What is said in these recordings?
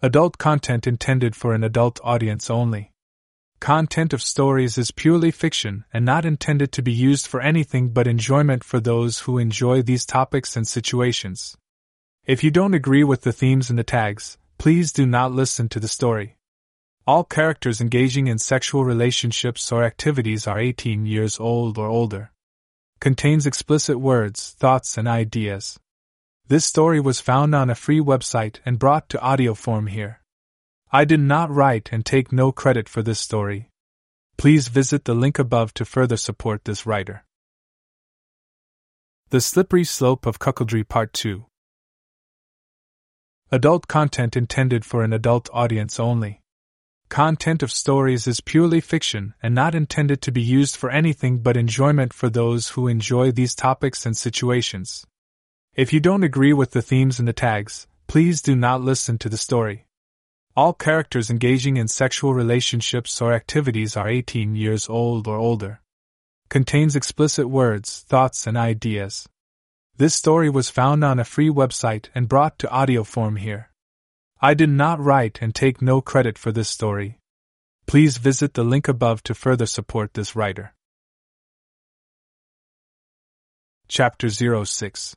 Adult content intended for an adult audience only. Content of stories is purely fiction and not intended to be used for anything but enjoyment for those who enjoy these topics and situations. If you don't agree with the themes and the tags, please do not listen to the story. All characters engaging in sexual relationships or activities are 18 years old or older. Contains explicit words, thoughts, and ideas. This story was found on a free website and brought to audio form here. I did not write and take no credit for this story. Please visit the link above to further support this writer. The Slippery Slope of Cuckoldry Part 2 Adult content intended for an adult audience only. Content of stories is purely fiction and not intended to be used for anything but enjoyment for those who enjoy these topics and situations. If you don't agree with the themes and the tags, please do not listen to the story. All characters engaging in sexual relationships or activities are 18 years old or older. Contains explicit words, thoughts, and ideas. This story was found on a free website and brought to audio form here. I did not write and take no credit for this story. Please visit the link above to further support this writer. Chapter 06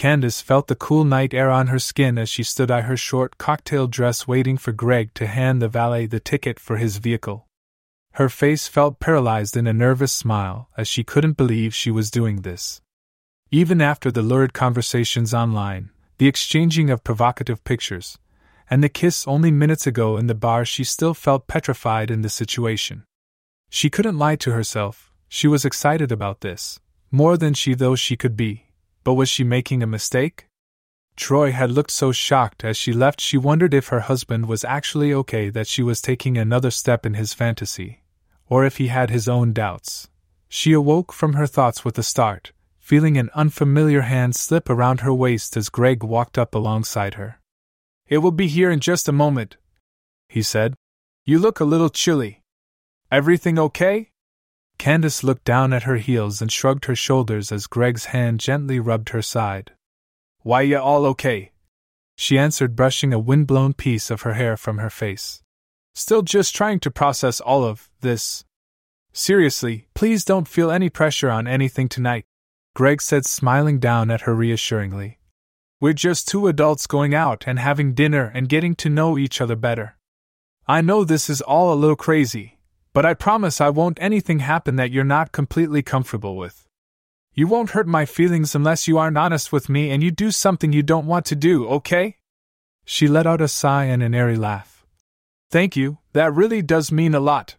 Candace felt the cool night air on her skin as she stood by her short cocktail dress waiting for Greg to hand the valet the ticket for his vehicle. Her face felt paralyzed in a nervous smile as she couldn't believe she was doing this. Even after the lurid conversations online, the exchanging of provocative pictures, and the kiss only minutes ago in the bar, she still felt petrified in the situation. She couldn't lie to herself, she was excited about this, more than she though she could be, but was she making a mistake? Troy had looked so shocked as she left, she wondered if her husband was actually okay that she was taking another step in his fantasy, or if he had his own doubts. She awoke from her thoughts with a start, feeling an unfamiliar hand slip around her waist as Greg walked up alongside her. It will be here in just a moment, he said. You look a little chilly. Everything okay? Candace looked down at her heels and shrugged her shoulders as Greg's hand gently rubbed her side. Why, ya all okay? She answered, brushing a wind-blown piece of her hair from her face. Still just trying to process all of this. Seriously, please don't feel any pressure on anything tonight, Greg said, smiling down at her reassuringly. We're just two adults going out and having dinner and getting to know each other better. I know this is all a little crazy, but I promise I won't anything happen that you're not completely comfortable with. You won't hurt my feelings unless you aren't honest with me and you do something you don't want to do, okay? She let out a sigh and an airy laugh. Thank you, that really does mean a lot.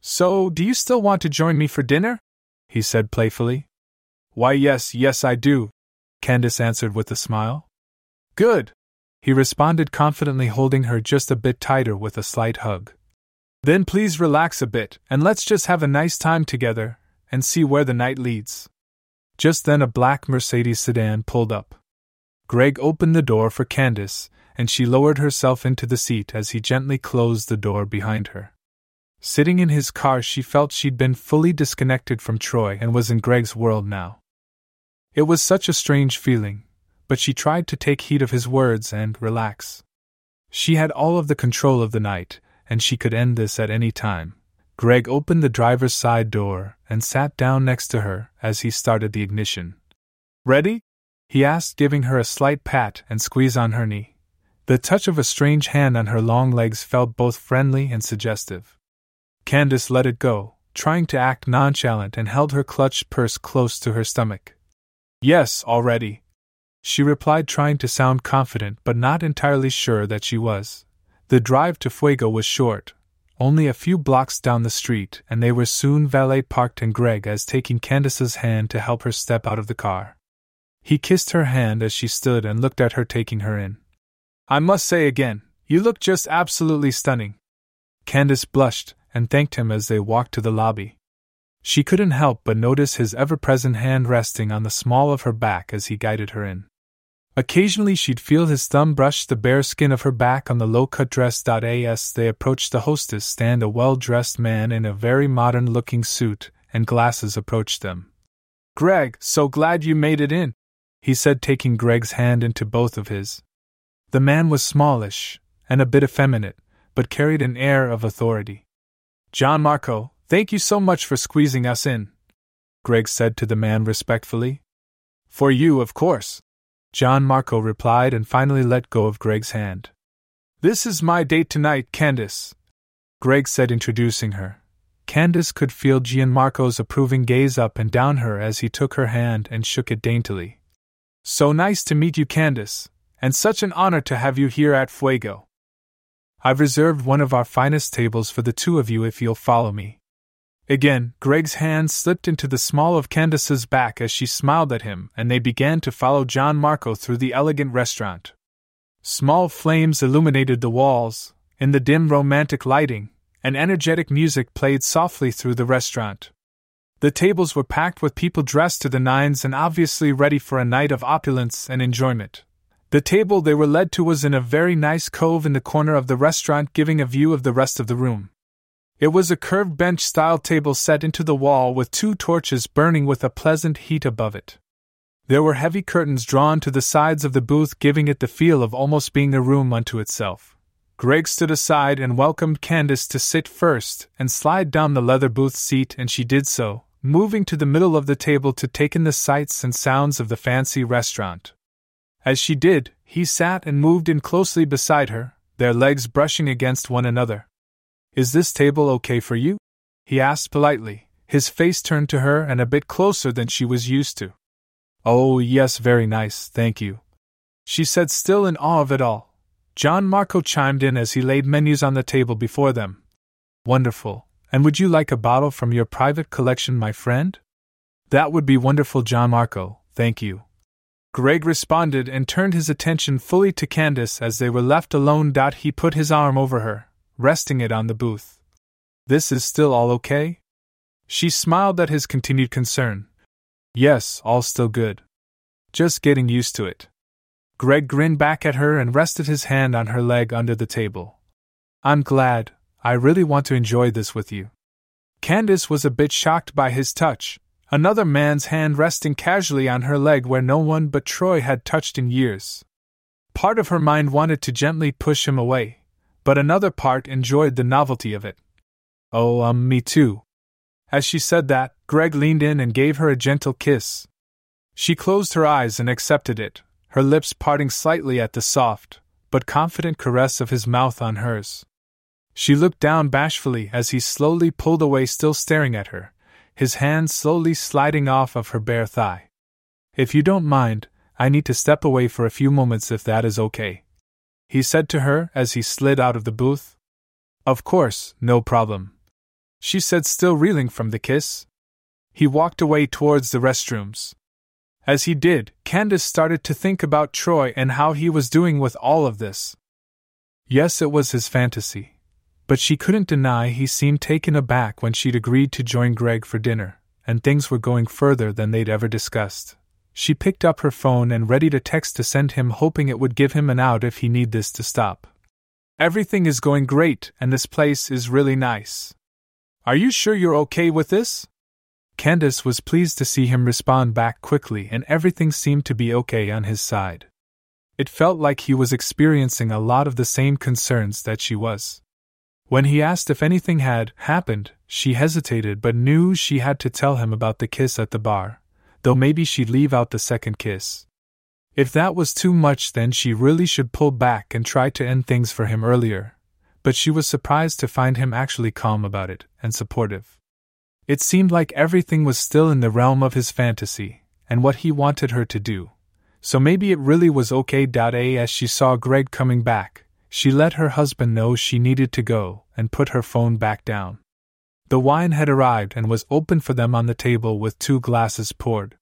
So, do you still want to join me for dinner? he said playfully. Why, yes, yes, I do, Candace answered with a smile. Good, he responded confidently, holding her just a bit tighter with a slight hug. Then please relax a bit, and let's just have a nice time together, and see where the night leads. Just then a black Mercedes sedan pulled up. Greg opened the door for Candace, and she lowered herself into the seat as he gently closed the door behind her. Sitting in his car, she felt she'd been fully disconnected from Troy and was in Greg's world now. It was such a strange feeling, but she tried to take heed of his words and relax. She had all of the control of the night, and she could end this at any time. Greg opened the driver's side door and sat down next to her as he started the ignition. Ready? he asked, giving her a slight pat and squeeze on her knee. The touch of a strange hand on her long legs felt both friendly and suggestive. Candace let it go, trying to act nonchalant, and held her clutched purse close to her stomach. Yes, already. She replied, trying to sound confident but not entirely sure that she was. The drive to Fuego was short, only a few blocks down the street, and they were soon valet parked and Greg as taking Candace's hand to help her step out of the car. He kissed her hand as she stood and looked at her taking her in. I must say again, you look just absolutely stunning. Candace blushed and thanked him as they walked to the lobby. She couldn't help but notice his ever present hand resting on the small of her back as he guided her in. Occasionally she'd feel his thumb brush the bare skin of her back on the low cut dress. As they approached the hostess stand, a well dressed man in a very modern looking suit and glasses approached them. Greg, so glad you made it in, he said, taking Greg's hand into both of his. The man was smallish and a bit effeminate, but carried an air of authority. Gianmarco, thank you so much for squeezing us in, Greg said to the man respectfully. For you, of course, Gianmarco replied and finally let go of Greg's hand. This is my date tonight, Candace, Greg said, introducing her. Candace could feel Gianmarco's approving gaze up and down her as he took her hand and shook it daintily. So nice to meet you, Candace, and such an honor to have you here at Fuego. I've reserved one of our finest tables for the two of you if you'll follow me. Again, Greg's hand slipped into the small of Candace's back as she smiled at him, and they began to follow Gianmarco through the elegant restaurant. Small flames illuminated the walls, in the dim romantic lighting, and energetic music played softly through the restaurant. The tables were packed with people dressed to the nines and obviously ready for a night of opulence and enjoyment. The table they were led to was in a very nice cove in the corner of the restaurant, giving a view of the rest of the room. It was a curved bench style table set into the wall with two torches burning with a pleasant heat above it. There were heavy curtains drawn to the sides of the booth, giving it the feel of almost being a room unto itself. Greg stood aside and welcomed Candace to sit first and slide down the leather booth seat, and she did so, moving to the middle of the table to take in the sights and sounds of the fancy restaurant. As she did, he sat and moved in closely beside her, their legs brushing against one another. Is this table okay for you? he asked politely, his face turned to her and a bit closer than she was used to. Oh, yes, very nice, thank you. She said, still in awe of it all. Gianmarco chimed in as he laid menus on the table before them. Wonderful. And would you like a bottle from your private collection, my friend? That would be wonderful, Gianmarco, thank you. Greg responded and turned his attention fully to Candace as they were left alone. He put his arm over her, resting it on the booth. This is still all okay? She smiled at his continued concern. Yes, all still good. Just getting used to it. Greg grinned back at her and rested his hand on her leg under the table. I'm glad, I really want to enjoy this with you. Candace was a bit shocked by his touch, another man's hand resting casually on her leg where no one but Troy had touched in years. Part of her mind wanted to gently push him away, but another part enjoyed the novelty of it. Oh, um, me too. As she said that, Greg leaned in and gave her a gentle kiss. She closed her eyes and accepted it, her lips parting slightly at the soft, but confident caress of his mouth on hers. She looked down bashfully as he slowly pulled away, still staring at her, his hand slowly sliding off of her bare thigh. If you don't mind, I need to step away for a few moments if that is okay. He said to her as he slid out of the booth. Of course, no problem. She said, still reeling from the kiss. He walked away towards the restrooms. As he did, Candace started to think about Troy and how he was doing with all of this. Yes, it was his fantasy. But she couldn't deny he seemed taken aback when she'd agreed to join Greg for dinner, and things were going further than they'd ever discussed. She picked up her phone and ready to text to send him, hoping it would give him an out if he need this to stop. Everything is going great, and this place is really nice. Are you sure you're okay with this? Candace was pleased to see him respond back quickly, and everything seemed to be okay on his side. It felt like he was experiencing a lot of the same concerns that she was. When he asked if anything had happened, she hesitated but knew she had to tell him about the kiss at the bar, though maybe she'd leave out the second kiss. If that was too much, then she really should pull back and try to end things for him earlier. But she was surprised to find him actually calm about it and supportive. It seemed like everything was still in the realm of his fantasy, and what he wanted her to do. So maybe it really was okay. A as she saw Greg coming back, she let her husband know she needed to go and put her phone back down. The wine had arrived and was open for them on the table with two glasses poured.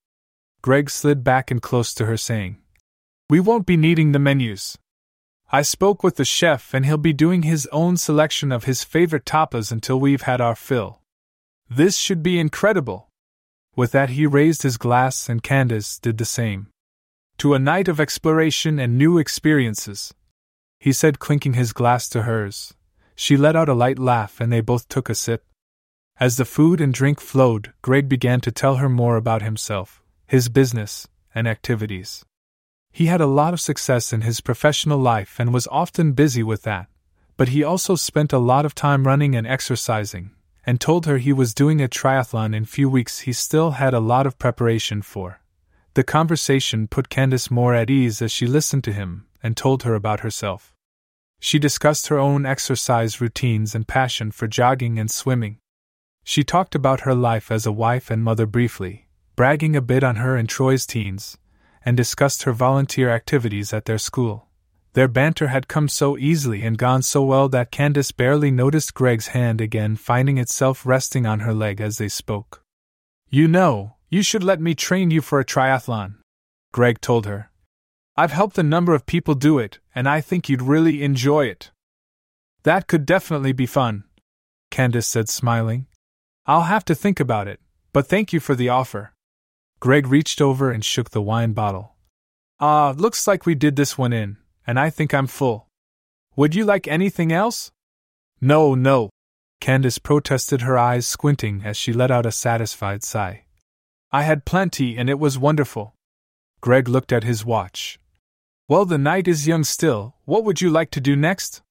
Greg slid back and close to her, saying, We won't be needing the menus. I spoke with the chef and he'll be doing his own selection of his favorite tapas until we've had our fill. This should be incredible. With that, he raised his glass, and Candace did the same. To a night of exploration and new experiences. He said, clinking his glass to hers. She let out a light laugh, and they both took a sip. As the food and drink flowed, Greg began to tell her more about himself, his business, and activities. He had a lot of success in his professional life and was often busy with that, but he also spent a lot of time running and exercising, and told her he was doing a triathlon in few weeks he still had a lot of preparation for. The conversation put Candace more at ease as she listened to him and told her about herself. She discussed her own exercise routines and passion for jogging and swimming. She talked about her life as a wife and mother briefly, bragging a bit on her and Troy's teens, and discussed her volunteer activities at their school. Their banter had come so easily and gone so well that Candace barely noticed Greg's hand again finding itself resting on her leg as they spoke. You know, you should let me train you for a triathlon, Greg told her. I've helped a number of people do it, and I think you'd really enjoy it. That could definitely be fun, Candace said, smiling. I'll have to think about it, but thank you for the offer. Greg reached over and shook the wine bottle. Ah, looks like we did this one in, and I think I'm full. Would you like anything else? No, no. Candace protested, her eyes squinting as she let out a satisfied sigh. I had plenty and it was wonderful. Greg looked at his watch. Well, the night is young still. What would you like to do next?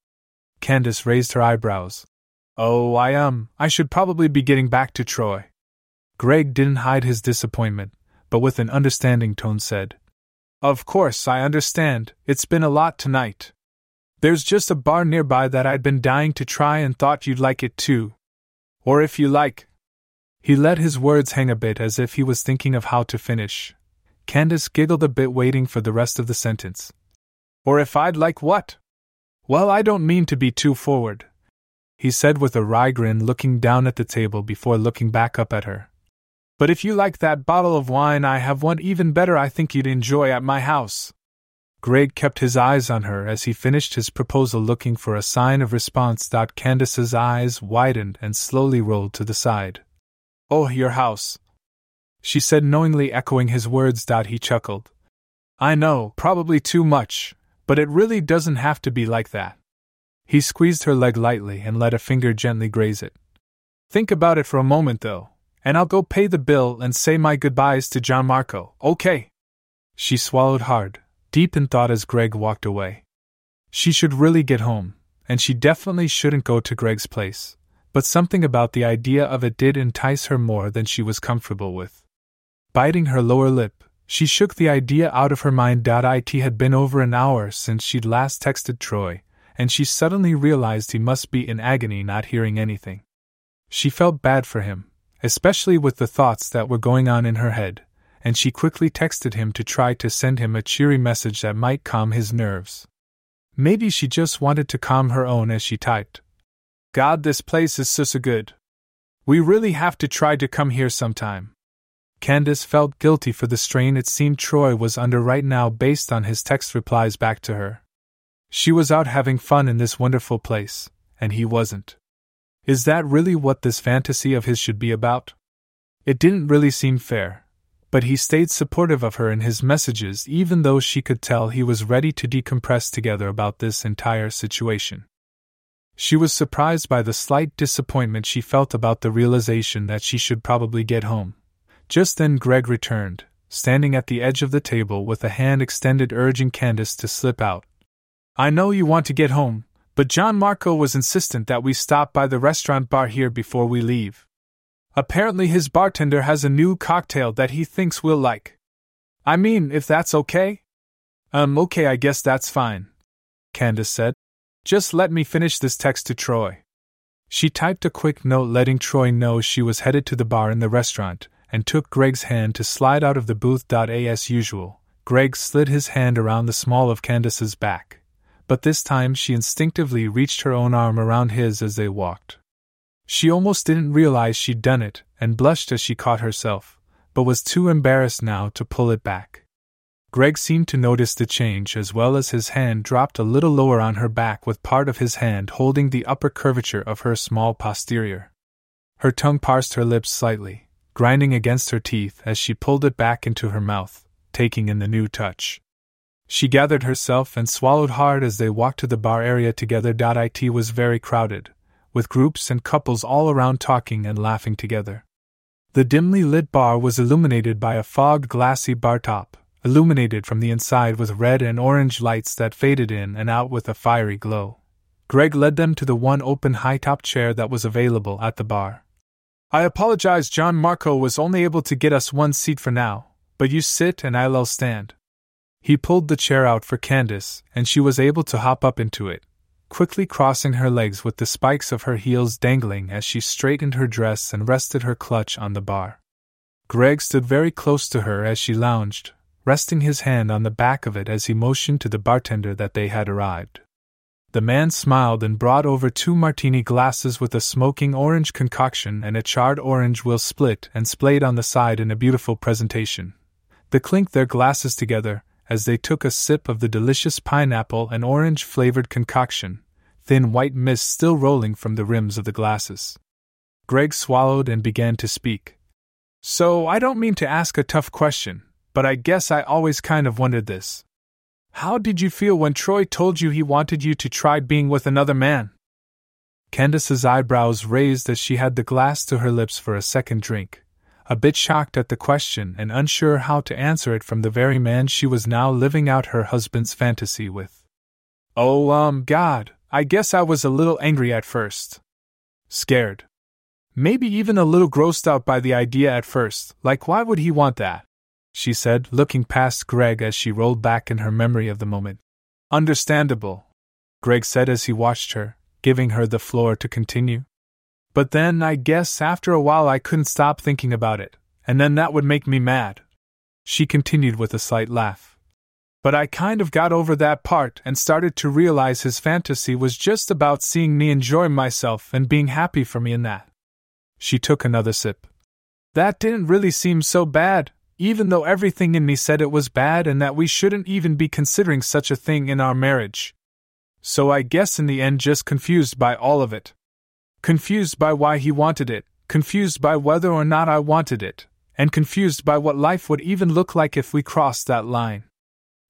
Candace raised her eyebrows. Oh, I um, I should probably be getting back to Troy. Greg didn't hide his disappointment, but with an understanding tone said, Of course, I understand, it's been a lot tonight. There's just a bar nearby that I'd been dying to try and thought you'd like it too. Or if you like. He let his words hang a bit as if he was thinking of how to finish. Candace giggled a bit, waiting for the rest of the sentence. Or if I'd like what? Well, I don't mean to be too forward, he said with a wry grin, looking down at the table before looking back up at her. But if you like that bottle of wine, I have one even better I think you'd enjoy at my house. Greg kept his eyes on her as he finished his proposal, looking for a sign of response. Candace's eyes widened and slowly rolled to the side. Oh, your house. She said, knowingly echoing his words. He chuckled. I know, probably too much, but it really doesn't have to be like that. He squeezed her leg lightly and let a finger gently graze it. Think about it for a moment, though and I'll go pay the bill and say my goodbyes to Gianmarco, okay? She swallowed hard, deep in thought as Greg walked away. She should really get home, and she definitely shouldn't go to Greg's place, but something about the idea of it did entice her more than she was comfortable with. Biting her lower lip, she shook the idea out of her mind. It had been over an hour since she'd last texted Troy, and she suddenly realized he must be in agony not hearing anything. She felt bad for him, especially with the thoughts that were going on in her head, and she quickly texted him to try to send him a cheery message that might calm his nerves. Maybe she just wanted to calm her own as she typed. God, this place is so, so good. We really have to try to come here sometime. Candace felt guilty for the strain it seemed Troy was under right now based on his text replies back to her. She was out having fun in this wonderful place, and he wasn't. Is that really what this fantasy of his should be about? It didn't really seem fair, but he stayed supportive of her in his messages even though she could tell he was ready to decompress together about this entire situation. She was surprised by the slight disappointment she felt about the realization that she should probably get home. Just then Greg returned, standing at the edge of the table with a hand extended urging Candace to slip out. I know you want to get home, but Gianmarco was insistent that we stop by the restaurant bar here before we leave. Apparently, his bartender has a new cocktail that he thinks we'll like. I mean, if that's okay? Um, okay, I guess that's fine. Candace said. Just let me finish this text to Troy. She typed a quick note letting Troy know she was headed to the bar in the restaurant, and took Greg's hand to slide out of the booth. As usual, Greg slid his hand around the small of Candace's back but this time she instinctively reached her own arm around his as they walked. She almost didn't realize she'd done it, and blushed as she caught herself, but was too embarrassed now to pull it back. Greg seemed to notice the change as well as his hand dropped a little lower on her back with part of his hand holding the upper curvature of her small posterior. Her tongue parsed her lips slightly, grinding against her teeth as she pulled it back into her mouth, taking in the new touch. She gathered herself and swallowed hard as they walked to the bar area together. It was very crowded, with groups and couples all around talking and laughing together. The dimly lit bar was illuminated by a fogged glassy bar top, illuminated from the inside with red and orange lights that faded in and out with a fiery glow. Greg led them to the one open high top chair that was available at the bar. I apologize, Gianmarco was only able to get us one seat for now, but you sit and I'll stand. He pulled the chair out for Candace, and she was able to hop up into it, quickly crossing her legs with the spikes of her heels dangling as she straightened her dress and rested her clutch on the bar. Greg stood very close to her as she lounged, resting his hand on the back of it as he motioned to the bartender that they had arrived. The man smiled and brought over two martini glasses with a smoking orange concoction and a charred orange will split and splayed on the side in a beautiful presentation. They clinked their glasses together as they took a sip of the delicious pineapple and orange flavored concoction, thin white mist still rolling from the rims of the glasses. Greg swallowed and began to speak. So, I don't mean to ask a tough question, but I guess I always kind of wondered this. How did you feel when Troy told you he wanted you to try being with another man? Candace's eyebrows raised as she had the glass to her lips for a second drink, a bit shocked at the question and unsure how to answer it from the very man she was now living out her husband's fantasy with. Oh, um, God, I guess I was a little angry at first. Scared. Maybe even a little grossed out by the idea at first, like why would he want that? she said, looking past Greg as she rolled back in her memory of the moment. Understandable, Greg said as he watched her, giving her the floor to continue. But then I guess after a while I couldn't stop thinking about it, and then that would make me mad. She continued with a slight laugh. But I kind of got over that part and started to realize his fantasy was just about seeing me enjoy myself and being happy for me in that. She took another sip. That didn't really seem so bad, even though everything in me said it was bad and that we shouldn't even be considering such a thing in our marriage. So I guess in the end, just confused by all of it. Confused by why he wanted it, confused by whether or not I wanted it, and confused by what life would even look like if we crossed that line.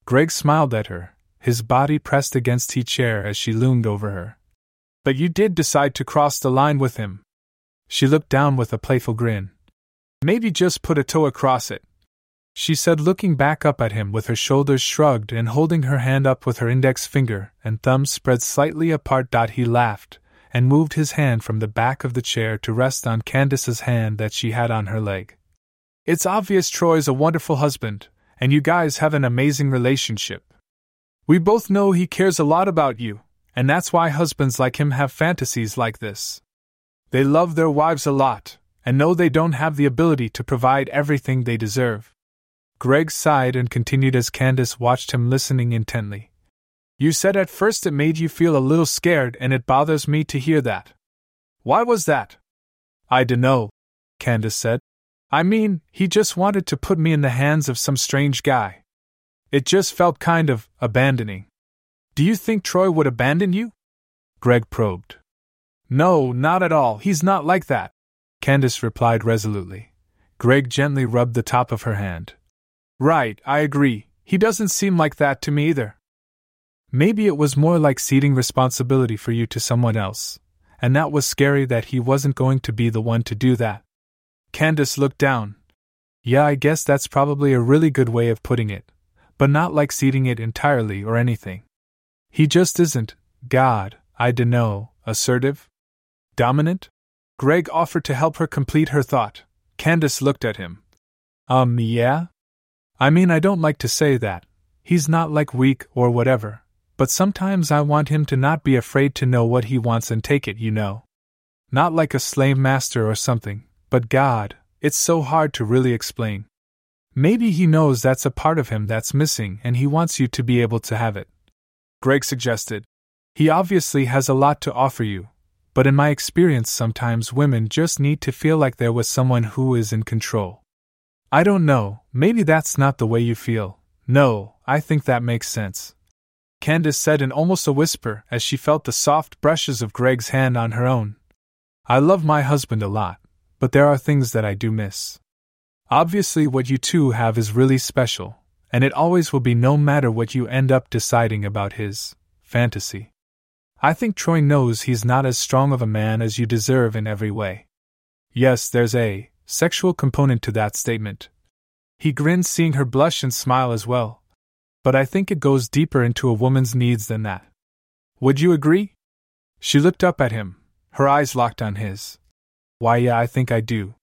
Greg smiled at her, his body pressed against each chair as she loomed over her. But you did decide to cross the line with him. She looked down with a playful grin. Maybe just put a toe across it, she said, looking back up at him with her shoulders shrugged and holding her hand up with her index finger and thumb spread slightly apart. He laughed and moved his hand from the back of the chair to rest on Candace's hand that she had on her leg. It's obvious Troy's a wonderful husband, and you guys have an amazing relationship. We both know he cares a lot about you, and that's why husbands like him have fantasies like this. They love their wives a lot, and know they don't have the ability to provide everything they deserve. Greg sighed and continued as Candace watched him listening intently. You said at first it made you feel a little scared, and it bothers me to hear that. Why was that? I dunno, Candace said. I mean, he just wanted to put me in the hands of some strange guy. It just felt kind of abandoning. Do you think Troy would abandon you? Greg probed. No, not at all. He's not like that, Candace replied resolutely. Greg gently rubbed the top of her hand. Right, I agree. He doesn't seem like that to me either. Maybe it was more like ceding responsibility for you to someone else, and that was scary that he wasn't going to be the one to do that. Candace looked down. Yeah, I guess that's probably a really good way of putting it, but not like ceding it entirely or anything. He just isn't, God, I dunno, assertive? Dominant? Greg offered to help her complete her thought. Candace looked at him. Um, yeah? I mean, I don't like to say that. He's not like weak or whatever, but sometimes I want him to not be afraid to know what he wants and take it, you know. Not like a slave master or something, but God, it's so hard to really explain. Maybe he knows that's a part of him that's missing and he wants you to be able to have it. Greg suggested. He obviously has a lot to offer you, but in my experience, sometimes women just need to feel like there was someone who is in control. I don't know, maybe that's not the way you feel. No, I think that makes sense. Candace said in almost a whisper as she felt the soft brushes of Greg's hand on her own. I love my husband a lot, but there are things that I do miss. Obviously, what you two have is really special, and it always will be no matter what you end up deciding about his fantasy. I think Troy knows he's not as strong of a man as you deserve in every way. Yes, there's a sexual component to that statement. He grinned, seeing her blush and smile as well. But I think it goes deeper into a woman's needs than that. Would you agree? She looked up at him, her eyes locked on his. Why, yeah, I think I do.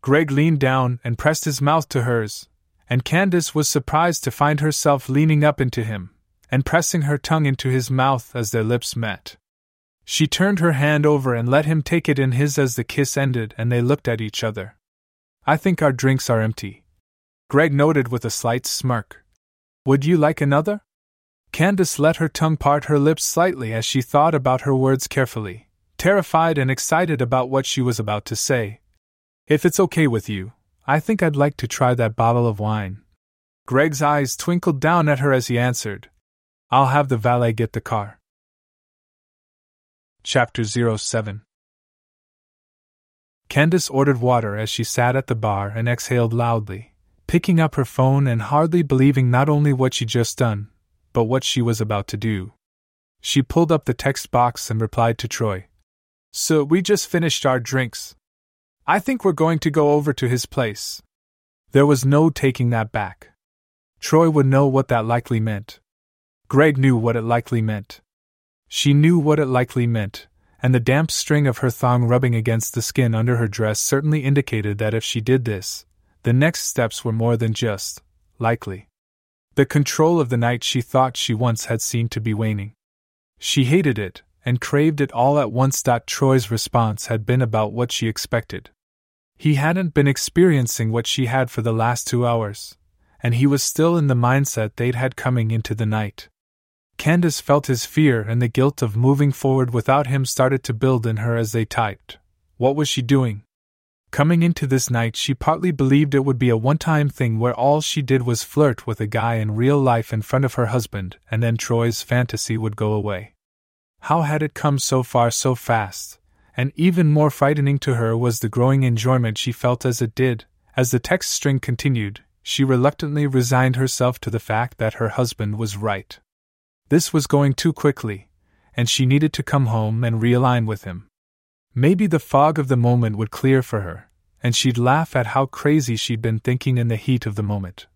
Greg leaned down and pressed his mouth to hers, and Candace was surprised to find herself leaning up into him and pressing her tongue into his mouth as their lips met. She turned her hand over and let him take it in his as the kiss ended and they looked at each other. I think our drinks are empty. Greg noted with a slight smirk. Would you like another? Candace let her tongue part her lips slightly as she thought about her words carefully, terrified and excited about what she was about to say. If it's okay with you, I think I'd like to try that bottle of wine. Greg's eyes twinkled down at her as he answered, I'll have the valet get the car. Chapter 07 Candace ordered water as she sat at the bar and exhaled loudly, picking up her phone and hardly believing not only what she'd just done, but what she was about to do. She pulled up the text box and replied to Troy. So, we just finished our drinks. I think we're going to go over to his place. There was no taking that back. Troy would know what that likely meant. Greg knew what it likely meant. She knew what it likely meant, and the damp string of her thong rubbing against the skin under her dress certainly indicated that if she did this, the next steps were more than just likely. The control of the night she thought she once had seemed to be waning. She hated it, and craved it all at once. Troy's response had been about what she expected. He hadn't been experiencing what she had for the last two hours, and he was still in the mindset they'd had coming into the night. Candace felt his fear and the guilt of moving forward without him started to build in her as they typed. What was she doing? Coming into this night, she partly believed it would be a one time thing where all she did was flirt with a guy in real life in front of her husband, and then Troy's fantasy would go away. How had it come so far so fast? And even more frightening to her was the growing enjoyment she felt as it did. As the text string continued, she reluctantly resigned herself to the fact that her husband was right. This was going too quickly, and she needed to come home and realign with him. Maybe the fog of the moment would clear for her, and she'd laugh at how crazy she'd been thinking in the heat of the moment.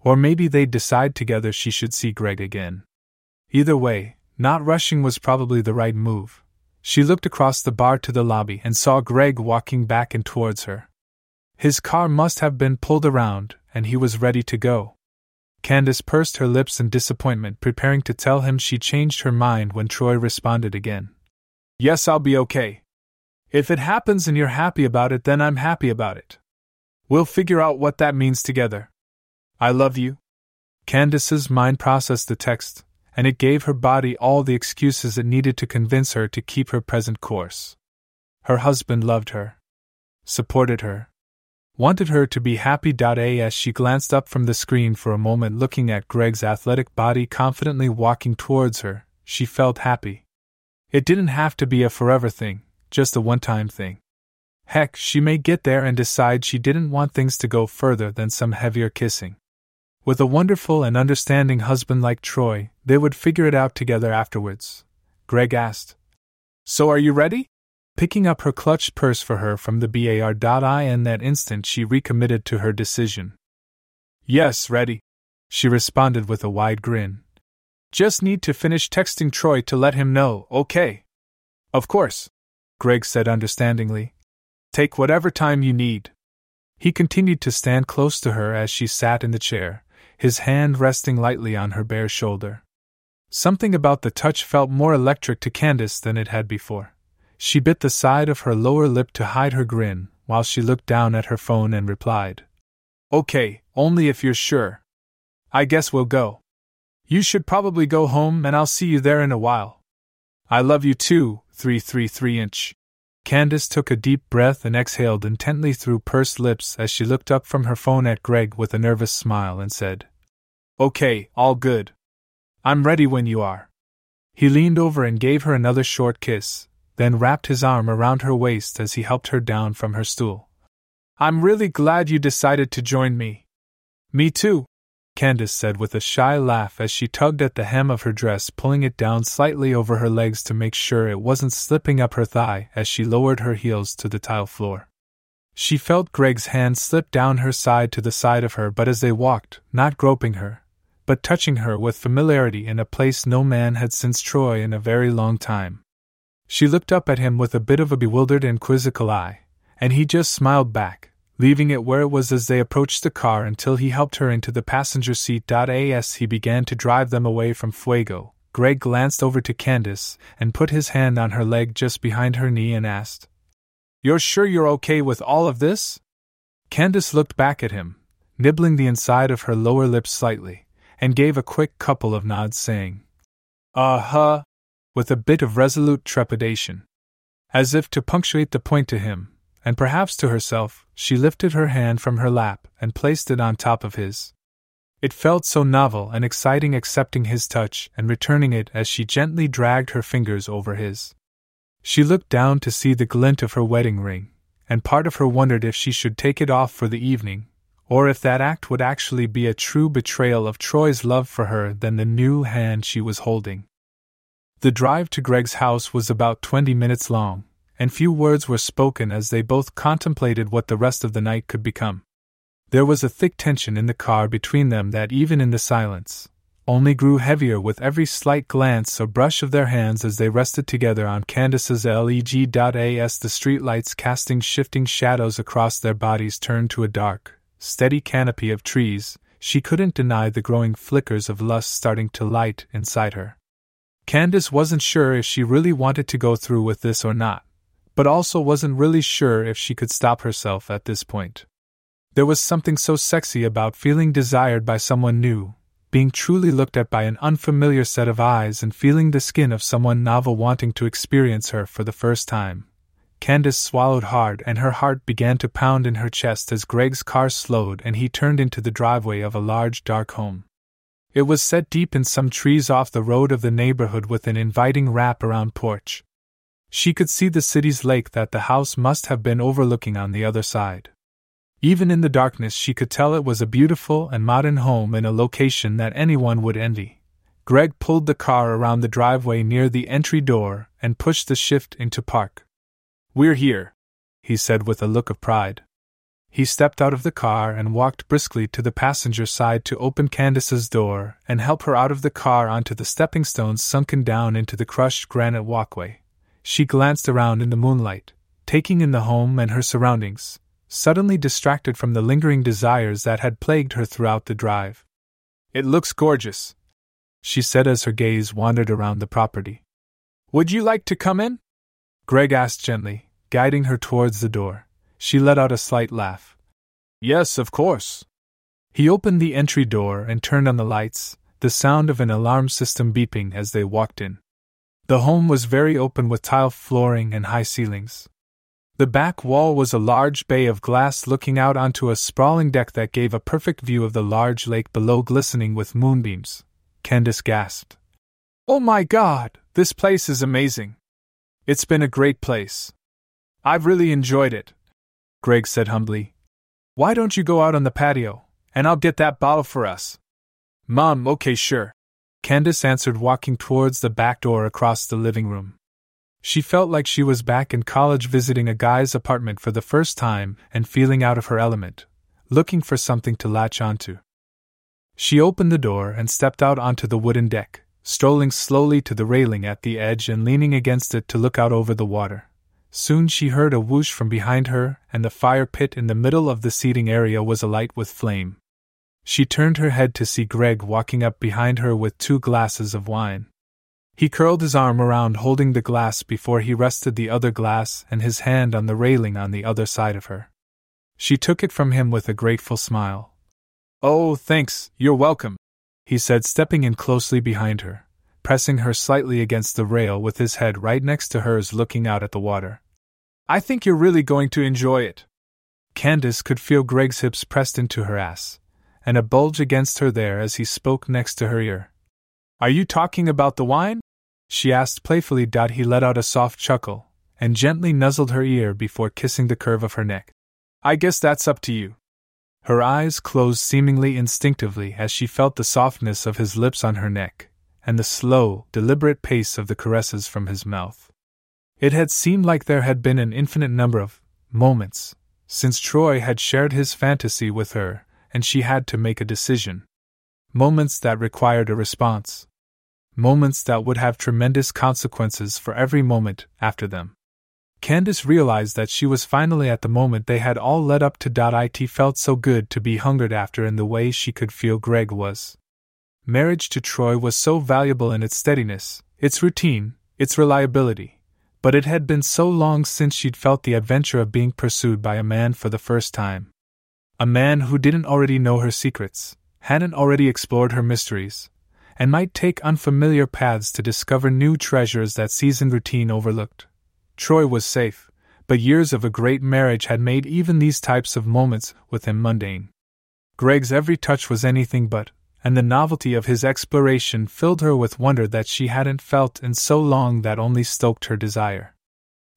Or maybe they'd decide together she should see Greg again. Either way, not rushing was probably the right move. She looked across the bar to the lobby and saw Greg walking back and towards her. His car must have been pulled around, and he was ready to go. Candace pursed her lips in disappointment, preparing to tell him she changed her mind when Troy responded again. Yes, I'll be okay. If it happens and you're happy about it, then I'm happy about it. We'll figure out what that means together. I love you. Candace's mind processed the text, and it gave her body all the excuses it needed to convince her to keep her present course. Her husband loved her, supported her, wanted her to be happy. As she glanced up from the screen for a moment, looking at Greg's athletic body confidently walking towards her, she felt happy. It didn't have to be a forever thing, just a one time thing. Heck, she may get there and decide she didn't want things to go further than some heavier kissing. With a wonderful and understanding husband like Troy, they would figure it out together afterwards. Greg asked, So are you ready? picking up her clutched purse for her from the bar. In that instant, she recommitted to her decision. Yes, ready, she responded with a wide grin. Just need to finish texting Troy to let him know, okay? Of course, Greg said understandingly. Take whatever time you need. He continued to stand close to her as she sat in the chair, his hand resting lightly on her bare shoulder. Something about the touch felt more electric to Candace than it had before. She bit the side of her lower lip to hide her grin, while she looked down at her phone and replied, Okay, only if you're sure. I guess we'll go. You should probably go home, and I'll see you there in a while. I love you too, 333 inch. Candace took a deep breath and exhaled intently through pursed lips as she looked up from her phone at Greg with a nervous smile and said, Okay, all good. I'm ready when you are. He leaned over and gave her another short kiss, then wrapped his arm around her waist as he helped her down from her stool. I'm really glad you decided to join me. Me too, Candace said with a shy laugh as she tugged at the hem of her dress, pulling it down slightly over her legs to make sure it wasn't slipping up her thigh as she lowered her heels to the tile floor. She felt Greg's hand slip down her side to the side of her, but as they walked, not groping her, but touching her with familiarity in a place no man had since Troy in a very long time. She looked up at him with a bit of a bewildered and quizzical eye, and he just smiled back, leaving it where it was as they approached the car until he helped her into the passenger seat. As he began to drive them away from Fuego, Greg glanced over to Candace and put his hand on her leg just behind her knee and asked, You're sure you're okay with all of this? Candace looked back at him, nibbling the inside of her lower lip slightly and gave a quick couple of nods, saying, Uh huh, with a bit of resolute trepidation. As if to punctuate the point to him, and perhaps to herself, she lifted her hand from her lap and placed it on top of his. It felt so novel and exciting accepting his touch and returning it as she gently dragged her fingers over his. She looked down to see the glint of her wedding ring, and part of her wondered if she should take it off for the evening, or if that act would actually be a true betrayal of Troy's love for her than the new hand she was holding. The drive to Greg's house was about twenty minutes long, and few words were spoken as they both contemplated what the rest of the night could become. There was a thick tension in the car between them that, even in the silence, only grew heavier with every slight glance or brush of their hands as they rested together on Candace's leg.as the streetlights casting shifting shadows across their bodies turned to a dark, steady canopy of trees, she couldn't deny the growing flickers of lust starting to light inside her. Candace wasn't sure if she really wanted to go through with this or not, but also wasn't really sure if she could stop herself at this point. There was something so sexy about feeling desired by someone new, being truly looked at by an unfamiliar set of eyes, and feeling the skin of someone novel wanting to experience her for the first time. Candace swallowed hard and her heart began to pound in her chest as Greg's car slowed and he turned into the driveway of a large dark home. It was set deep in some trees off the road of the neighborhood with an inviting wrap around porch. She could see the city's lake that the house must have been overlooking on the other side. Even in the darkness, she could tell it was a beautiful and modern home in a location that anyone would envy. Greg pulled the car around the driveway near the entry door and pushed the shift into park. We're here, he said with a look of pride. He stepped out of the car and walked briskly to the passenger side to open Candace's door and help her out of the car onto the stepping stones sunken down into the crushed granite walkway. She glanced around in the moonlight, taking in the home and her surroundings, suddenly distracted from the lingering desires that had plagued her throughout the drive. It looks gorgeous, she said as her gaze wandered around the property. Would you like to come in? Greg asked gently, guiding her towards the door. She let out a slight laugh. Yes, of course. He opened the entry door and turned on the lights, the sound of an alarm system beeping as they walked in. The home was very open with tile flooring and high ceilings. The back wall was a large bay of glass looking out onto a sprawling deck that gave a perfect view of the large lake below glistening with moonbeams. Candace gasped. Oh my god, this place is amazing! It's been a great place. I've really enjoyed it, Greg said humbly. Why don't you go out on the patio, and I'll get that bottle for us? Mom, okay, sure. Candace answered, walking towards the back door across the living room. She felt like she was back in college visiting a guy's apartment for the first time and feeling out of her element, looking for something to latch onto. She opened the door and stepped out onto the wooden deck strolling slowly to the railing at the edge and leaning against it to look out over the water. Soon she heard a whoosh from behind her, and the fire pit in the middle of the seating area was alight with flame. She turned her head to see Greg walking up behind her with two glasses of wine. He curled his arm around holding the glass before he rested the other glass and his hand on the railing on the other side of her. She took it from him with a grateful smile. Oh, thanks, you're welcome, he said, stepping in closely behind her, pressing her slightly against the rail with his head right next to hers looking out at the water. I think you're really going to enjoy it. Candace could feel Greg's hips pressed into her ass, and a bulge against her there as he spoke next to her ear. Are you talking about the wine? she asked playfully. He let out a soft chuckle and gently nuzzled her ear before kissing the curve of her neck. I guess that's up to you. Her eyes closed seemingly instinctively as she felt the softness of his lips on her neck, and the slow, deliberate pace of the caresses from his mouth. It had seemed like there had been an infinite number of moments since Troy had shared his fantasy with her, and she had to make a decision. Moments that required a response. Moments that would have tremendous consequences for every moment after them. Candace realized that she was finally at the moment they had all led up to. It felt so good to be hungered after in the way she could feel Greg was. Marriage to Troy was so valuable in its steadiness, its routine, its reliability, but it had been so long since she'd felt the adventure of being pursued by a man for the first time. A man who didn't already know her secrets, hadn't already explored her mysteries, and might take unfamiliar paths to discover new treasures that seasoned routine overlooked. Troy was safe, but years of a great marriage had made even these types of moments with him mundane. Greg's every touch was anything but, and the novelty of his exploration filled her with wonder that she hadn't felt in so long that only stoked her desire.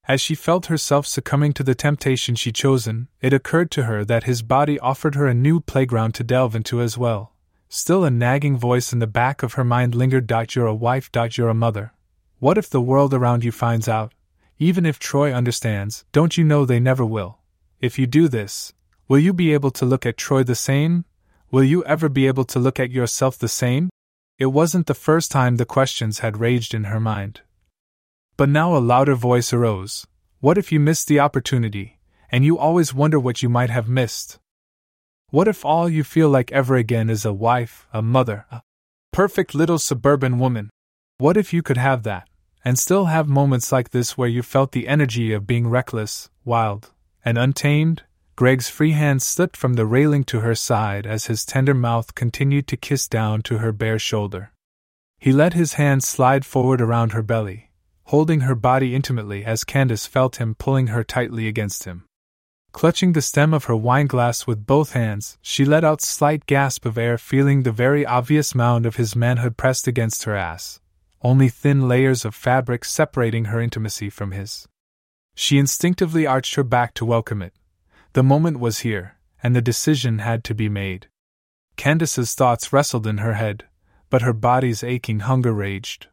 As she felt herself succumbing to the temptation she'd chosen, it occurred to her that his body offered her a new playground to delve into as well. Still, a nagging voice in the back of her mind lingered. You're a wife. You're a mother. What if the world around you finds out? Even if Troy understands, don't you know they never will? If you do this, will you be able to look at Troy the same, Will you ever be able to look at yourself the same? It wasn't the first time the questions had raged in her mind. But now a louder voice arose What if you missed the opportunity, and you always wonder what you might have missed? What if all you feel like ever again is a wife, a mother, a perfect little suburban woman? What if you could have that, and still have moments like this where you felt the energy of being reckless, wild, and untamed? Greg's free hand slipped from the railing to her side as his tender mouth continued to kiss down to her bare shoulder. He let his hand slide forward around her belly, holding her body intimately as Candace felt him pulling her tightly against him. Clutching the stem of her wineglass with both hands, she let out a slight gasp of air, feeling the very obvious mound of his manhood pressed against her ass, only thin layers of fabric separating her intimacy from his. She instinctively arched her back to welcome it, the moment was here, and the decision had to be made. Candace's thoughts wrestled in her head, but her body's aching hunger raged.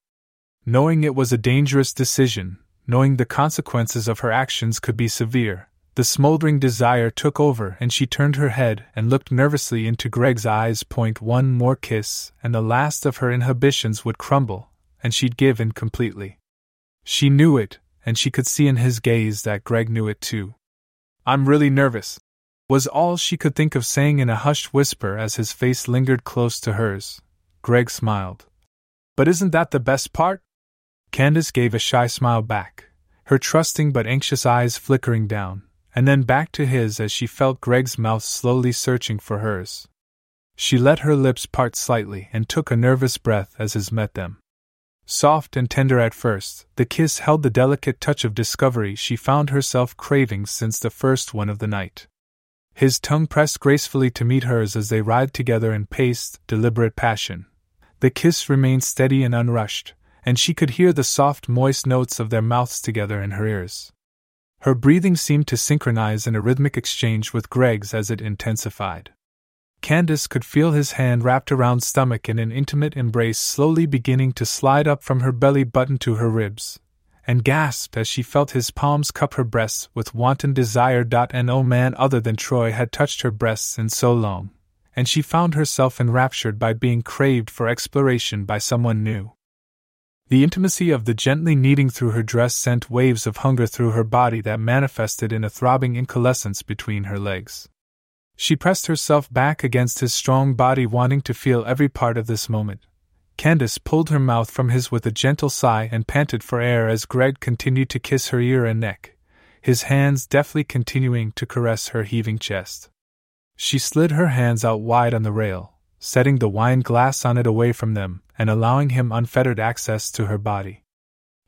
Knowing it was a dangerous decision, knowing the consequences of her actions could be severe, the smoldering desire took over and she turned her head and looked nervously into Greg's eyes. Point one more kiss, and the last of her inhibitions would crumble, and she'd give in completely. She knew it, and she could see in his gaze that Greg knew it too. I'm really nervous, was all she could think of saying in a hushed whisper as his face lingered close to hers. Greg smiled. But isn't that the best part? Candace gave a shy smile back, her trusting but anxious eyes flickering down, and then back to his as she felt Greg's mouth slowly searching for hers. She let her lips part slightly and took a nervous breath as his met them. Soft and tender at first, the kiss held the delicate touch of discovery she found herself craving since the first one of the night. His tongue pressed gracefully to meet hers as they writhed together in paced, deliberate passion. The kiss remained steady and unrushed, and she could hear the soft, moist notes of their mouths together in her ears. Her breathing seemed to synchronize in a rhythmic exchange with Greg's as it intensified. Candace could feel his hand wrapped around stomach in an intimate embrace slowly beginning to slide up from her belly button to her ribs, and gasped as she felt his palms cup her breasts with wanton desire. And No man other than Troy had touched her breasts in so long, and she found herself enraptured by being craved for exploration by someone new. The intimacy of the gently kneading through her dress sent waves of hunger through her body that manifested in a throbbing incalescence between her legs. She pressed herself back against his strong body, wanting to feel every part of this moment. Candace pulled her mouth from his with a gentle sigh and panted for air as Greg continued to kiss her ear and neck, his hands deftly continuing to caress her heaving chest. She slid her hands out wide on the rail, setting the wine glass on it away from them and allowing him unfettered access to her body.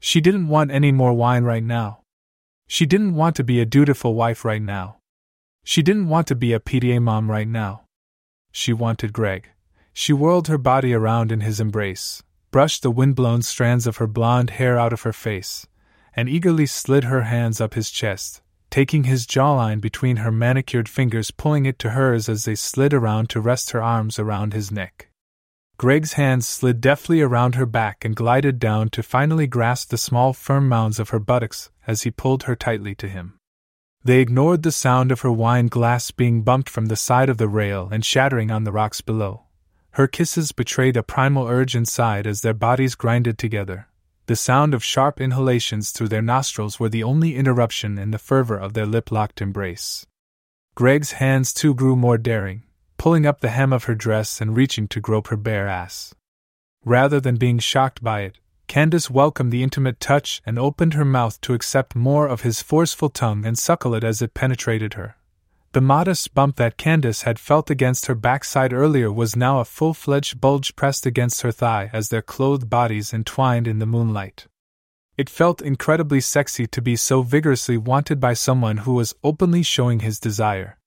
She didn't want any more wine right now. She didn't want to be a dutiful wife right now. She didn't want to be a PTA mom right now. She wanted Greg. She whirled her body around in his embrace, brushed the wind-blown strands of her blonde hair out of her face, and eagerly slid her hands up his chest, taking his jawline between her manicured fingers, pulling it to hers as they slid around to rest her arms around his neck. Greg's hands slid deftly around her back and glided down to finally grasp the small, firm mounds of her buttocks as he pulled her tightly to him. They ignored the sound of her wine glass being bumped from the side of the rail and shattering on the rocks below. Her kisses betrayed a primal urge inside as their bodies grinded together. The sound of sharp inhalations through their nostrils were the only interruption in the fervor of their lip locked embrace. Greg's hands too grew more daring, pulling up the hem of her dress and reaching to grope her bare ass. Rather than being shocked by it, Candace welcomed the intimate touch and opened her mouth to accept more of his forceful tongue and suckle it as it penetrated her. The modest bump that Candace had felt against her backside earlier was now a full fledged bulge pressed against her thigh as their clothed bodies entwined in the moonlight. It felt incredibly sexy to be so vigorously wanted by someone who was openly showing his desire.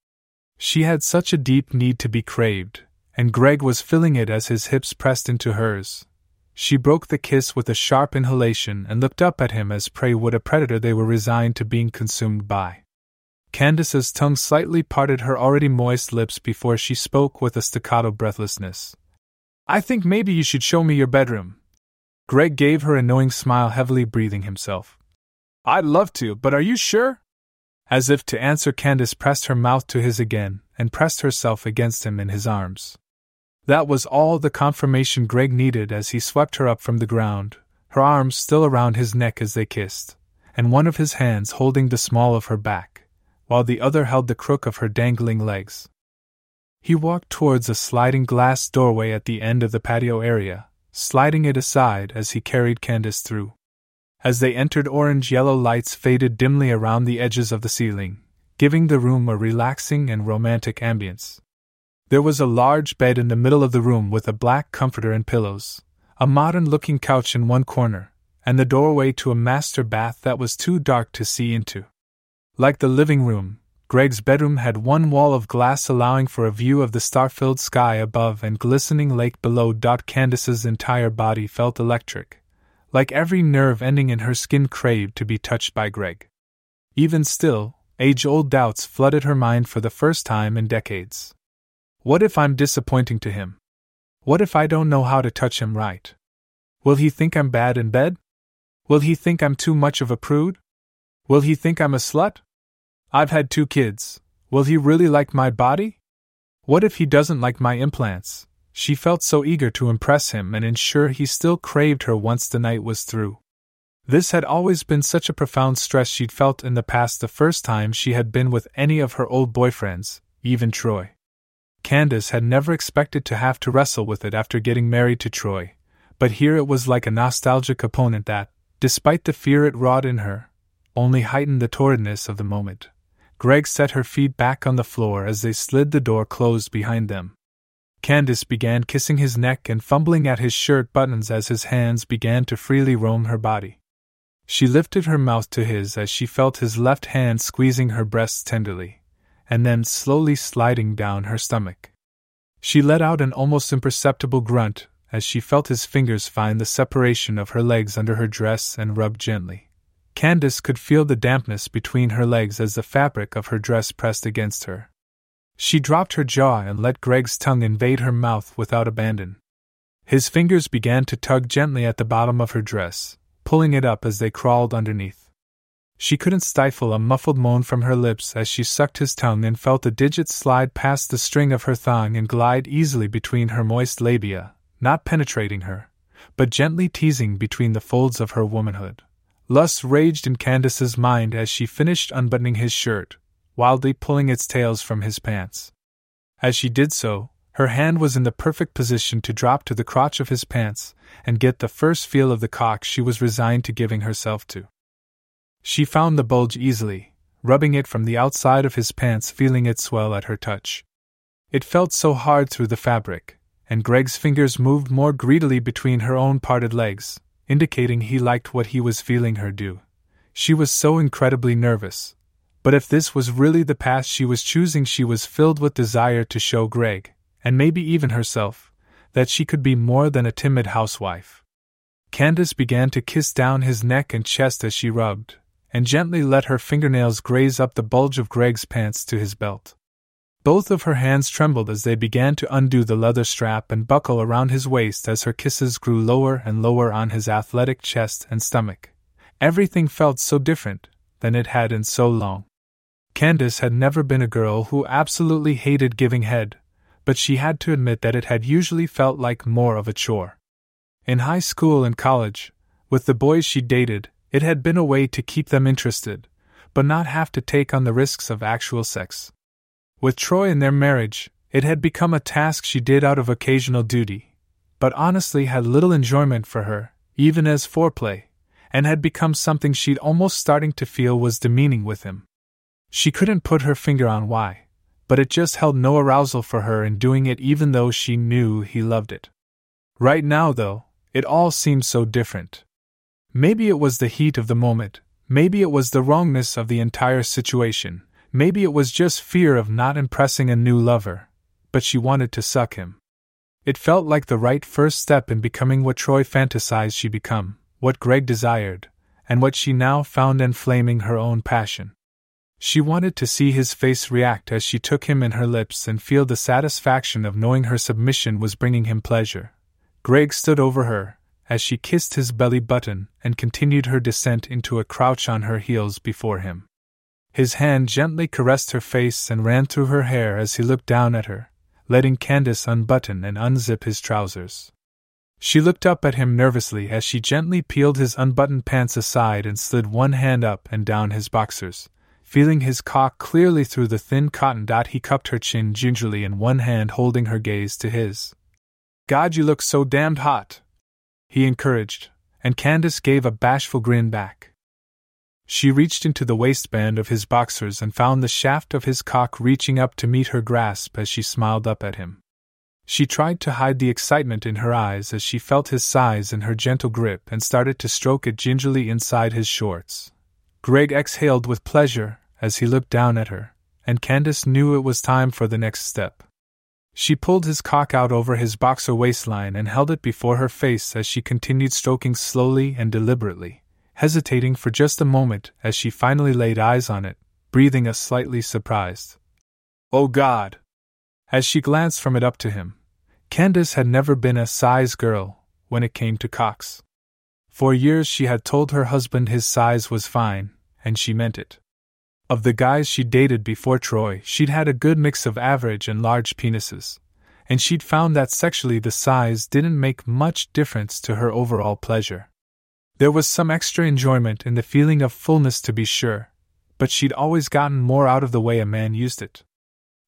She had such a deep need to be craved, and Greg was filling it as his hips pressed into hers. She broke the kiss with a sharp inhalation and looked up at him as prey would a predator they were resigned to being consumed by. Candace's tongue slightly parted her already moist lips before she spoke with a staccato breathlessness. I think maybe you should show me your bedroom. Greg gave her a knowing smile, heavily breathing himself. I'd love to, but are you sure? As if to answer, Candace pressed her mouth to his again and pressed herself against him in his arms. That was all the confirmation Greg needed as he swept her up from the ground, her arms still around his neck as they kissed, and one of his hands holding the small of her back, while the other held the crook of her dangling legs. He walked towards a sliding glass doorway at the end of the patio area, sliding it aside as he carried Candace through. As they entered, orange yellow lights faded dimly around the edges of the ceiling, giving the room a relaxing and romantic ambience. There was a large bed in the middle of the room with a black comforter and pillows, a modern looking couch in one corner, and the doorway to a master bath that was too dark to see into. Like the living room, Greg's bedroom had one wall of glass allowing for a view of the star filled sky above and glistening lake below. Candace's entire body felt electric, like every nerve ending in her skin craved to be touched by Greg. Even still, age old doubts flooded her mind for the first time in decades. What if I'm disappointing to him? What if I don't know how to touch him right? Will he think I'm bad in bed? Will he think I'm too much of a prude? Will he think I'm a slut? I've had two kids. Will he really like my body? What if he doesn't like my implants? She felt so eager to impress him and ensure he still craved her once the night was through. This had always been such a profound stress she'd felt in the past the first time she had been with any of her old boyfriends, even Troy. Candace had never expected to have to wrestle with it after getting married to Troy, but here it was like a nostalgic opponent that, despite the fear it wrought in her, only heightened the torridness of the moment. Greg set her feet back on the floor as they slid the door closed behind them. Candace began kissing his neck and fumbling at his shirt buttons as his hands began to freely roam her body. She lifted her mouth to his as she felt his left hand squeezing her breasts tenderly and then slowly sliding down her stomach. She let out an almost imperceptible grunt as she felt his fingers find the separation of her legs under her dress and rub gently. Candace could feel the dampness between her legs as the fabric of her dress pressed against her. She dropped her jaw and let Greg's tongue invade her mouth without abandon. His fingers began to tug gently at the bottom of her dress, pulling it up as they crawled underneath. She couldn't stifle a muffled moan from her lips as she sucked his tongue and felt the digits slide past the string of her thong and glide easily between her moist labia, not penetrating her, but gently teasing between the folds of her womanhood. Lust raged in Candace's mind as she finished unbuttoning his shirt, wildly pulling its tails from his pants. As she did so, her hand was in the perfect position to drop to the crotch of his pants and get the first feel of the cock she was resigned to giving herself to. She found the bulge easily, rubbing it from the outside of his pants, feeling it swell at her touch. It felt so hard through the fabric, and Greg's fingers moved more greedily between her own parted legs, indicating he liked what he was feeling her do. She was so incredibly nervous. But if this was really the path she was choosing, she was filled with desire to show Greg, and maybe even herself, that she could be more than a timid housewife. Candace began to kiss down his neck and chest as she rubbed, and gently let her fingernails graze up the bulge of Greg's pants to his belt. Both of her hands trembled as they began to undo the leather strap and buckle around his waist as her kisses grew lower and lower on his athletic chest and stomach. Everything felt so different than it had in so long. Candace had never been a girl who absolutely hated giving head, but she had to admit that it had usually felt like more of a chore. In high school and college, with the boys she dated, it had been a way to keep them interested, but not have to take on the risks of actual sex. With Troy and their marriage, it had become a task she did out of occasional duty, but honestly had little enjoyment for her, even as foreplay, and had become something she'd almost starting to feel was demeaning with him. She couldn't put her finger on why, but it just held no arousal for her in doing it even though she knew he loved it. Right now, though, it all seemed so different. Maybe it was the heat of the moment, maybe it was the wrongness of the entire situation, maybe it was just fear of not impressing a new lover, but she wanted to suck him. It felt like the right first step in becoming what Troy fantasized she become, what Greg desired, and what she now found enflaming her own passion. She wanted to see his face react as she took him in her lips and feel the satisfaction of knowing her submission was bringing him pleasure. Greg stood over her, as she kissed his belly button and continued her descent into a crouch on her heels before him. His hand gently caressed her face and ran through her hair as he looked down at her, letting Candace unbutton and unzip his trousers. She looked up at him nervously as she gently peeled his unbuttoned pants aside and slid one hand up and down his boxers. Feeling his cock clearly through the thin cotton dot, he cupped her chin gingerly in one hand, holding her gaze to his. God, you look so damned hot! He encouraged, and Candace gave a bashful grin back. She reached into the waistband of his boxers and found the shaft of his cock reaching up to meet her grasp as she smiled up at him. She tried to hide the excitement in her eyes as she felt his size in her gentle grip and started to stroke it gingerly inside his shorts. Greg exhaled with pleasure as he looked down at her, and Candace knew it was time for the next step. She pulled his cock out over his boxer waistline and held it before her face as she continued stroking slowly and deliberately hesitating for just a moment as she finally laid eyes on it, breathing a slightly surprised. Oh God! As she glanced from it up to him, Candace had never been a size girl when it came to cocks. For years she had told her husband his size was fine, and she meant it. Of the guys she dated before Troy, she'd had a good mix of average and large penises, and she'd found that sexually the size didn't make much difference to her overall pleasure. There was some extra enjoyment in the feeling of fullness, to be sure, but she'd always gotten more out of the way a man used it.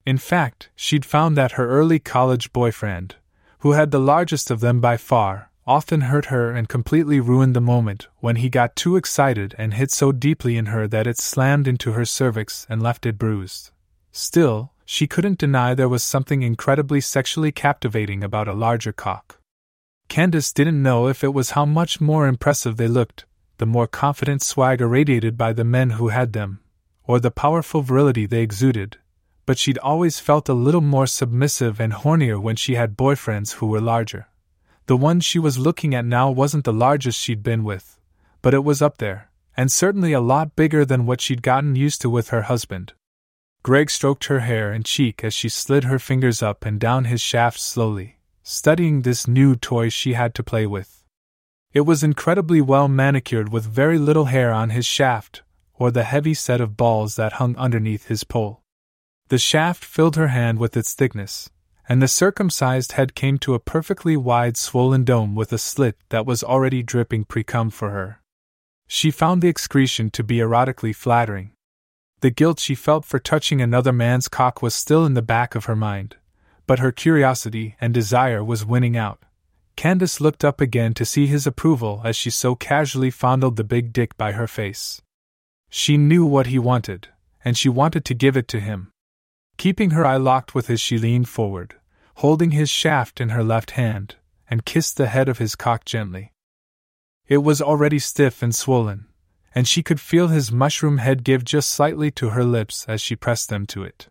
In fact, she'd found that her early college boyfriend, who had the largest of them by far, often hurt her and completely ruined the moment when he got too excited and hit so deeply in her that it slammed into her cervix and left it bruised. Still, she couldn't deny there was something incredibly sexually captivating about a larger cock. Candace didn't know if it was how much more impressive they looked, the more confident swagger radiated by the men who had them, or the powerful virility they exuded, but she'd always felt a little more submissive and hornier when she had boyfriends who were larger. The one she was looking at now wasn't the largest she'd been with, but it was up there, and certainly a lot bigger than what she'd gotten used to with her husband. Greg stroked her hair and cheek as she slid her fingers up and down his shaft slowly studying this new toy she had to play with. It was incredibly well manicured with very little hair on his shaft, or the heavy set of balls that hung underneath his pole. The shaft filled her hand with its thickness, and the circumcised head came to a perfectly wide swollen dome with a slit that was already dripping precum for her. She found the excretion to be erotically flattering. The guilt she felt for touching another man's cock was still in the back of her mind, but her curiosity and desire was winning out. Candace looked up again to see his approval as she so casually fondled the big dick by her face. She knew what he wanted, and she wanted to give it to him. Keeping her eye locked with his, she leaned forward, holding his shaft in her left hand, and kissed the head of his cock gently. It was already stiff and swollen, and she could feel his mushroom head give just slightly to her lips as she pressed them to it.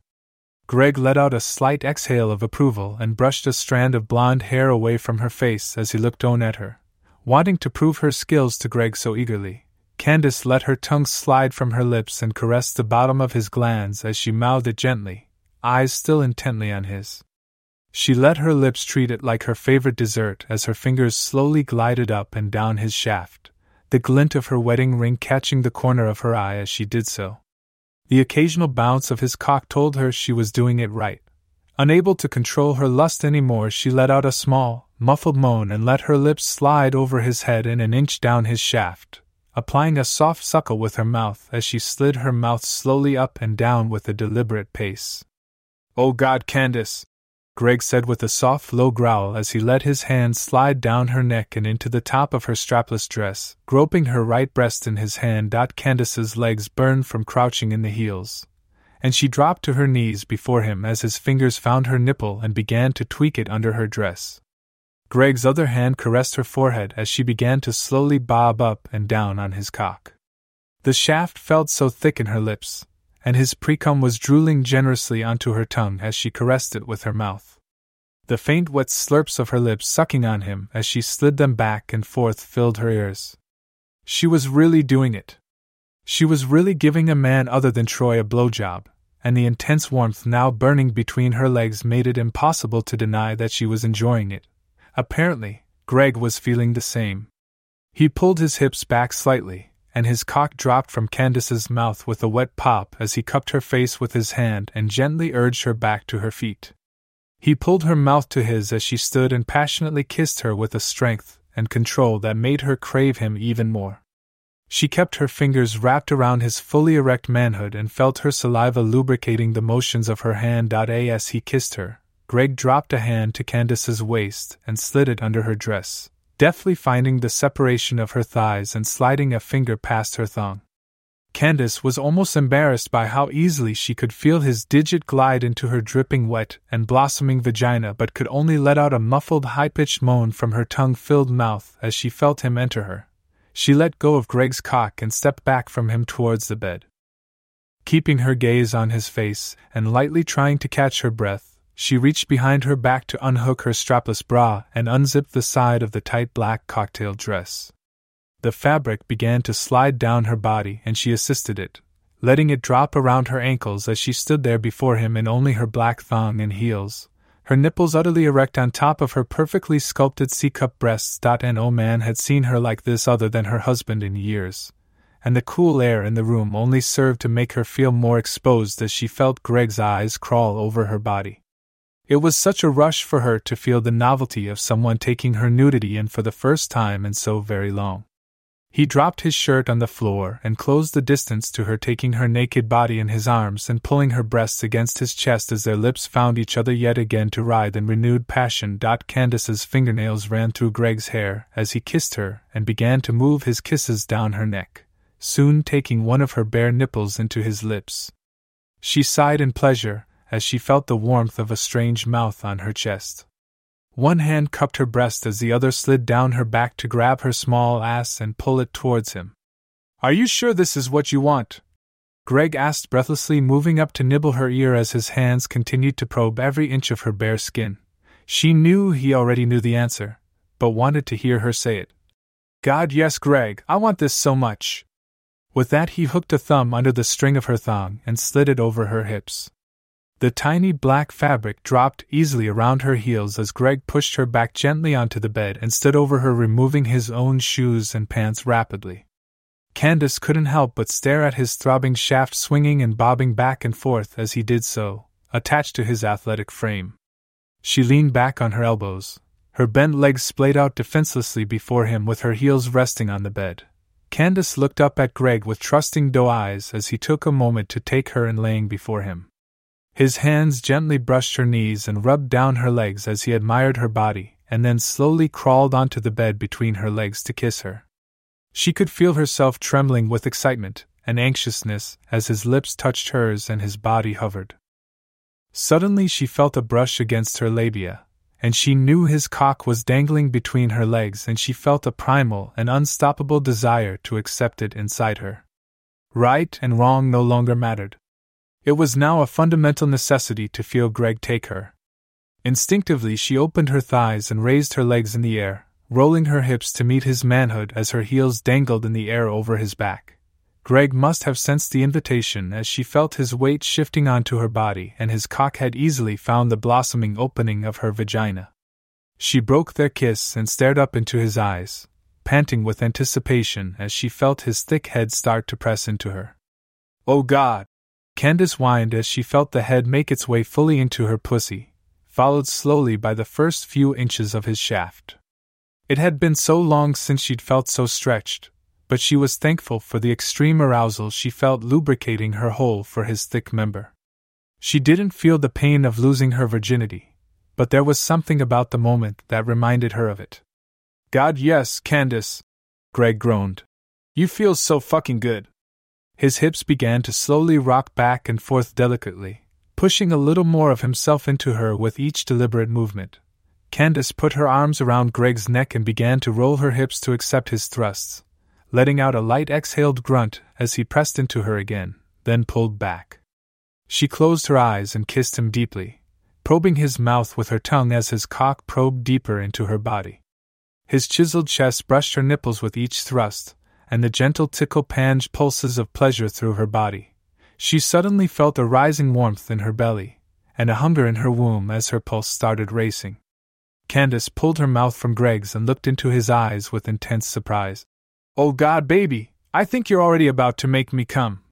Greg let out a slight exhale of approval and brushed a strand of blonde hair away from her face as he looked down at her. Wanting to prove her skills to Greg so eagerly, Candace let her tongue slide from her lips and caressed the bottom of his glands as she mouthed it gently, eyes still intently on his. She let her lips treat it like her favorite dessert as her fingers slowly glided up and down his shaft, the glint of her wedding ring catching the corner of her eye as she did so. The occasional bounce of his cock told her she was doing it right. Unable to control her lust any more, she let out a small, muffled moan and let her lips slide over his head and an inch down his shaft, applying a soft suckle with her mouth as she slid her mouth slowly up and down with a deliberate pace. Oh God, Candace! Greg said with a soft, low growl as he let his hand slide down her neck and into the top of her strapless dress, groping her right breast in his hand. Candace's legs burned from crouching in the heels, and she dropped to her knees before him as his fingers found her nipple and began to tweak it under her dress. Greg's other hand caressed her forehead as she began to slowly bob up and down on his cock. The shaft felt so thick in her lips, and his precum was drooling generously onto her tongue as she caressed it with her mouth. The faint wet slurps of her lips sucking on him as she slid them back and forth filled her ears. She was really doing it. She was really giving a man other than Troy a blowjob, and the intense warmth now burning between her legs made it impossible to deny that she was enjoying it. Apparently, Greg was feeling the same. He pulled his hips back slightly, and his cock dropped from Candace's mouth with a wet pop as he cupped her face with his hand and gently urged her back to her feet. He pulled her mouth to his as she stood and passionately kissed her with a strength and control that made her crave him even more. She kept her fingers wrapped around his fully erect manhood and felt her saliva lubricating the motions of her hand. As he kissed her, Greg dropped a hand to Candace's waist and slid it under her dress, deftly finding the separation of her thighs and sliding a finger past her thong. Candace was almost embarrassed by how easily she could feel his digit glide into her dripping wet and blossoming vagina, but could only let out a muffled, high pitched moan from her tongue filled mouth as she felt him enter her. She let go of Greg's cock and stepped back from him towards the bed. Keeping her gaze on his face and lightly trying to catch her breath, she reached behind her back to unhook her strapless bra and unzip the side of the tight black cocktail dress. The fabric began to slide down her body and she assisted it, letting it drop around her ankles as she stood there before him in only her black thong and heels, her nipples utterly erect on top of her perfectly sculpted C cup breasts. And oh man had seen her like this other than her husband in years. And the cool air in the room only served to make her feel more exposed as she felt Greg's eyes crawl over her body. It was such a rush for her to feel the novelty of someone taking her nudity in for the first time in so very long. He dropped his shirt on the floor and closed the distance to her, taking her naked body in his arms and pulling her breasts against his chest as their lips found each other yet again to writhe in renewed passion. Candace's fingernails ran through Greg's hair as he kissed her and began to move his kisses down her neck, soon taking one of her bare nipples into his lips. She sighed in pleasure as she felt the warmth of a strange mouth on her chest. One hand cupped her breast as the other slid down her back to grab her small ass and pull it towards him. Are you sure this is what you want? Greg asked breathlessly, moving up to nibble her ear as his hands continued to probe every inch of her bare skin. She knew he already knew the answer, but wanted to hear her say it. God, yes, Greg, I want this so much. With that, he hooked a thumb under the string of her thong and slid it over her hips. The tiny black fabric dropped easily around her heels as Greg pushed her back gently onto the bed and stood over her, removing his own shoes and pants rapidly. Candace couldn't help but stare at his throbbing shaft swinging and bobbing back and forth as he did so, attached to his athletic frame. She leaned back on her elbows, her bent legs splayed out defenselessly before him with her heels resting on the bed. Candace looked up at Greg with trusting doe eyes as he took a moment to take her in laying before him. His hands gently brushed her knees and rubbed down her legs as he admired her body, and then slowly crawled onto the bed between her legs to kiss her. She could feel herself trembling with excitement and anxiousness as his lips touched hers and his body hovered. Suddenly she felt a brush against her labia, and she knew his cock was dangling between her legs, and she felt a primal and unstoppable desire to accept it inside her. Right and wrong no longer mattered. It was now a fundamental necessity to feel Greg take her. Instinctively, she opened her thighs and raised her legs in the air, rolling her hips to meet his manhood as her heels dangled in the air over his back. Greg must have sensed the invitation as she felt his weight shifting onto her body, and his cock had easily found the blossoming opening of her vagina. She broke their kiss and stared up into his eyes, panting with anticipation as she felt his thick head start to press into her. Oh God! Candace whined as she felt the head make its way fully into her pussy, followed slowly by the first few inches of his shaft. It had been so long since she'd felt so stretched, but she was thankful for the extreme arousal she felt lubricating her hole for his thick member. She didn't feel the pain of losing her virginity, but there was something about the moment that reminded her of it. God, yes, Candace, Greg groaned. You feel so fucking good. His hips began to slowly rock back and forth delicately, pushing a little more of himself into her with each deliberate movement. Candace put her arms around Greg's neck and began to roll her hips to accept his thrusts, letting out a light exhaled grunt as he pressed into her again, then pulled back. She closed her eyes and kissed him deeply, probing his mouth with her tongue as his cock probed deeper into her body. His chiseled chest brushed her nipples with each thrust, and the gentle tickle panged pulses of pleasure through her body. She suddenly felt a rising warmth in her belly, and a hunger in her womb as her pulse started racing. Candace pulled her mouth from Greg's and looked into his eyes with intense surprise. Oh God, baby, I think you're already about to make me come.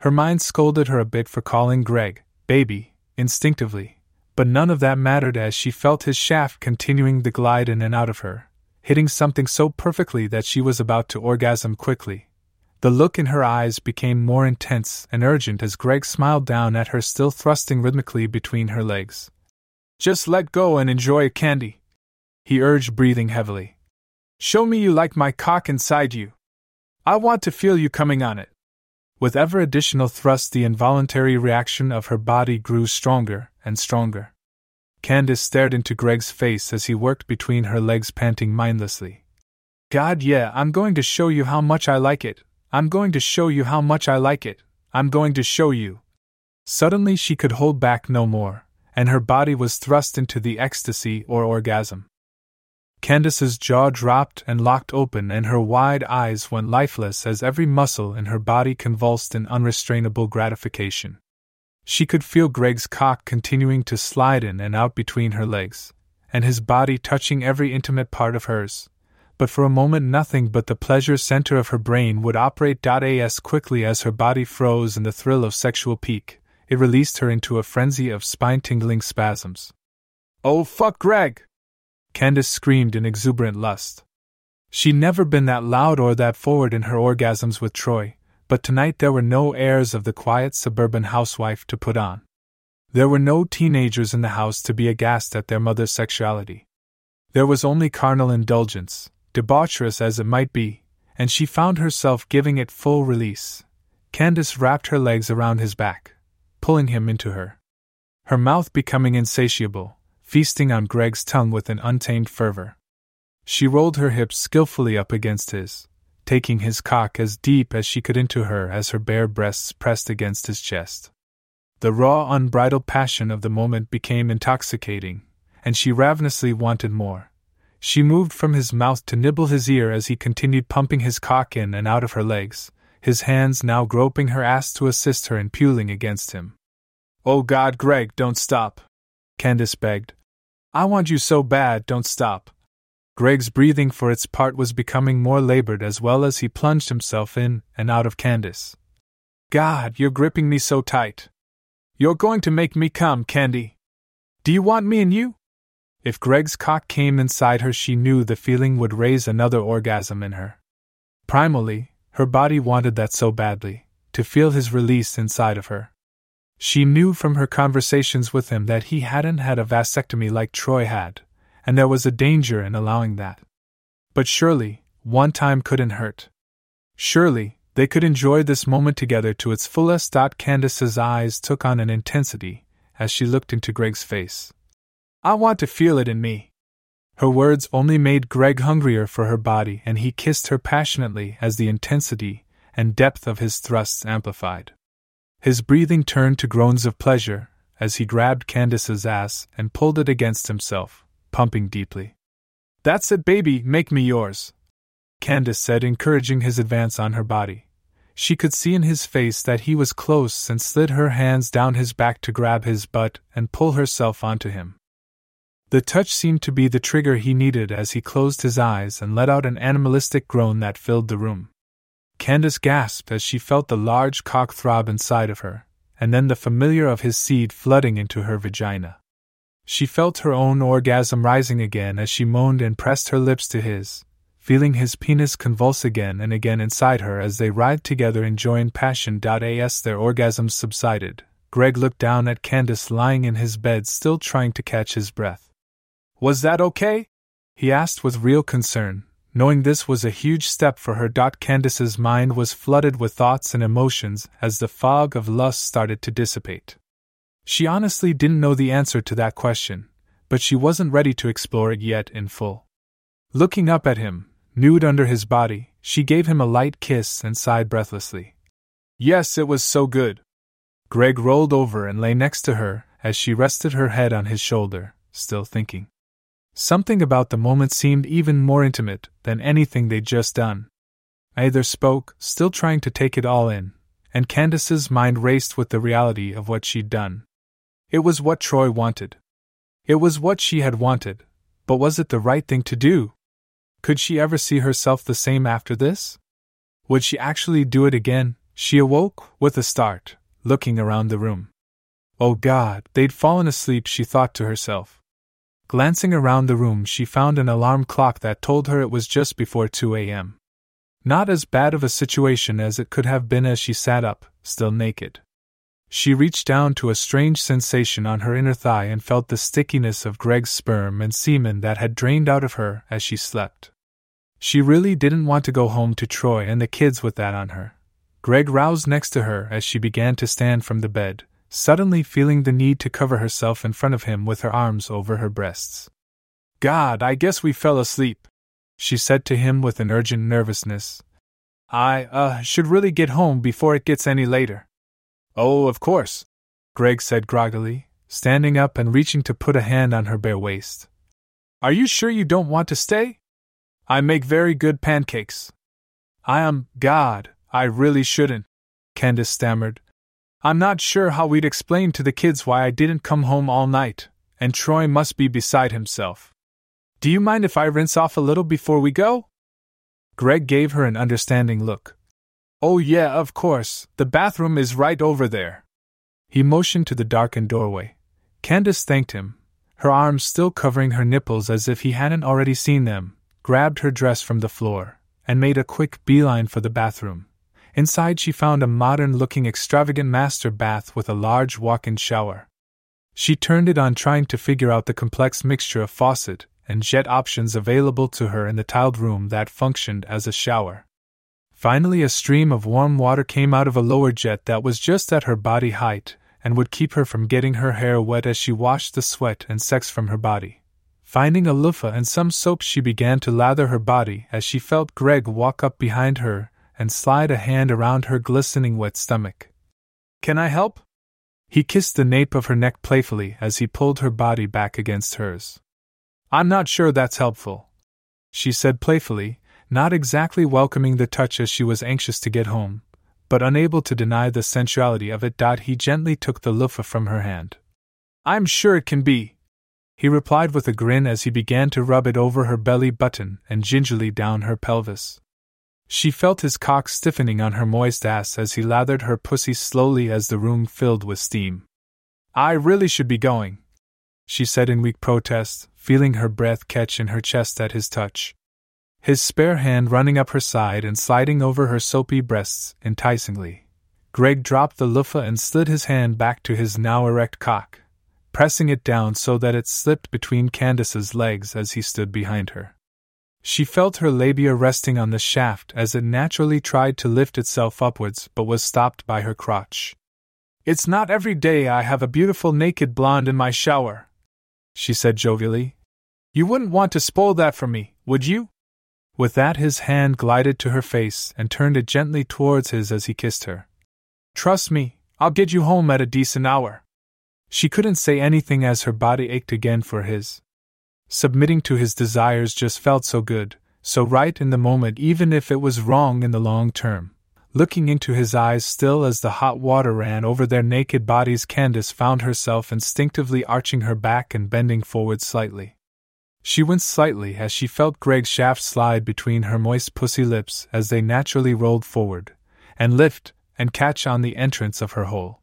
Her mind scolded her a bit for calling Greg, baby, instinctively, but none of that mattered as she felt his shaft continuing to glide in and out of her, hitting something so perfectly that she was about to orgasm quickly. The look in her eyes became more intense and urgent as Greg smiled down at her, still thrusting rhythmically between her legs. Just let go and enjoy a candy. He urged, breathing heavily. Show me you like my cock inside you. I want to feel you coming on it. With ever additional thrust, the involuntary reaction of her body grew stronger and stronger. Candace stared into Greg's face as he worked between her legs, panting mindlessly. God, yeah, I'm going to show you how much I like it. I'm going to show you how much I like it. I'm going to show you. Suddenly, she could hold back no more and her body was thrust into the ecstasy or orgasm. Candace's jaw dropped and locked open, and her wide eyes went lifeless as every muscle in her body convulsed in unrestrainable gratification. She could feel Greg's cock continuing to slide in and out between her legs, and his body touching every intimate part of hers. But for a moment, nothing but the pleasure center of her brain would operate. As quickly as her body froze in the thrill of sexual pique, it released her into a frenzy of spine tingling spasms. Oh, fuck Greg! Candace screamed in exuberant lust. She'd never been that loud or that forward in her orgasms with Troy, but tonight there were no airs of the quiet suburban housewife to put on. There were no teenagers in the house to be aghast at their mother's sexuality. There was only carnal indulgence, debaucherous as it might be, and she found herself giving it full release. Candace wrapped her legs around his back, pulling him into her. Her mouth becoming insatiable, feasting on Greg's tongue with an untamed fervor. She rolled her hips skillfully up against his, taking his cock as deep as she could into her as her bare breasts pressed against his chest. The raw, unbridled passion of the moment became intoxicating, and she ravenously wanted more. She moved from his mouth to nibble his ear as he continued pumping his cock in and out of her legs, his hands now groping her ass to assist her in puling against him. Oh God, Greg, don't stop. Candace begged. I want you so bad, don't stop. Greg's breathing for its part was becoming more labored as well as he plunged himself in and out of Candace. God, you're gripping me so tight. You're going to make me come, Candy. Do you want me and you? If Greg's cock came inside her, she knew the feeling would raise another orgasm in her. Primally, her body wanted that so badly, to feel his release inside of her. She knew from her conversations with him that he hadn't had a vasectomy like Troy had, and there was a danger in allowing that. But surely, one time couldn't hurt. Surely, they could enjoy this moment together to its fullest. Candace's eyes took on an intensity as she looked into Greg's face. I want to feel it in me. Her words only made Greg hungrier for her body, and he kissed her passionately as the intensity and depth of his thrusts amplified. His breathing turned to groans of pleasure as he grabbed Candace's ass and pulled it against himself, pumping deeply. That's it, baby, make me yours. Candace said, encouraging his advance on her body. She could see in his face that he was close and slid her hands down his back to grab his butt and pull herself onto him. The touch seemed to be the trigger he needed as he closed his eyes and let out an animalistic groan that filled the room. Candace gasped as she felt the large cock throb inside of her, and then the familiar of his seed flooding into her vagina. She felt her own orgasm rising again as she moaned and pressed her lips to his, feeling his penis convulse again and again inside her as they writhed together in joy and passion. As their orgasms subsided, Greg looked down at Candace lying in his bed, still trying to catch his breath. Was that okay? he asked with real concern, knowing this was a huge step for her. Candace's mind was flooded with thoughts and emotions as the fog of lust started to dissipate. She honestly didn't know the answer to that question, but she wasn't ready to explore it yet in full. Looking up at him, Nude under his body, she gave him a light kiss and sighed breathlessly. Yes, it was so good. Greg rolled over and lay next to her as she rested her head on his shoulder, still thinking. Something about the moment seemed even more intimate than anything they'd just done. Either spoke, still trying to take it all in, and Candace's mind raced with the reality of what she'd done. It was what Troy wanted. It was what she had wanted, but was it the right thing to do? Could she ever see herself the same after this? Would she actually do it again? She awoke, with a start, looking around the room. Oh God, they'd fallen asleep, she thought to herself. Glancing around the room, she found an alarm clock that told her it was just before 2 a.m. Not as bad of a situation as it could have been as she sat up, still naked. She reached down to a strange sensation on her inner thigh and felt the stickiness of Greg's sperm and semen that had drained out of her as she slept. She really didn't want to go home to Troy and the kids with that on her. Greg roused next to her as she began to stand from the bed, suddenly feeling the need to cover herself in front of him with her arms over her breasts. God, I guess we fell asleep, she said to him with an urgent nervousness. I, uh, should really get home before it gets any later. Oh, of course, Greg said groggily, standing up and reaching to put a hand on her bare waist. Are you sure you don't want to stay? I make very good pancakes. I am God, I really shouldn't, Candace stammered. I'm not sure how we'd explain to the kids why I didn't come home all night, and Troy must be beside himself. Do you mind if I rinse off a little before we go? Greg gave her an understanding look. Oh, yeah, of course, the bathroom is right over there. He motioned to the darkened doorway. Candace thanked him, her arms still covering her nipples as if he hadn't already seen them, grabbed her dress from the floor, and made a quick beeline for the bathroom. Inside, she found a modern looking extravagant master bath with a large walk in shower. She turned it on, trying to figure out the complex mixture of faucet and jet options available to her in the tiled room that functioned as a shower. Finally, a stream of warm water came out of a lower jet that was just at her body height and would keep her from getting her hair wet as she washed the sweat and sex from her body. Finding a loofah and some soap, she began to lather her body as she felt Greg walk up behind her and slide a hand around her glistening wet stomach. Can I help? He kissed the nape of her neck playfully as he pulled her body back against hers. I'm not sure that's helpful, she said playfully, not exactly welcoming the touch as she was anxious to get home, but unable to deny the sensuality of it. He gently took the loofah from her hand. I'm sure it can be, he replied with a grin as he began to rub it over her belly button and gingerly down her pelvis. She felt his cock stiffening on her moist ass as he lathered her pussy slowly as the room filled with steam. I really should be going, she said in weak protest, feeling her breath catch in her chest at his touch. His spare hand running up her side and sliding over her soapy breasts enticingly. Greg dropped the loofah and slid his hand back to his now erect cock pressing it down so that it slipped between Candace's legs as he stood behind her. She felt her labia resting on the shaft as it naturally tried to lift itself upwards but was stopped by her crotch. It's not every day I have a beautiful naked blonde in my shower, she said jovially. You wouldn't want to spoil that for me, would you? With that, his hand glided to her face and turned it gently towards his as he kissed her. Trust me, I'll get you home at a decent hour. She couldn't say anything as her body ached again for his. Submitting to his desires just felt so good, so right in the moment, even if it was wrong in the long term. Looking into his eyes still as the hot water ran over their naked bodies, Candace found herself instinctively arching her back and bending forward slightly. She winced slightly as she felt Greg's shaft slide between her moist pussy lips as they naturally rolled forward, and lift and catch on the entrance of her hole.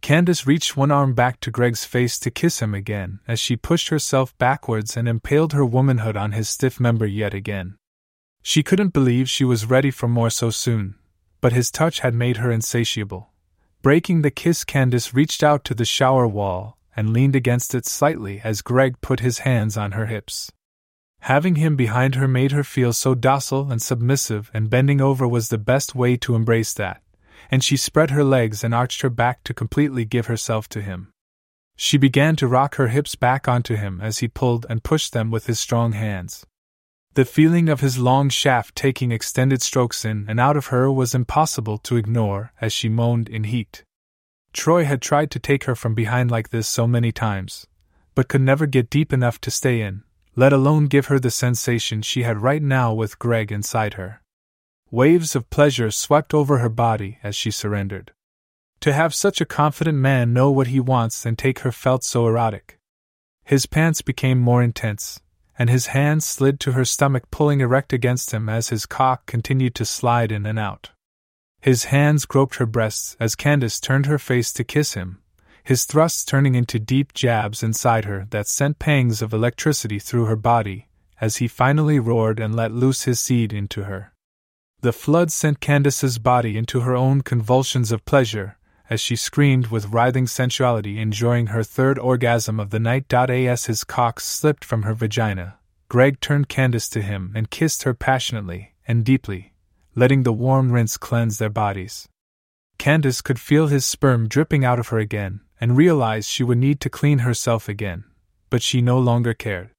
Candace reached one arm back to Greg's face to kiss him again as she pushed herself backwards and impaled her womanhood on his stiff member yet again. She couldn't believe she was ready for more so soon, but his touch had made her insatiable. Breaking the kiss, Candace reached out to the shower wall and leaned against it slightly as Greg put his hands on her hips. Having him behind her made her feel so docile and submissive, and bending over was the best way to embrace that, and she spread her legs and arched her back to completely give herself to him. She began to rock her hips back onto him as he pulled and pushed them with his strong hands. The feeling of his long shaft taking extended strokes in and out of her was impossible to ignore as she moaned in heat. Troy had tried to take her from behind like this so many times, but could never get deep enough to stay in, let alone give her the sensation she had right now with Greg inside her. Waves of pleasure swept over her body as she surrendered. To have such a confident man know what he wants and take her felt so erotic. His pants became more intense, and his hands slid to her stomach, pulling erect against him as his cock continued to slide in and out. His hands groped her breasts as Candace turned her face to kiss him, his thrusts turning into deep jabs inside her that sent pangs of electricity through her body as he finally roared and let loose his seed into her. The flood sent Candace's body into her own convulsions of pleasure, as she screamed with writhing sensuality, enjoying her third orgasm of the night. As his cock slipped from her vagina, Greg turned Candace to him and kissed her passionately and deeply, letting the warm rinse cleanse their bodies. Candace could feel his sperm dripping out of her again, and realized she would need to clean herself again, but she no longer cared.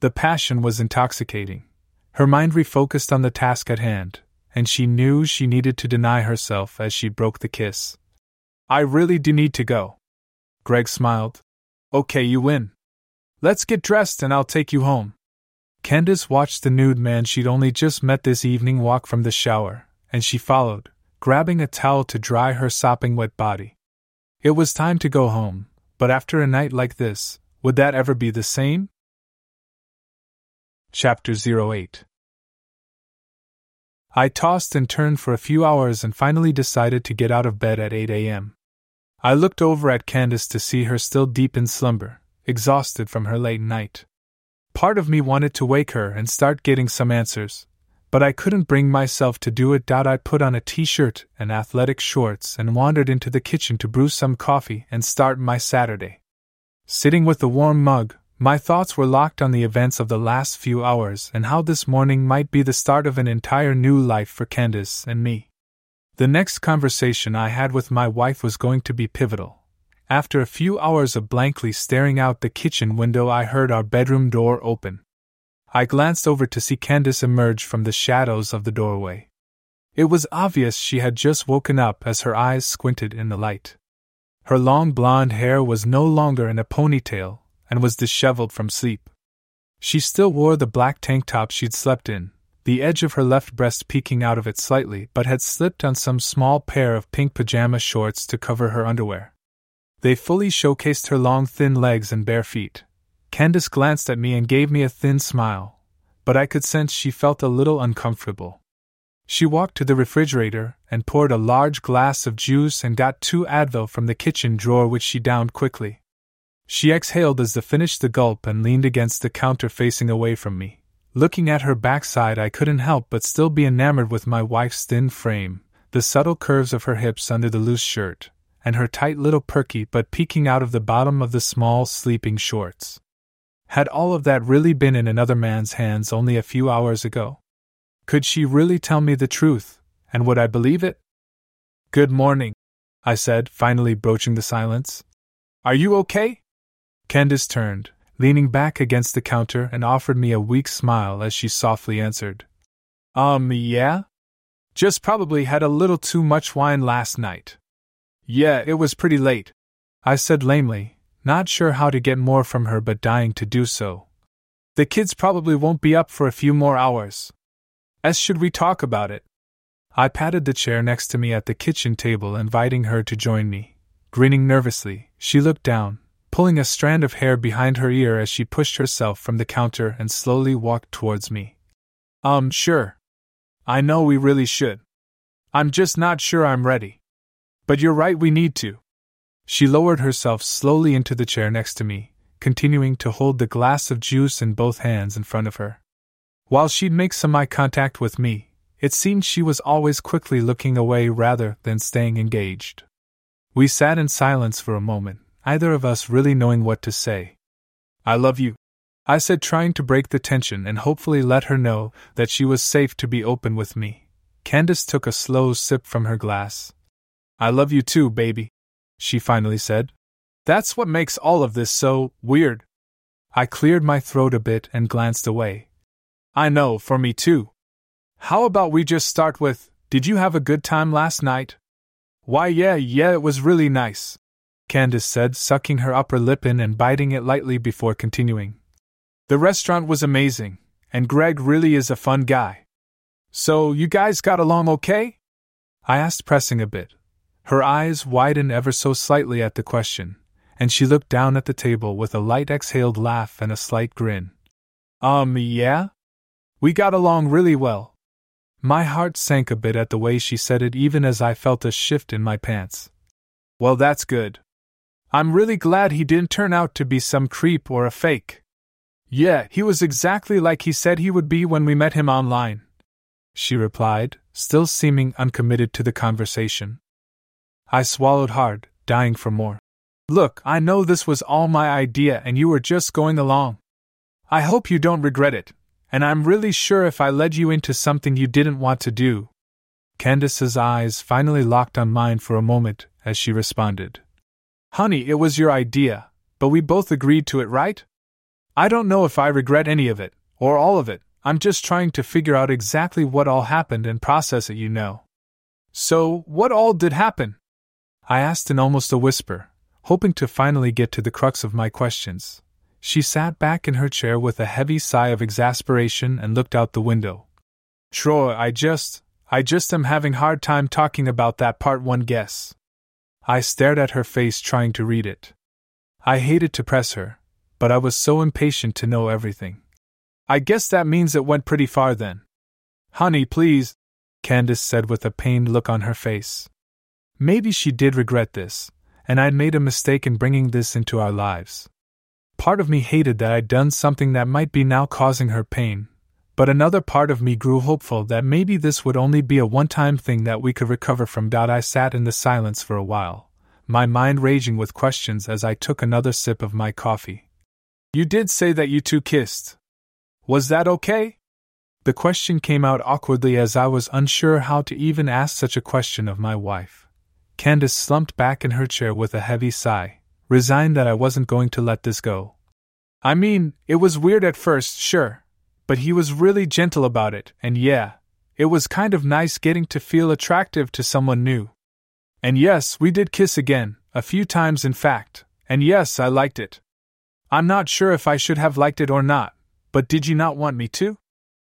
The passion was intoxicating. Her mind refocused on the task at hand, and she knew she needed to deny herself as she broke the kiss. I really do need to go. Greg smiled. Okay, you win. Let's get dressed and I'll take you home. Candace watched the nude man she'd only just met this evening walk from the shower, and she followed, grabbing a towel to dry her sopping wet body. It was time to go home, but after a night like this, would that ever be the same? Chapter 08 I tossed and turned for a few hours and finally decided to get out of bed at 8 a.m. I looked over at Candace to see her still deep in slumber, exhausted from her late night. Part of me wanted to wake her and start getting some answers, but I couldn't bring myself to do it. I put on a t shirt and athletic shorts and wandered into the kitchen to brew some coffee and start my Saturday. Sitting with the warm mug, my thoughts were locked on the events of the last few hours and how this morning might be the start of an entire new life for Candace and me. The next conversation I had with my wife was going to be pivotal. After a few hours of blankly staring out the kitchen window, I heard our bedroom door open. I glanced over to see Candace emerge from the shadows of the doorway. It was obvious she had just woken up as her eyes squinted in the light. Her long blonde hair was no longer in a ponytail, and was disheveled from sleep. She still wore the black tank top she'd slept in, the edge of her left breast peeking out of it slightly, but had slipped on some small pair of pink pajama shorts to cover her underwear. They fully showcased her long, thin legs and bare feet. Candace glanced at me and gave me a thin smile, but I could sense she felt a little uncomfortable. She walked to the refrigerator and poured a large glass of juice and got two Advil from the kitchen drawer, which she downed quickly. She exhaled as the finished the gulp and leaned against the counter facing away from me. Looking at her backside, I couldn't help but still be enamored with my wife's thin frame, the subtle curves of her hips under the loose shirt, and her tight little perky butt peeking out of the bottom of the small sleeping shorts. Had all of that really been in another man's hands only a few hours ago? Could she really tell me the truth, and would I believe it? Good morning, I said, finally broaching the silence. Are you okay? Candace turned, leaning back against the counter, and offered me a weak smile as she softly answered. Um, yeah? Just probably had a little too much wine last night. Yeah, it was pretty late. I said lamely, not sure how to get more from her but dying to do so. The kids probably won't be up for a few more hours. As should we talk about it? I patted the chair next to me at the kitchen table, inviting her to join me. Grinning nervously, she looked down, pulling a strand of hair behind her ear as she pushed herself from the counter and slowly walked towards me. Um, sure. I know we really should. I'm just not sure I'm ready. But you're right, we need to. She lowered herself slowly into the chair next to me, continuing to hold the glass of juice in both hands in front of her. While she'd make some eye contact with me, it seemed she was always quickly looking away rather than staying engaged. We sat in silence for a moment, either of us really knowing what to say. I love you, I said, trying to break the tension and hopefully let her know that she was safe to be open with me. Candace took a slow sip from her glass. I love you too, baby, she finally said. That's what makes all of this so weird. I cleared my throat a bit and glanced away. I know, for me too. How about we just start with Did you have a good time last night? Why, yeah, yeah, it was really nice, Candace said, sucking her upper lip in and biting it lightly before continuing. The restaurant was amazing, and Greg really is a fun guy. So, you guys got along okay? I asked, pressing a bit. Her eyes widened ever so slightly at the question, and she looked down at the table with a light exhaled laugh and a slight grin. Um, yeah? We got along really well. My heart sank a bit at the way she said it, even as I felt a shift in my pants. Well, that's good. I'm really glad he didn't turn out to be some creep or a fake. Yeah, he was exactly like he said he would be when we met him online. She replied, still seeming uncommitted to the conversation. I swallowed hard, dying for more. Look, I know this was all my idea and you were just going along. I hope you don't regret it, and I'm really sure if I led you into something you didn't want to do. Candace's eyes finally locked on mine for a moment as she responded. Honey, it was your idea, but we both agreed to it, right? I don't know if I regret any of it, or all of it, I'm just trying to figure out exactly what all happened and process it, you know. So, what all did happen? I asked in almost a whisper, hoping to finally get to the crux of my questions. She sat back in her chair with a heavy sigh of exasperation and looked out the window. Troy, I just, I just am having hard time talking about that part one guess. I stared at her face trying to read it. I hated to press her, but I was so impatient to know everything. I guess that means it went pretty far then. Honey, please, Candace said with a pained look on her face. Maybe she did regret this, and I'd made a mistake in bringing this into our lives. Part of me hated that I'd done something that might be now causing her pain, but another part of me grew hopeful that maybe this would only be a one time thing that we could recover from. I sat in the silence for a while, my mind raging with questions as I took another sip of my coffee. You did say that you two kissed. Was that okay? The question came out awkwardly as I was unsure how to even ask such a question of my wife. Candace slumped back in her chair with a heavy sigh resigned that I wasn't going to let this go. I mean, it was weird at first, sure, but he was really gentle about it, and yeah, it was kind of nice getting to feel attractive to someone new. And yes, we did kiss again, a few times in fact, and yes, I liked it. I'm not sure if I should have liked it or not, but did you not want me to?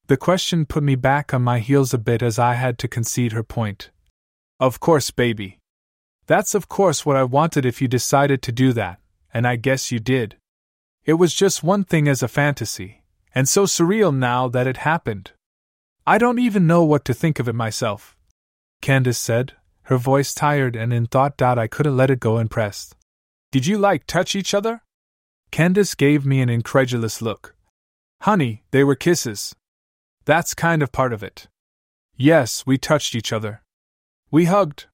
The question put me back on my heels a bit as I had to concede her point. Of course, baby. That's of course what I wanted if you decided to do that, and I guess you did. It was just one thing as a fantasy, and so surreal now that it happened. I don't even know what to think of it myself. Candace said, her voice tired and in thought. Doubt I couldn't let it go impressed. Did you like touch each other? Candace gave me an incredulous look. Honey, they were kisses. That's kind of part of it. Yes, we touched each other. We hugged,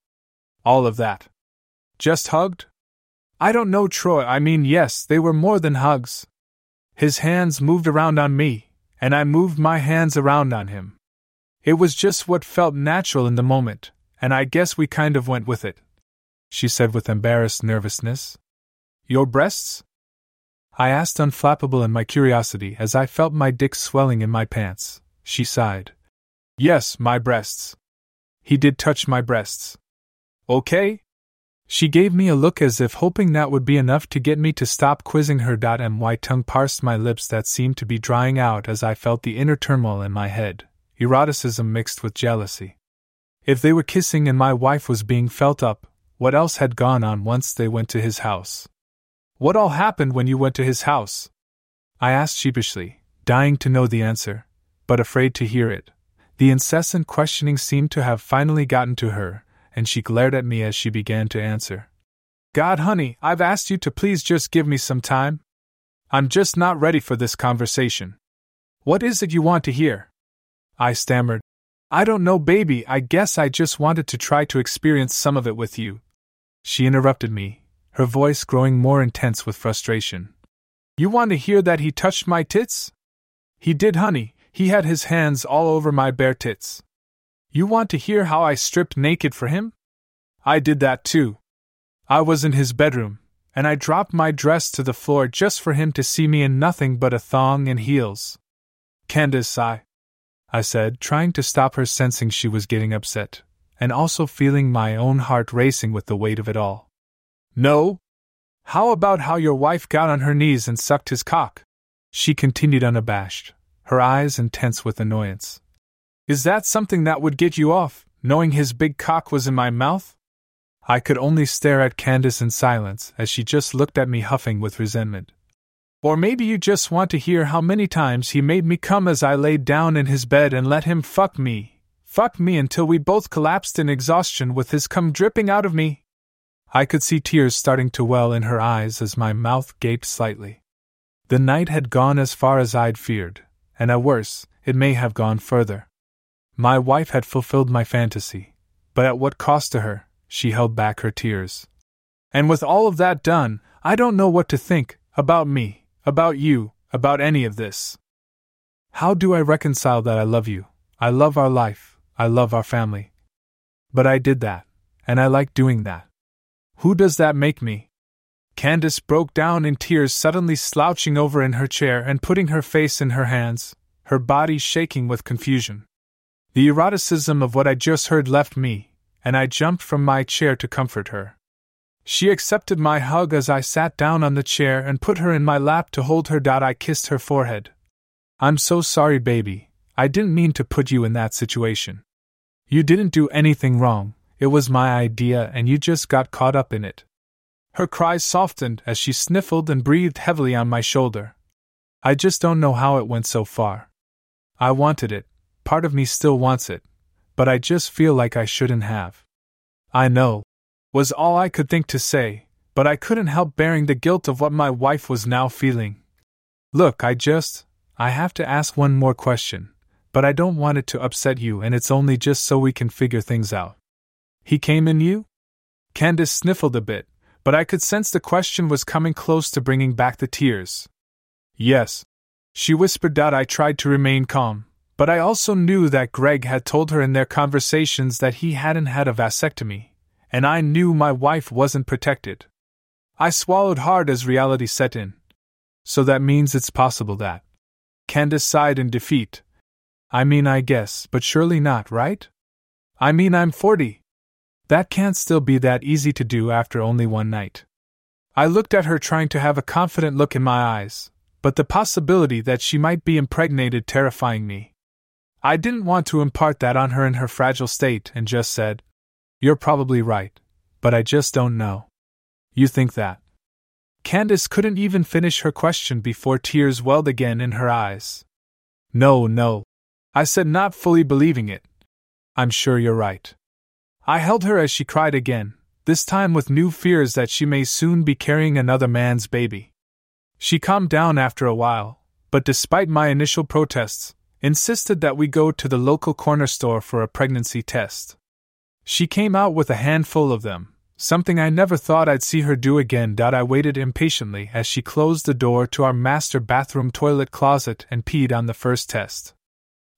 all of that. Just hugged? I don't know, Troy. I mean, yes, they were more than hugs. His hands moved around on me, and I moved my hands around on him. It was just what felt natural in the moment, and I guess we kind of went with it. She said with embarrassed nervousness. Your breasts? I asked, unflappable in my curiosity as I felt my dick swelling in my pants. She sighed. Yes, my breasts. He did touch my breasts. Okay? She gave me a look as if hoping that would be enough to get me to stop quizzing her. My tongue parsed my lips that seemed to be drying out as I felt the inner turmoil in my head, eroticism mixed with jealousy. If they were kissing and my wife was being felt up, what else had gone on once they went to his house? What all happened when you went to his house? I asked sheepishly, dying to know the answer, but afraid to hear it. The incessant questioning seemed to have finally gotten to her, and she glared at me as she began to answer. God, honey, I've asked you to please just give me some time. I'm just not ready for this conversation. What is it you want to hear? I stammered. I don't know, baby, I guess I just wanted to try to experience some of it with you. She interrupted me, her voice growing more intense with frustration. You want to hear that he touched my tits? He did, honey, he had his hands all over my bare tits. You want to hear how I stripped naked for him? I did that too. I was in his bedroom, and I dropped my dress to the floor just for him to see me in nothing but a thong and heels. Candace, I. I said, trying to stop her, sensing she was getting upset, and also feeling my own heart racing with the weight of it all. No? How about how your wife got on her knees and sucked his cock? She continued unabashed, her eyes intense with annoyance. Is that something that would get you off, knowing his big cock was in my mouth? I could only stare at Candace in silence as she just looked at me huffing with resentment. Or maybe you just want to hear how many times he made me come as I laid down in his bed and let him fuck me. Fuck me until we both collapsed in exhaustion with his cum dripping out of me. I could see tears starting to well in her eyes as my mouth gaped slightly. The night had gone as far as I'd feared, and at worst, it may have gone further. My wife had fulfilled my fantasy, but at what cost to her? she held back her tears. And with all of that done, I don't know what to think about me, about you, about any of this. How do I reconcile that I love you, I love our life, I love our family? But I did that, and I like doing that. Who does that make me? Candace broke down in tears, suddenly slouching over in her chair and putting her face in her hands, her body shaking with confusion. The eroticism of what I just heard left me, and I jumped from my chair to comfort her. She accepted my hug as I sat down on the chair and put her in my lap to hold her. I kissed her forehead. I'm so sorry, baby. I didn't mean to put you in that situation. You didn't do anything wrong, it was my idea and you just got caught up in it. Her cries softened as she sniffled and breathed heavily on my shoulder. I just don't know how it went so far. I wanted it, part of me still wants it, but I just feel like I shouldn't have. I know, was all I could think to say, but I couldn't help bearing the guilt of what my wife was now feeling. Look, I just. I have to ask one more question, but I don't want it to upset you, and it's only just so we can figure things out. He came in you? Candace sniffled a bit, but I could sense the question was coming close to bringing back the tears. Yes. She whispered that I tried to remain calm, but I also knew that Greg had told her in their conversations that he hadn't had a vasectomy, and I knew my wife wasn't protected. I swallowed hard as reality set in. So that means it's possible that. Candace sighed in defeat. I mean, I guess, but surely not, right? I mean, I'm 40. That can't still be that easy to do after only one night. I looked at her, trying to have a confident look in my eyes, but the possibility that she might be impregnated terrifying me. I didn't want to impart that on her in her fragile state and just said, You're probably right, but I just don't know. You think that? Candace couldn't even finish her question before tears welled again in her eyes. No, no. I said, not fully believing it. I'm sure you're right. I held her as she cried again, this time with new fears that she may soon be carrying another man's baby. She calmed down after a while, but despite my initial protests, insisted that we go to the local corner store for a pregnancy test. She came out with a handful of them, something I never thought I'd see her do again. I waited impatiently as she closed the door to our master bathroom toilet closet and peed on the first test.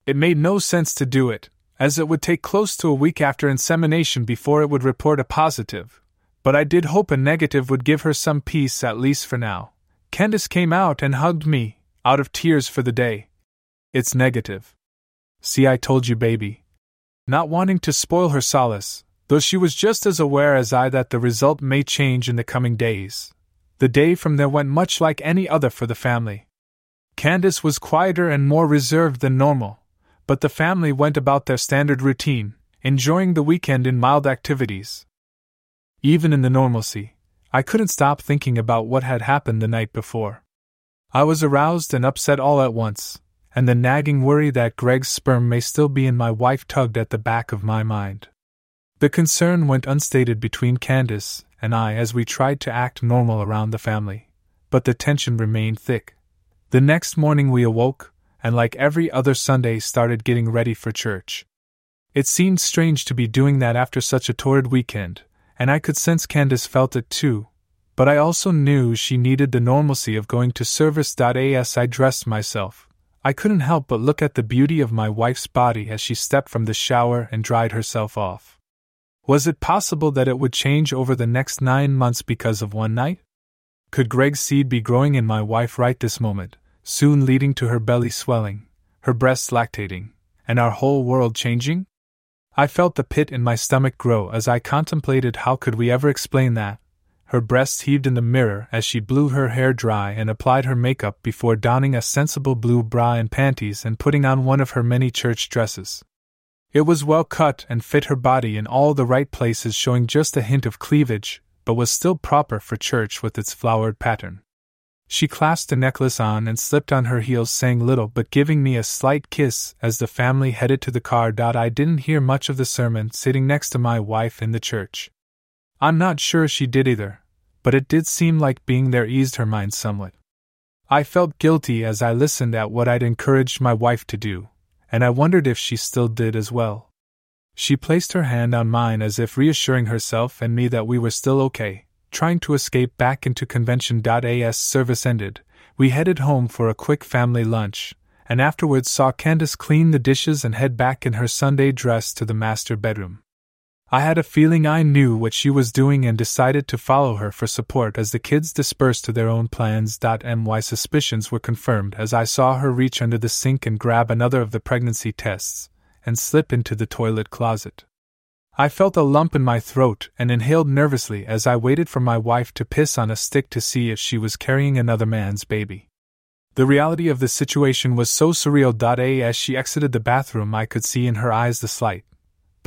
It made no sense to do it, as it would take close to a week after insemination before it would report a positive, but I did hope a negative would give her some peace at least for now. Candace came out and hugged me, out of tears for the day, it's negative. See, I told you, baby. Not wanting to spoil her solace, though she was just as aware as I that the result may change in the coming days. The day from there went much like any other for the family. Candace was quieter and more reserved than normal, but the family went about their standard routine, enjoying the weekend in mild activities. Even in the normalcy, I couldn't stop thinking about what had happened the night before. I was aroused and upset all at once, and the nagging worry that Greg's sperm may still be in my wife tugged at the back of my mind. The concern went unstated between Candace and I as we tried to act normal around the family. But the tension remained thick. The next morning we awoke, and like every other Sunday, started getting ready for church. It seemed strange to be doing that after such a torrid weekend, and I could sense Candace felt it too, but I also knew she needed the normalcy of going to service. As I dressed myself, I couldn't help but look at the beauty of my wife's body as she stepped from the shower and dried herself off. Was it possible that it would change over the next nine months because of one night? Could Greg's seed be growing in my wife right this moment, soon leading to her belly swelling, her breasts lactating, and our whole world changing? I felt the pit in my stomach grow as I contemplated how could we ever explain that, her breasts heaved in the mirror as she blew her hair dry and applied her makeup before donning a sensible blue bra and panties and putting on one of her many church dresses. It was well cut and fit her body in all the right places, showing just a hint of cleavage, but was still proper for church with its flowered pattern. She clasped a necklace on and slipped on her heels, saying little but giving me a slight kiss as the family headed to the car. I didn't hear much of the sermon sitting next to my wife in the church. I'm not sure she did either, but it did seem like being there eased her mind somewhat. I felt guilty as I listened at what I'd encouraged my wife to do, and I wondered if she still did as well. She placed her hand on mine as if reassuring herself and me that we were still okay, trying to escape back into convention. As service ended, we headed home for a quick family lunch, and afterwards saw Candace clean the dishes and head back in her Sunday dress to the master bedroom. I had a feeling I knew what she was doing and decided to follow her for support as the kids dispersed to their own plans. My suspicions were confirmed as I saw her reach under the sink and grab another of the pregnancy tests and slip into the toilet closet. I felt a lump in my throat and inhaled nervously as I waited for my wife to piss on a stick to see if she was carrying another man's baby. The reality of the situation was so surreal. As she exited the bathroom, I could see in her eyes the slight,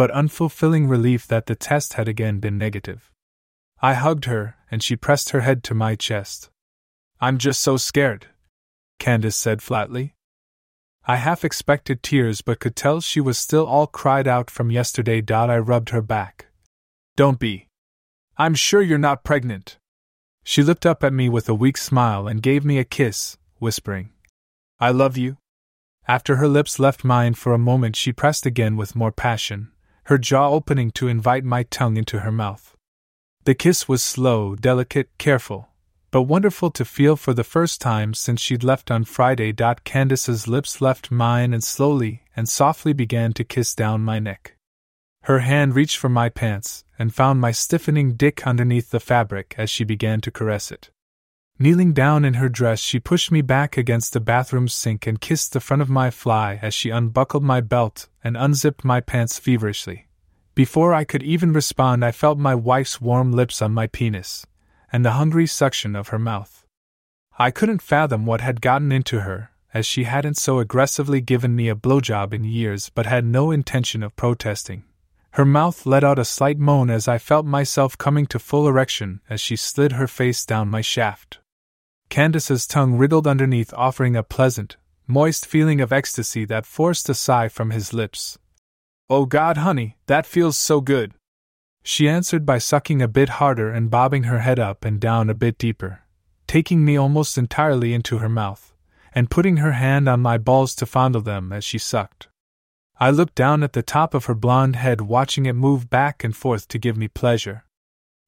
but unfulfilling relief that the test had again been negative. I hugged her, and she pressed her head to my chest. I'm just so scared, Candace said flatly. I half expected tears but could tell she was still all cried out from yesterday. I rubbed her back. Don't be. I'm sure you're not pregnant. She looked up at me with a weak smile and gave me a kiss, whispering, I love you. After her lips left mine for a moment, she pressed again with more passion, her jaw opening to invite my tongue into her mouth. The kiss was slow, delicate, careful, but wonderful to feel for the first time since she'd left on Friday. Candace's lips left mine and slowly and softly began to kiss down my neck. Her hand reached for my pants and found my stiffening dick underneath the fabric as she began to caress it. Kneeling down in her dress, she pushed me back against the bathroom sink and kissed the front of my fly as she unbuckled my belt and unzipped my pants feverishly. Before I could even respond, I felt my wife's warm lips on my penis and the hungry suction of her mouth. I couldn't fathom what had gotten into her, as she hadn't so aggressively given me a blowjob in years but had no intention of protesting. Her mouth let out a slight moan as I felt myself coming to full erection as she slid her face down my shaft. Candace's tongue wriggled underneath, offering a pleasant, moist feeling of ecstasy that forced a sigh from his lips. Oh God, honey, that feels so good. She answered by sucking a bit harder and bobbing her head up and down a bit deeper, taking me almost entirely into her mouth, and putting her hand on my balls to fondle them as she sucked. I looked down at the top of her blonde head, watching it move back and forth to give me pleasure.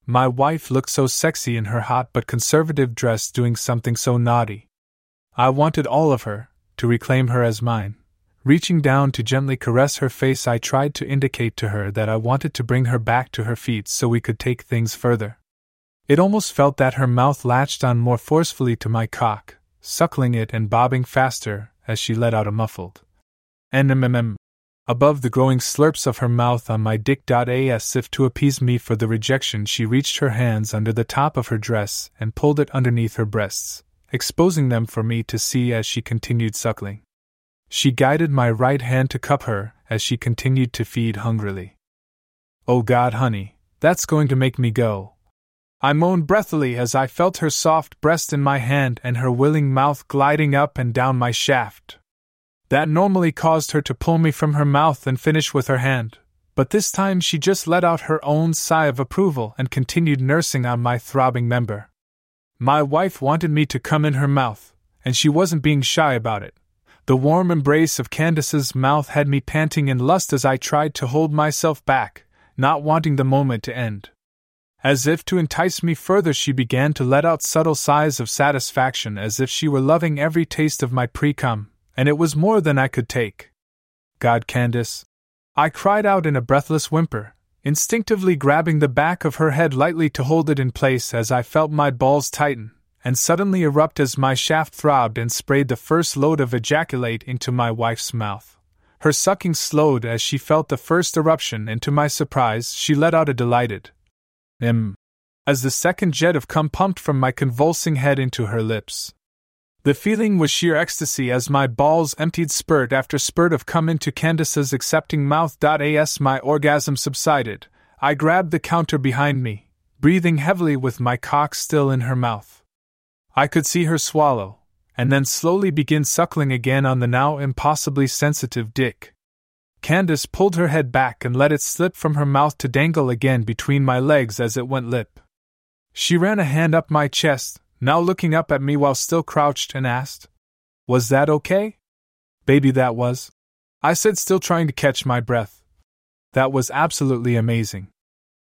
My wife looked so sexy in her hot but conservative dress doing something so naughty. I wanted all of her, to reclaim her as mine. Reaching down to gently caress her face, I tried to indicate to her that I wanted to bring her back to her feet so we could take things further. It almost felt that her mouth latched on more forcefully to my cock, suckling it and bobbing faster as she let out a muffled NMMM above the growing slurps of her mouth on my dick. As if to appease me for the rejection, she reached her hands under the top of her dress and pulled it underneath her breasts, exposing them for me to see as she continued suckling. She guided my right hand to cup her as she continued to feed hungrily. Oh God, honey, that's going to make me go. I moaned breathily as I felt her soft breast in my hand and her willing mouth gliding up and down my shaft. That normally caused her to pull me from her mouth and finish with her hand, but this time she just let out her own sigh of approval and continued nursing on my throbbing member. My wife wanted me to come in her mouth, and she wasn't being shy about it. The warm embrace of Candace's mouth had me panting in lust as I tried to hold myself back, not wanting the moment to end. As if to entice me further, she began to let out subtle sighs of satisfaction as if she were loving every taste of my precum, and it was more than I could take. God, Candace! I cried out in a breathless whimper, instinctively grabbing the back of her head lightly to hold it in place as I felt my balls tighten, and suddenly erupt as my shaft throbbed and sprayed the first load of ejaculate into my wife's mouth. Her sucking slowed as she felt the first eruption, and to my surprise, she let out a delighted "im" as the second jet of cum pumped from my convulsing head into her lips. The feeling was sheer ecstasy as my balls emptied spurt after spurt of cum into Candace's accepting mouth. As my orgasm subsided, I grabbed the counter behind me, breathing heavily with my cock still in her mouth. I could see her swallow, and then slowly begin suckling again on the now impossibly sensitive dick. Candace pulled her head back and let it slip from her mouth to dangle again between my legs as it went lip. She ran a hand up my chest, now looking up at me while still crouched, and asked, Was that okay? Baby, that was. I said, still trying to catch my breath. That was absolutely amazing.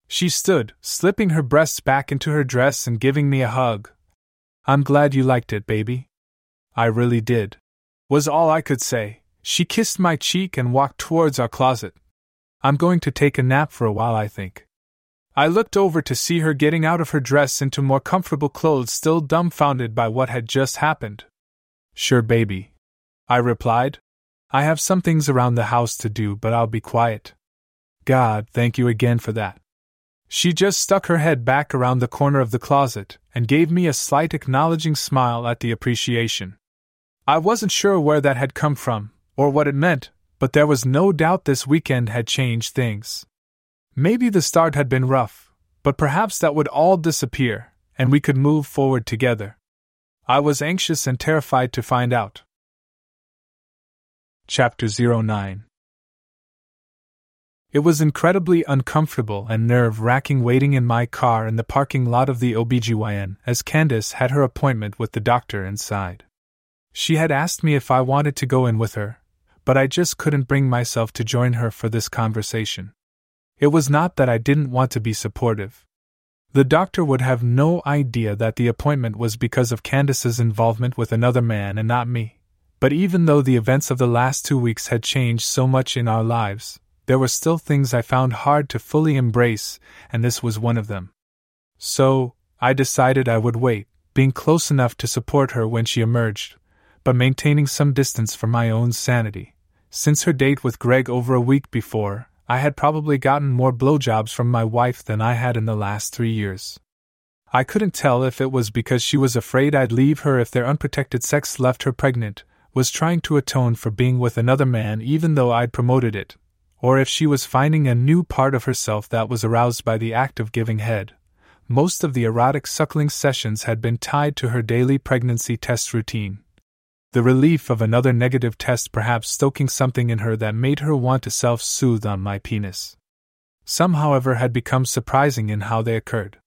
She stood, slipping her breasts back into her dress and giving me a hug, I'm glad you liked it, baby. I really did. Was all I could say. She kissed my cheek and walked towards our closet. I'm going to take a nap for a while, I think. I looked over to see her getting out of her dress into more comfortable clothes, still dumbfounded by what had just happened. Sure, baby. I replied. I have some things around the house to do, but I'll be quiet. God, thank you again for that. She just stuck her head back around the corner of the closet and gave me a slight acknowledging smile at the appreciation. I wasn't sure where that had come from, or what it meant, but there was no doubt this weekend had changed things. Maybe the start had been rough, but perhaps that would all disappear, and we could move forward together. I was anxious and terrified to find out. Chapter 09 it was incredibly uncomfortable and nerve wracking waiting in my car in the parking lot of the OBGYN as Candace had her appointment with the doctor inside. She had asked me if I wanted to go in with her, but I just couldn't bring myself to join her for this conversation. It was not that I didn't want to be supportive. The doctor would have no idea that the appointment was because of Candace's involvement with another man and not me. But even though the events of the last two weeks had changed so much in our lives, there were still things I found hard to fully embrace, and this was one of them. So, I decided I would wait, being close enough to support her when she emerged, but maintaining some distance for my own sanity. Since her date with Greg over a week before, I had probably gotten more blowjobs from my wife than I had in the last three years. I couldn't tell if it was because she was afraid I'd leave her if their unprotected sex left her pregnant, was trying to atone for being with another man even though I'd promoted it, or if she was finding a new part of herself that was aroused by the act of giving head. Most of the erotic suckling sessions had been tied to her daily pregnancy test routine. The relief of another negative test perhaps stoking something in her that made her want to self soothe on my penis. Some, however, had become surprising in how they occurred.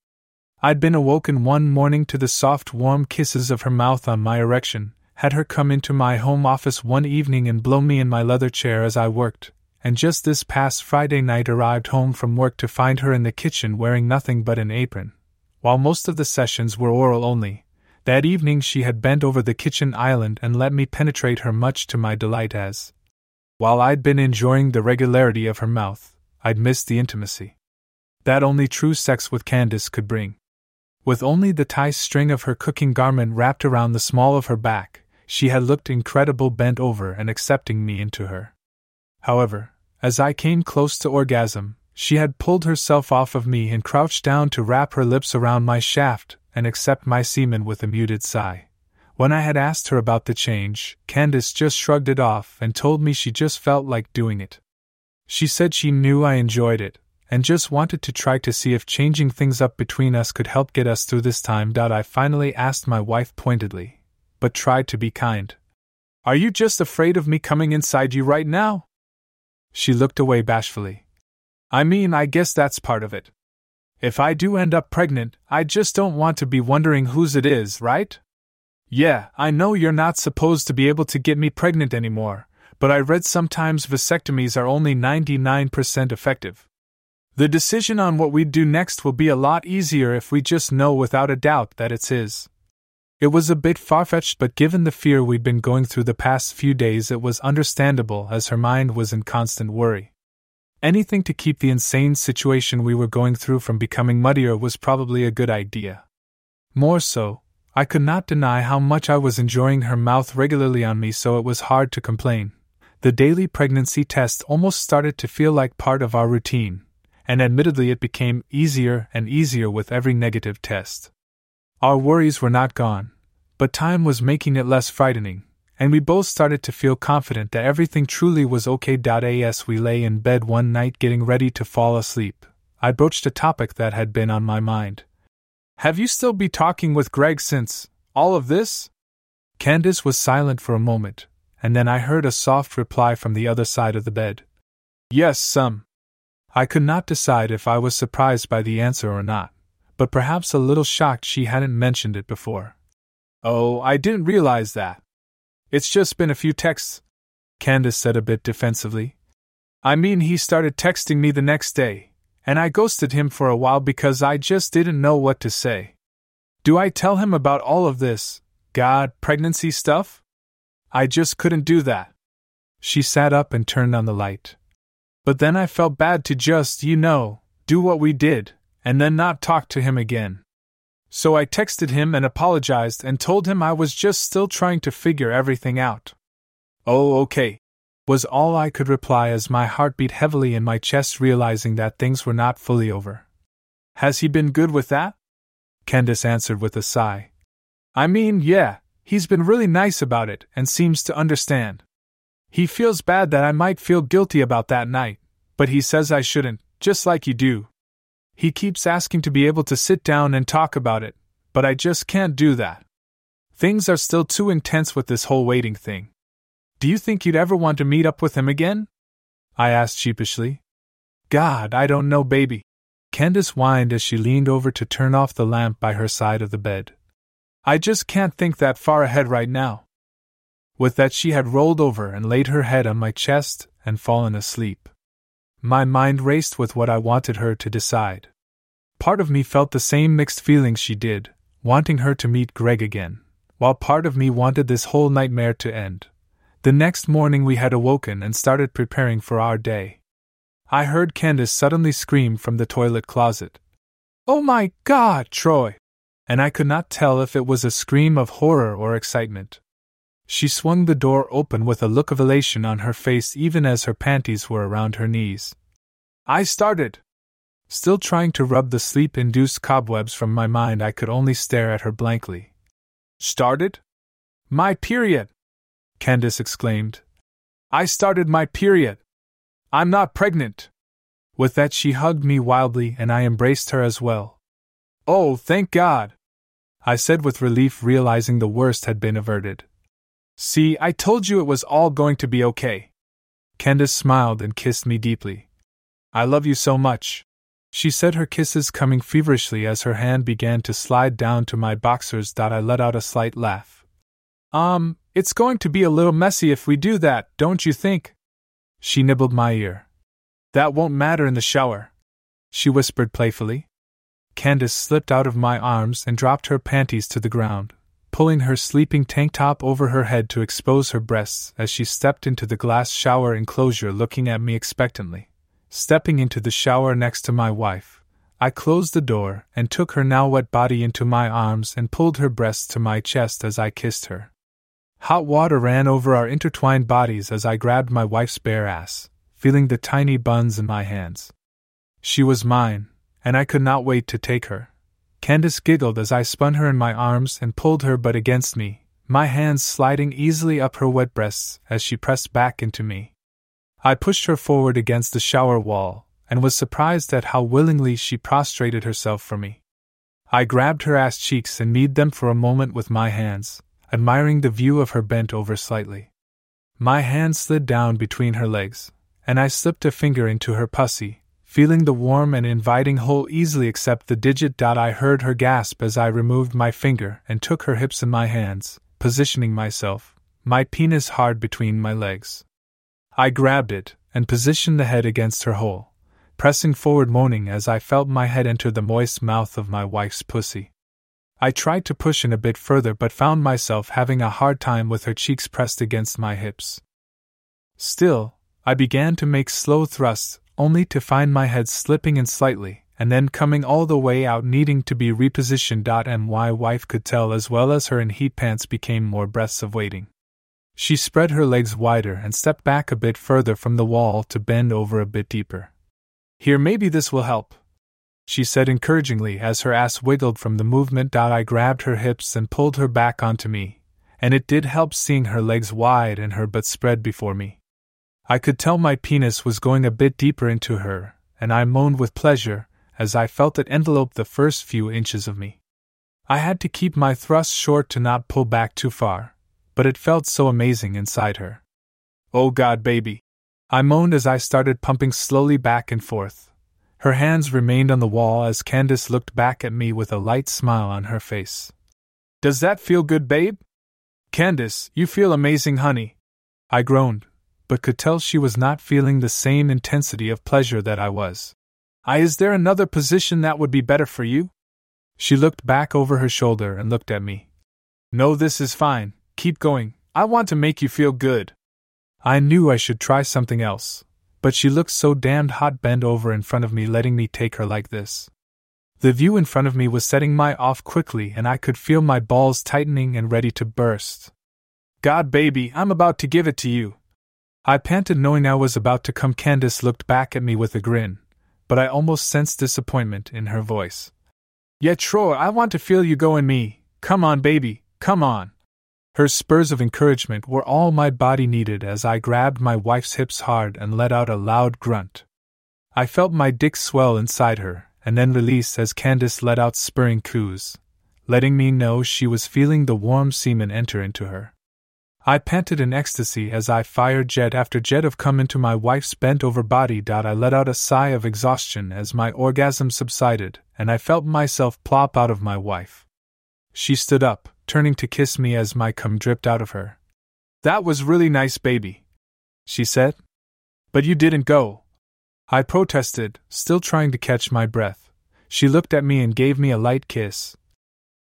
I'd been awoken one morning to the soft, warm kisses of her mouth on my erection, had her come into my home office one evening and blow me in my leather chair as I worked, and just this past Friday night arrived home from work to find her in the kitchen wearing nothing but an apron. While most of the sessions were oral only, that evening she had bent over the kitchen island and let me penetrate her much to my delight as. While I'd been enjoying the regularity of her mouth, I'd missed the intimacy. That only true sex with Candace could bring. With only the tie string of her cooking garment wrapped around the small of her back, she had looked incredible bent over and accepting me into her. However, as I came close to orgasm, she had pulled herself off of me and crouched down to wrap her lips around my shaft and accept my semen with a muted sigh. When I had asked her about the change, Candace just shrugged it off and told me she just felt like doing it. She said she knew I enjoyed it, and just wanted to try to see if changing things up between us could help get us through this time. I finally asked my wife pointedly, but tried to be kind. Are you just afraid of me coming inside you right now? She looked away bashfully. I mean, I guess that's part of it. If I do end up pregnant, I just don't want to be wondering whose it is, right? Yeah, I know you're not supposed to be able to get me pregnant anymore, but I read sometimes vasectomies are only 99% effective. The decision on what we'd do next will be a lot easier if we just know without a doubt that it's his. It was a bit far fetched, but given the fear we'd been going through the past few days, it was understandable as her mind was in constant worry. Anything to keep the insane situation we were going through from becoming muddier was probably a good idea. More so, I could not deny how much I was enjoying her mouth regularly on me, so it was hard to complain. The daily pregnancy test almost started to feel like part of our routine, and admittedly it became easier and easier with every negative test. Our worries were not gone, but time was making it less frightening, and we both started to feel confident that everything truly was okay. As we lay in bed one night getting ready to fall asleep, I broached a topic that had been on my mind. Have you still been talking with Greg since all of this? Candace was silent for a moment, and then I heard a soft reply from the other side of the bed. Yes, some. I could not decide if I was surprised by the answer or not, but perhaps a little shocked she hadn't mentioned it before. Oh, I didn't realize that. It's just been a few texts, Candace said a bit defensively. I mean, he started texting me the next day, and I ghosted him for a while because I just didn't know what to say. Do I tell him about all of this, God, pregnancy stuff? I just couldn't do that. She sat up and turned on the light. But then I felt bad to just, you know, do what we did, and then not talk to him again. So I texted him and apologized and told him I was just still trying to figure everything out. Oh, okay, was all I could reply as my heart beat heavily in my chest, realizing that things were not fully over. Has he been good with that? Candace answered with a sigh. I mean, yeah, he's been really nice about it and seems to understand. He feels bad that I might feel guilty about that night, but he says I shouldn't, just like you do. He keeps asking to be able to sit down and talk about it, but I just can't do that. Things are still too intense with this whole waiting thing. Do you think you'd ever want to meet up with him again? I asked sheepishly. God, I don't know, baby. Candace whined as she leaned over to turn off the lamp by her side of the bed. I just can't think that far ahead right now. With that, she had rolled over and laid her head on my chest and fallen asleep. My mind raced with what I wanted her to decide. Part of me felt the same mixed feelings she did, wanting her to meet Greg again, while part of me wanted this whole nightmare to end. The next morning we had awoken and started preparing for our day. I heard Candace suddenly scream from the toilet closet. Oh my God, Troy! And I could not tell if it was a scream of horror or excitement. She swung the door open with a look of elation on her face even as her panties were around her knees. I started. Still trying to rub the sleep induced cobwebs from my mind, I could only stare at her blankly. Started? My period! Candace exclaimed. I started my period. I'm not pregnant. With that, she hugged me wildly, and I embraced her as well. Oh, thank God! I said with relief, realizing the worst had been averted. See, I told you it was all going to be okay. Candace smiled and kissed me deeply. I love you so much. She said, her kisses coming feverishly as her hand began to slide down to my boxers. That I let out a slight laugh. Um, it's going to be a little messy if we do that, don't you think? She nibbled my ear. That won't matter in the shower, she whispered playfully. Candace slipped out of my arms and dropped her panties to the ground pulling her sleeping tank top over her head to expose her breasts as she stepped into the glass shower enclosure looking at me expectantly. Stepping into the shower next to my wife, I closed the door and took her now wet body into my arms and pulled her breasts to my chest as I kissed her. Hot water ran over our intertwined bodies as I grabbed my wife's bare ass, feeling the tiny buns in my hands. She was mine, and I could not wait to take her. Candace giggled as I spun her in my arms and pulled her butt against me, my hands sliding easily up her wet breasts as she pressed back into me. I pushed her forward against the shower wall and was surprised at how willingly she prostrated herself for me. I grabbed her ass cheeks and knead them for a moment with my hands, admiring the view of her bent over slightly. My hand slid down between her legs, and I slipped a finger into her pussy, feeling the warm and inviting hole easily except the digit. I heard her gasp as I removed my finger and took her hips in my hands, positioning myself, my penis hard between my legs. I grabbed it and positioned the head against her hole, pressing forward moaning as I felt my head enter the moist mouth of my wife's pussy. I tried to push in a bit further but found myself having a hard time with her cheeks pressed against my hips. Still, I began to make slow thrusts, only to find my head slipping in slightly, and then coming all the way out needing to be repositioned. My wife could tell as well as her in heat pants became more breaths of waiting. She spread her legs wider and stepped back a bit further from the wall to bend over a bit deeper. Here, maybe this will help, she said encouragingly as her ass wiggled from the movement. I grabbed her hips and pulled her back onto me, and it did help seeing her legs wide and her butt spread before me. I could tell my penis was going a bit deeper into her, and I moaned with pleasure as I felt it envelope the first few inches of me. I had to keep my thrust short to not pull back too far, but it felt so amazing inside her. Oh God, baby! I moaned as I started pumping slowly back and forth, her hands remained on the wall as Candace looked back at me with a light smile on her face. Does that feel good, babe? Candace, you feel amazing, honey. I groaned, but could tell she was not feeling the same intensity of pleasure that I was. I, is there another position that would be better for you? She looked back over her shoulder and looked at me. No, this is fine. Keep going. I want to make you feel good. I knew I should try something else, but she looked so damned hot bent over in front of me, letting me take her like this. The view in front of me was setting my off quickly, and I could feel my balls tightening and ready to burst. God, baby, I'm about to give it to you. I panted, knowing I was about to come. Candace looked back at me with a grin, but I almost sensed disappointment in her voice. Yet, Troy, I want to feel you go in me. Come on, baby, come on. Her spurs of encouragement were all my body needed as I grabbed my wife's hips hard and let out a loud grunt. I felt my dick swell inside her, and then release as Candace let out spurring coos, letting me know she was feeling the warm semen enter into her. I panted in ecstasy as I fired jet after jet of cum into my wife's bent over body. I let out a sigh of exhaustion as my orgasm subsided, and I felt myself plop out of my wife. She stood up, turning to kiss me as my cum dripped out of her. That was really nice, baby, she said. But you didn't go. I protested, still trying to catch my breath. She looked at me and gave me a light kiss.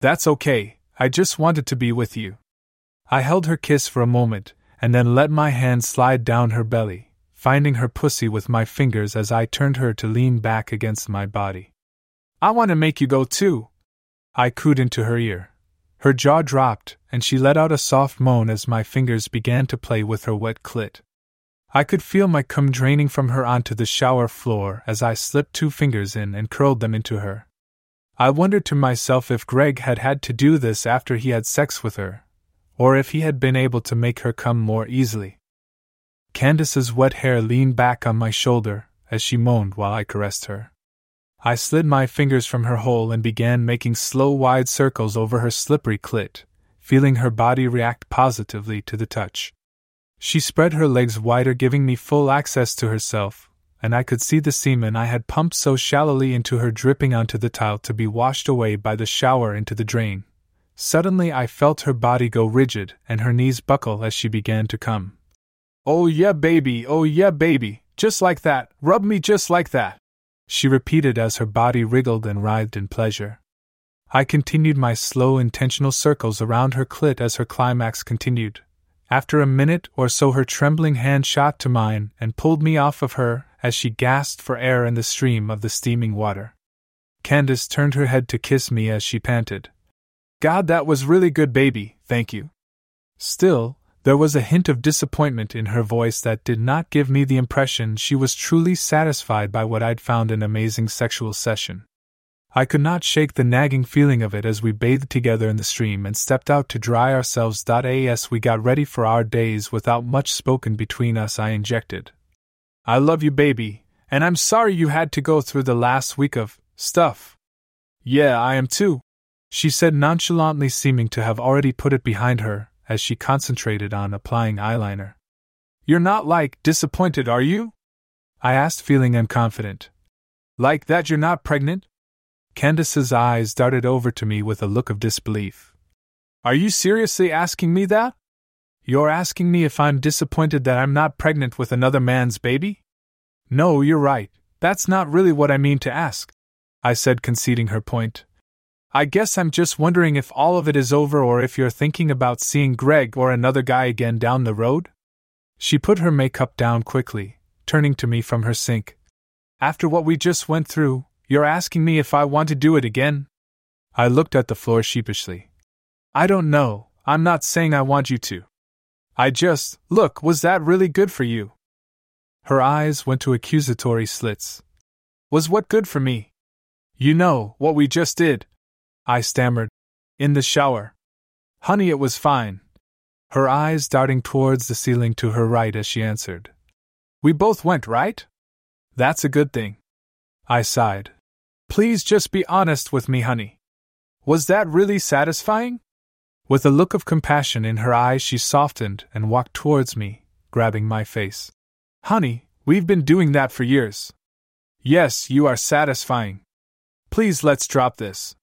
That's okay, I just wanted to be with you. I held her kiss for a moment, and then let my hand slide down her belly, finding her pussy with my fingers as I turned her to lean back against my body. I want to make you go too. I cooed into her ear. Her jaw dropped, and she let out a soft moan as my fingers began to play with her wet clit. I could feel my cum draining from her onto the shower floor as I slipped two fingers in and curled them into her. I wondered to myself if Greg had had to do this after he had sex with her, or if he had been able to make her come more easily. Candace's wet hair leaned back on my shoulder as she moaned while I caressed her. I slid my fingers from her hole and began making slow, wide circles over her slippery clit, feeling her body react positively to the touch. She spread her legs wider, giving me full access to herself, and I could see the semen I had pumped so shallowly into her dripping onto the tile to be washed away by the shower into the drain. Suddenly, I felt her body go rigid and her knees buckle as she began to come. Oh, yeah, baby, oh, yeah, baby, just like that, rub me just like that she repeated as her body wriggled and writhed in pleasure. I continued my slow, intentional circles around her clit as her climax continued. After a minute or so, her trembling hand shot to mine and pulled me off of her as she gasped for air in the stream of the steaming water. Candace turned her head to kiss me as she panted. God, that was really good, baby, thank you. Still, there was a hint of disappointment in her voice that did not give me the impression she was truly satisfied by what I'd found an amazing sexual session. I could not shake the nagging feeling of it as we bathed together in the stream and stepped out to dry ourselves. As we got ready for our days without much spoken between us, I injected. I love you, baby, and I'm sorry you had to go through the last week of stuff. Yeah, I am too, she said nonchalantly, seeming to have already put it behind her, as she concentrated on applying eyeliner. You're not like disappointed, are you? I asked, feeling unconfident. Like that you're not pregnant? Candace's eyes darted over to me with a look of disbelief. Are you seriously asking me that? You're asking me if I'm disappointed that I'm not pregnant with another man's baby? No, you're right. That's not really what I mean to ask. I said, conceding her point. I guess I'm just wondering if all of it is over or if you're thinking about seeing Greg or another guy again down the road? She put her makeup down quickly, turning to me from her sink. After what we just went through, you're asking me if I want to do it again? I looked at the floor sheepishly. I don't know, I'm not saying I want you to. I just, look, was that really good for you? Her eyes went to accusatory slits. Was what good for me? You know, what we just did, I stammered. In the shower. Honey, it was fine. Her eyes darting towards the ceiling to her right as she answered. We both went, right? That's a good thing. I sighed. Please just be honest with me, honey. Was that really satisfying? With a look of compassion in her eyes, she softened and walked towards me, grabbing my face. Honey, we've been doing that for years. Yes, you are satisfying. Please let's drop this.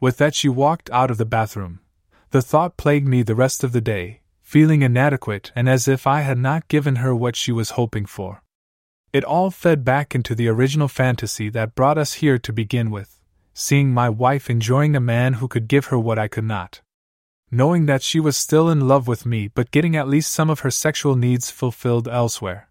With that, she walked out of the bathroom. The thought plagued me the rest of the day, feeling inadequate and as if I had not given her what she was hoping for. It all fed back into the original fantasy that brought us here to begin with, seeing my wife enjoying a man who could give her what I could not. Knowing that she was still in love with me but getting at least some of her sexual needs fulfilled elsewhere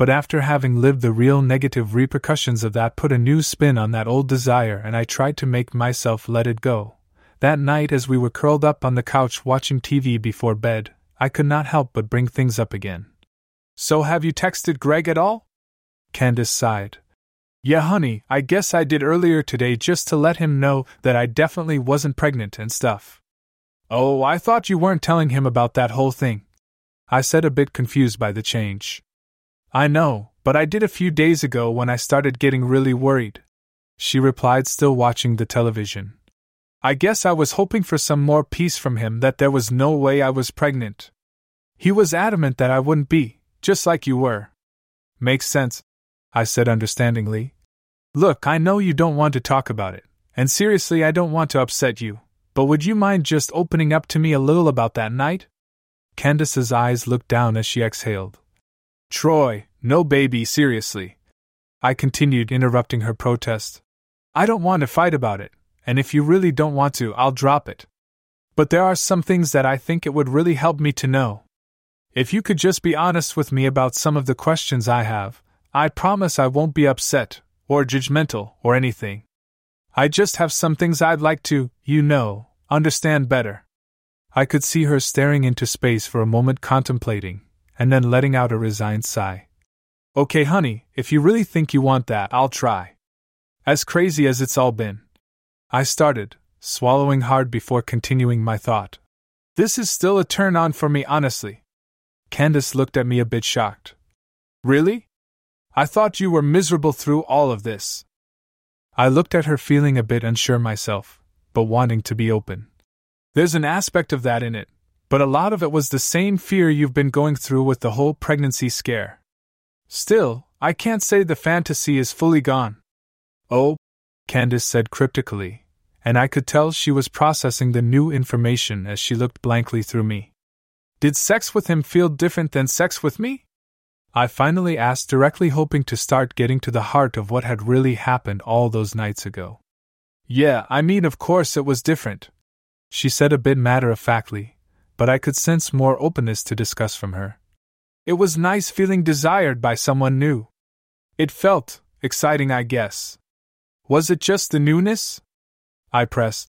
but after having lived the real negative repercussions of that, put a new spin on that old desire, and I tried to make myself let it go. That night, as we were curled up on the couch watching TV before bed, I could not help but bring things up again. So, have you texted Greg at all? Candace sighed. Yeah, honey, I guess I did earlier today just to let him know that I definitely wasn't pregnant and stuff. Oh, I thought you weren't telling him about that whole thing. I said, a bit confused by the change. I know, but I did a few days ago when I started getting really worried. She replied, still watching the television. I guess I was hoping for some more peace from him that there was no way I was pregnant. He was adamant that I wouldn't be, just like you were. Makes sense, I said understandingly. Look, I know you don't want to talk about it, and seriously, I don't want to upset you, but would you mind just opening up to me a little about that night? Candace's eyes looked down as she exhaled. Troy, no baby, seriously. I continued, interrupting her protest. I don't want to fight about it, and if you really don't want to, I'll drop it. But there are some things that I think it would really help me to know. If you could just be honest with me about some of the questions I have, I promise I won't be upset, or judgmental, or anything. I just have some things I'd like to, you know, understand better. I could see her staring into space for a moment, contemplating, and then letting out a resigned sigh. Okay, honey, if you really think you want that, I'll try. As crazy as it's all been. I started, swallowing hard before continuing my thought. This is still a turn on for me, honestly. Candace looked at me a bit shocked. Really? I thought you were miserable through all of this. I looked at her feeling a bit unsure myself, but wanting to be open. There's an aspect of that in it, but a lot of it was the same fear you've been going through with the whole pregnancy scare. Still, I can't say the fantasy is fully gone. Oh, Candace said cryptically, and I could tell she was processing the new information as she looked blankly through me. Did sex with him feel different than sex with me? I finally asked, directly hoping to start getting to the heart of what had really happened all those nights ago. Yeah, I mean, of course it was different, she said a bit matter of factly, but I could sense more openness to discuss from her. It was nice feeling desired by someone new. It felt exciting, I guess. Was it just the newness? I pressed.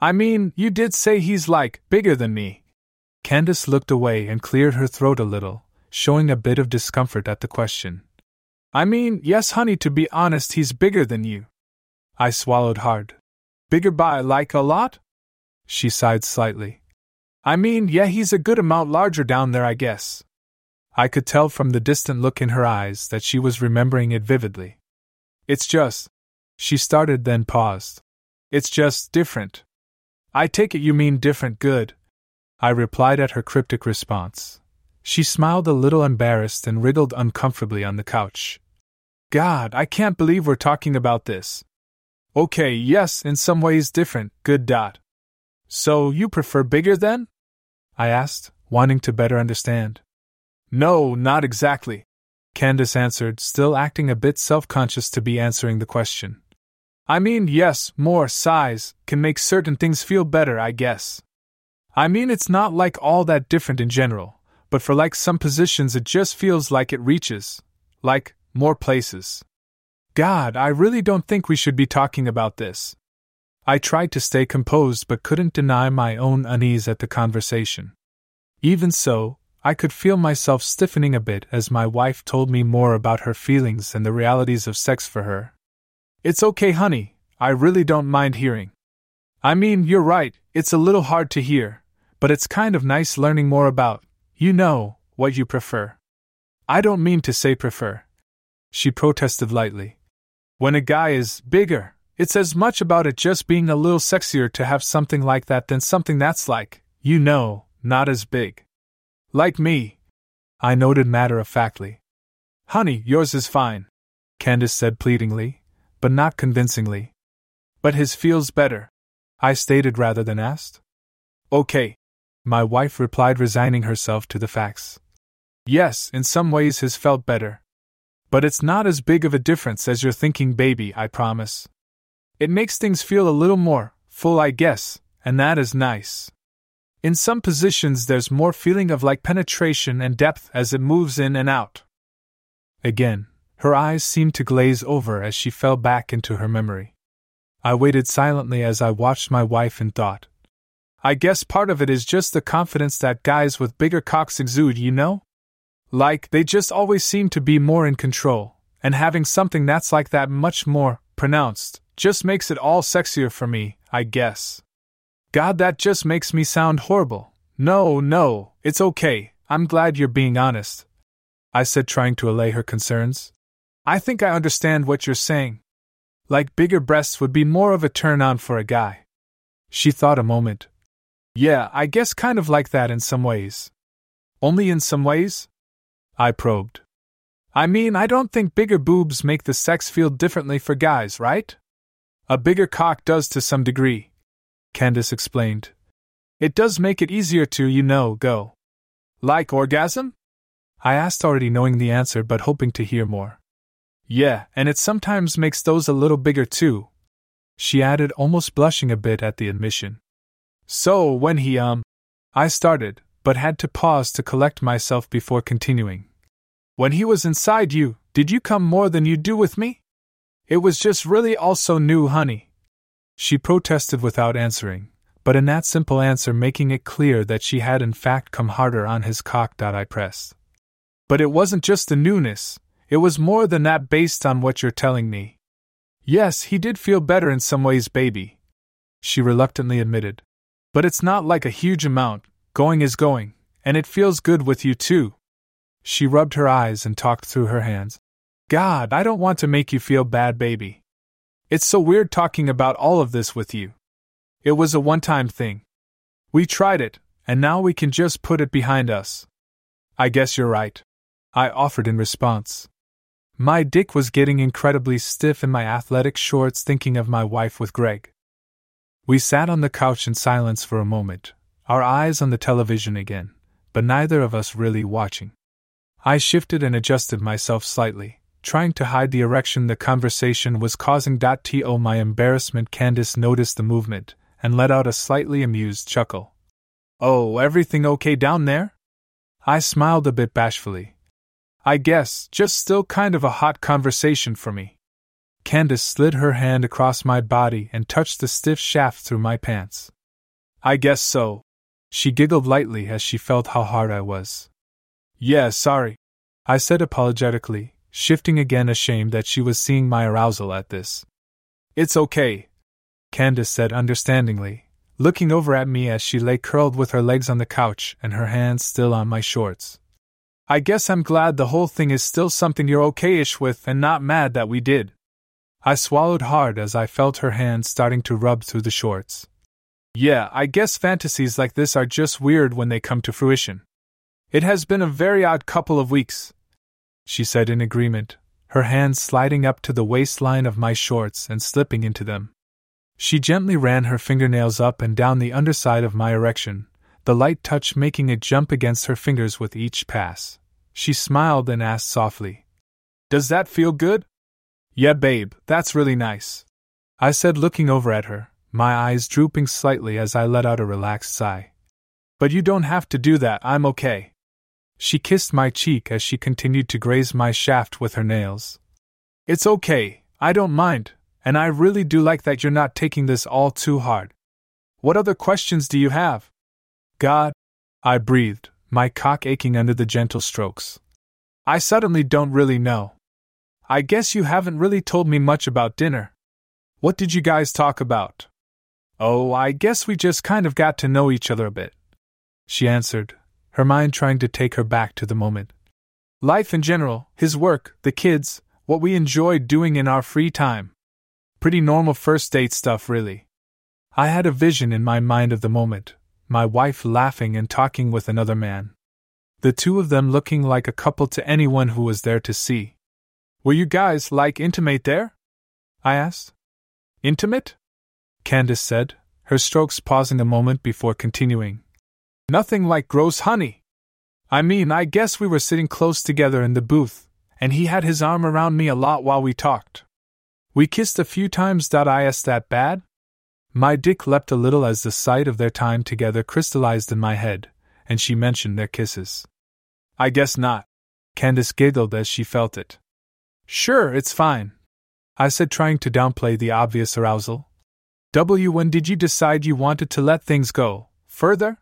I mean, you did say he's like bigger than me. Candace looked away and cleared her throat a little, showing a bit of discomfort at the question. I mean, yes, honey, to be honest, he's bigger than you. I swallowed hard. Bigger by like a lot? She sighed slightly. I mean, yeah, he's a good amount larger down there, I guess. I could tell from the distant look in her eyes that she was remembering it vividly. It's just. She started, then paused. It's just different. I take it you mean different good. I replied at her cryptic response. She smiled a little embarrassed and wriggled uncomfortably on the couch. God, I can't believe we're talking about this. Okay, yes, in some ways different, good dot. So, you prefer bigger then? I asked, wanting to better understand. No, not exactly. Candace answered, still acting a bit self conscious to be answering the question. I mean, yes, more size can make certain things feel better, I guess. I mean, it's not like all that different in general, but for like some positions, it just feels like it reaches, like, more places. God, I really don't think we should be talking about this. I tried to stay composed but couldn't deny my own unease at the conversation. Even so, I could feel myself stiffening a bit as my wife told me more about her feelings and the realities of sex for her. It's okay, honey, I really don't mind hearing. I mean, you're right, it's a little hard to hear, but it's kind of nice learning more about, you know, what you prefer. I don't mean to say prefer. She protested lightly. When a guy is bigger, it's as much about it just being a little sexier to have something like that than something that's like, you know, not as big. Like me. I noted matter of factly. Honey, yours is fine, Candace said pleadingly, but not convincingly. But his feels better. I stated rather than asked. Okay. My wife replied, resigning herself to the facts. Yes, in some ways his felt better. But it's not as big of a difference as you're thinking, baby, I promise. It makes things feel a little more full, I guess, and that is nice. In some positions, there's more feeling of like penetration and depth as it moves in and out. Again, her eyes seemed to glaze over as she fell back into her memory. I waited silently as I watched my wife in thought. I guess part of it is just the confidence that guys with bigger cocks exude, you know? Like, they just always seem to be more in control, and having something that's like that much more pronounced just makes it all sexier for me, I guess. God, that just makes me sound horrible. No, no, it's okay. I'm glad you're being honest. I said, trying to allay her concerns. I think I understand what you're saying. Like bigger breasts would be more of a turn on for a guy. She thought a moment. Yeah, I guess kind of like that in some ways. Only in some ways? I probed. I mean, I don't think bigger boobs make the sex feel differently for guys, right? A bigger cock does to some degree. Candace explained. It does make it easier to, you know, go. Like orgasm? I asked already knowing the answer but hoping to hear more. Yeah, and it sometimes makes those a little bigger too. She added, almost blushing a bit at the admission. So, when he, um. I started, but had to pause to collect myself before continuing. When he was inside you, did you come more than you do with me? It was just really also new honey. She protested without answering, but in that simple answer making it clear that she had in fact come harder on his cock. I pressed. But it wasn't just the newness, it was more than that based on what you're telling me. Yes, he did feel better in some ways, baby. She reluctantly admitted. But it's not like a huge amount, going is going, and it feels good with you too. She rubbed her eyes and talked through her hands. God, I don't want to make you feel bad, baby. It's so weird talking about all of this with you. It was a one time thing. We tried it, and now we can just put it behind us. I guess you're right. I offered in response. My dick was getting incredibly stiff in my athletic shorts thinking of my wife with Greg. We sat on the couch in silence for a moment, our eyes on the television again, but neither of us really watching. I shifted and adjusted myself slightly, trying to hide the erection the conversation was causing. To my embarrassment, Candace noticed the movement and let out a slightly amused chuckle. Oh, everything okay down there? I smiled a bit bashfully. I guess, just still kind of a hot conversation for me. Candace slid her hand across my body and touched the stiff shaft through my pants. I guess so. She giggled lightly as she felt how hard I was. Yeah, sorry. I said apologetically, shifting again, ashamed that she was seeing my arousal at this. It's okay, Candace said understandingly, looking over at me as she lay curled with her legs on the couch and her hands still on my shorts. I guess I'm glad the whole thing is still something you're okay-ish with and not mad that we did. I swallowed hard as I felt her hands starting to rub through the shorts. Yeah, I guess fantasies like this are just weird when they come to fruition. It has been a very odd couple of weeks, she said in agreement, her hands sliding up to the waistline of my shorts and slipping into them. She gently ran her fingernails up and down the underside of my erection, the light touch making it jump against her fingers with each pass. She smiled and asked softly, Does that feel good? Yeah, babe, that's really nice. I said, looking over at her, my eyes drooping slightly as I let out a relaxed sigh. But you don't have to do that, I'm okay. She kissed my cheek as she continued to graze my shaft with her nails. It's okay, I don't mind, and I really do like that you're not taking this all too hard. What other questions do you have? God, I breathed, my cock aching under the gentle strokes. I suddenly don't really know. I guess you haven't really told me much about dinner. What did you guys talk about? Oh, I guess we just kind of got to know each other a bit. She answered, her mind trying to take her back to the moment. Life in general, his work, the kids, what we enjoyed doing in our free time. Pretty normal first date stuff, really. I had a vision in my mind of the moment my wife laughing and talking with another man. The two of them looking like a couple to anyone who was there to see. Were you guys like intimate there? I asked. Intimate? Candace said, her strokes pausing a moment before continuing. Nothing like gross honey. I mean, I guess we were sitting close together in the booth, and he had his arm around me a lot while we talked. We kissed a few times. Is that bad? My dick leapt a little as the sight of their time together crystallized in my head, and she mentioned their kisses. I guess not. Candace giggled as she felt it. Sure, it's fine. I said, trying to downplay the obvious arousal. W, when did you decide you wanted to let things go? Further?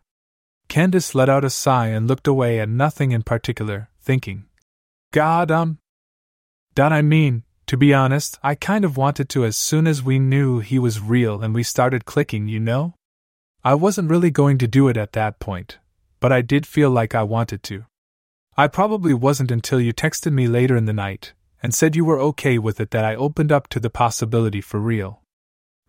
Candace let out a sigh and looked away at nothing in particular, thinking. God, um. That I mean, to be honest, I kind of wanted to as soon as we knew he was real and we started clicking, you know? I wasn't really going to do it at that point, but I did feel like I wanted to. I probably wasn't until you texted me later in the night and said you were okay with it that I opened up to the possibility for real.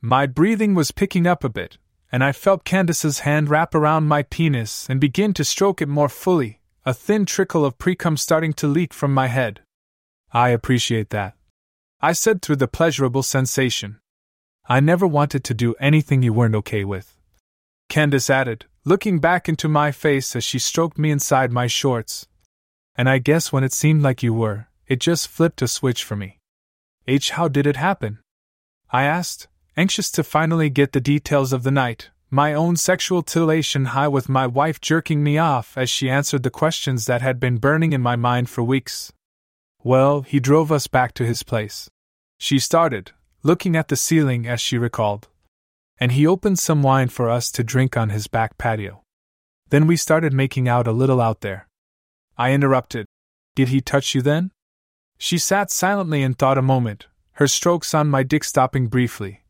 My breathing was picking up a bit, and I felt Candace's hand wrap around my penis and begin to stroke it more fully, a thin trickle of precum starting to leak from my head. I appreciate that. I said through the pleasurable sensation. I never wanted to do anything you weren't okay with. Candace added, looking back into my face as she stroked me inside my shorts. And I guess when it seemed like you were, it just flipped a switch for me. H, how did it happen? I asked, anxious to finally get the details of the night, my own sexual titillation high with my wife jerking me off as she answered the questions that had been burning in my mind for weeks. Well, he drove us back to his place. She started, looking at the ceiling as she recalled. And he opened some wine for us to drink on his back patio. Then we started making out a little out there. I interrupted. Did he touch you then? She sat silently and thought a moment, her strokes on my dick stopping briefly.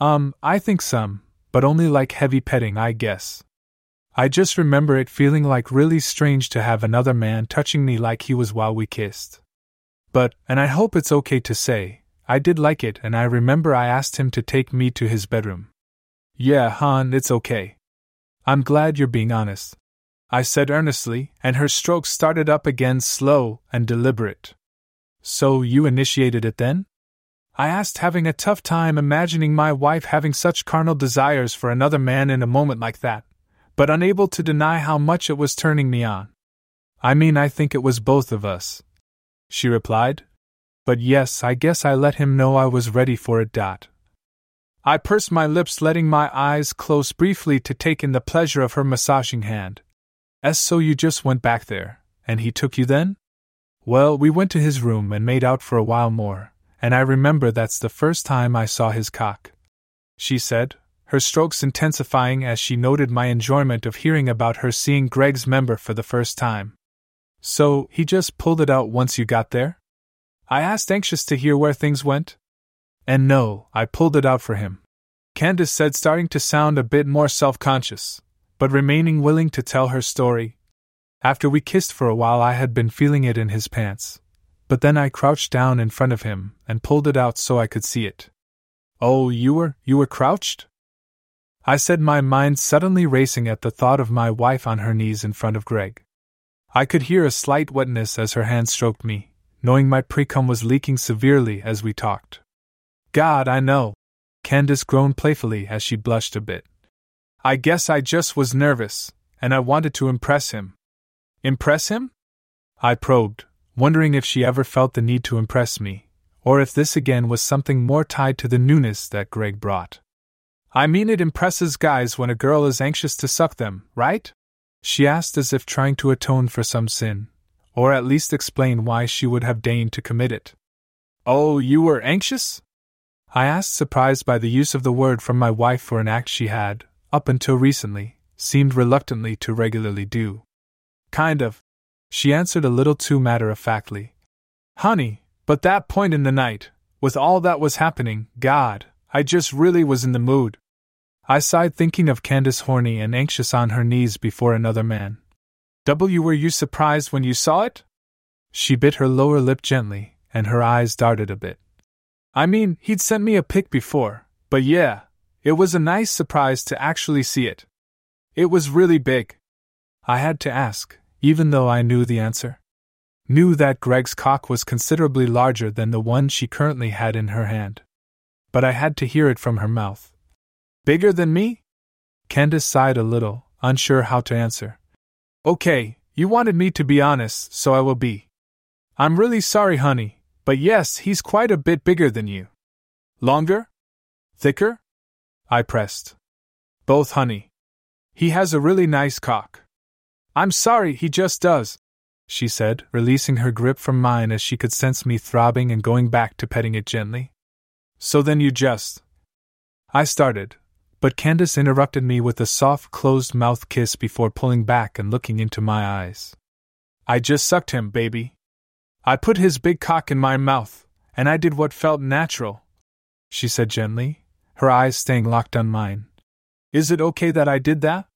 Um, I think some, but only like heavy petting, I guess. I just remember it feeling like really strange to have another man touching me like he was while we kissed. But, and I hope it's okay to say, I did like it and I remember I asked him to take me to his bedroom. Yeah, Han, it's okay. I'm glad you're being honest. I said earnestly, and her strokes started up again slow and deliberate. So you initiated it then? I asked, having a tough time imagining my wife having such carnal desires for another man in a moment like that, but unable to deny how much it was turning me on. I mean, I think it was both of us. She replied. But yes, I guess I let him know I was ready for it. Dot. I pursed my lips, letting my eyes close briefly to take in the pleasure of her massaging hand. As so you just went back there, and he took you then? Well, we went to his room and made out for a while more, and I remember that's the first time I saw his cock. She said, her strokes intensifying as she noted my enjoyment of hearing about her seeing Greg's member for the first time. So, he just pulled it out once you got there? I asked, anxious to hear where things went. And no, I pulled it out for him. Candace said, starting to sound a bit more self conscious, but remaining willing to tell her story. After we kissed for a while, I had been feeling it in his pants but then I crouched down in front of him and pulled it out so I could see it. Oh, you were, you were crouched? I said, my mind suddenly racing at the thought of my wife on her knees in front of Greg. I could hear a slight wetness as her hand stroked me, knowing my precum was leaking severely as we talked. God, I know. Candace groaned playfully as she blushed a bit. I guess I just was nervous, and I wanted to impress him. Impress him? I probed, wondering if she ever felt the need to impress me, or if this again was something more tied to the newness that Greg brought. I mean, it impresses guys when a girl is anxious to suck them, right? She asked as if trying to atone for some sin, or at least explain why she would have deigned to commit it. Oh, you were anxious? I asked, surprised by the use of the word from my wife for an act she had, up until recently, seemed reluctantly to regularly do. Kind of. She answered a little too matter of factly. Honey, but that point in the night, with all that was happening, God, I just really was in the mood. I sighed thinking of Candace horny and anxious on her knees before another man. W. Were you surprised when you saw it? She bit her lower lip gently, and her eyes darted a bit. I mean, he'd sent me a pic before, but yeah, it was a nice surprise to actually see it. It was really big. I had to ask, even though I knew the answer. Knew that Greg's cock was considerably larger than the one she currently had in her hand. But I had to hear it from her mouth. Bigger than me? Candace sighed a little, unsure how to answer. Okay, you wanted me to be honest, so I will be. I'm really sorry, honey, but yes, he's quite a bit bigger than you. Longer? Thicker? I pressed. Both, honey. He has a really nice cock. I'm sorry, he just does, she said, releasing her grip from mine as she could sense me throbbing and going back to petting it gently. So then you just. I started, but Candace interrupted me with a soft closed mouth kiss before pulling back and looking into my eyes. I just sucked him, baby. I put his big cock in my mouth, and I did what felt natural, she said gently, her eyes staying locked on mine. Is it okay that I did that?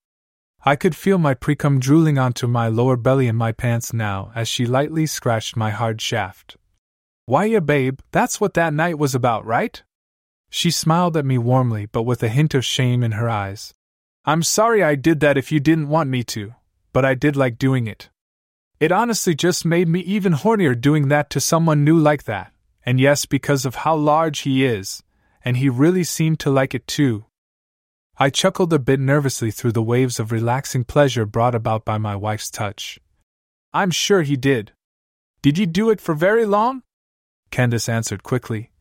I could feel my precum drooling onto my lower belly in my pants now as she lightly scratched my hard shaft. Why, ya babe, that's what that night was about, right? She smiled at me warmly, but with a hint of shame in her eyes. I'm sorry I did that if you didn't want me to, but I did like doing it. It honestly just made me even hornier doing that to someone new like that, and yes, because of how large he is, and he really seemed to like it too. I chuckled a bit nervously through the waves of relaxing pleasure brought about by my wife's touch. I'm sure he did. Did you do it for very long? Candace answered quickly,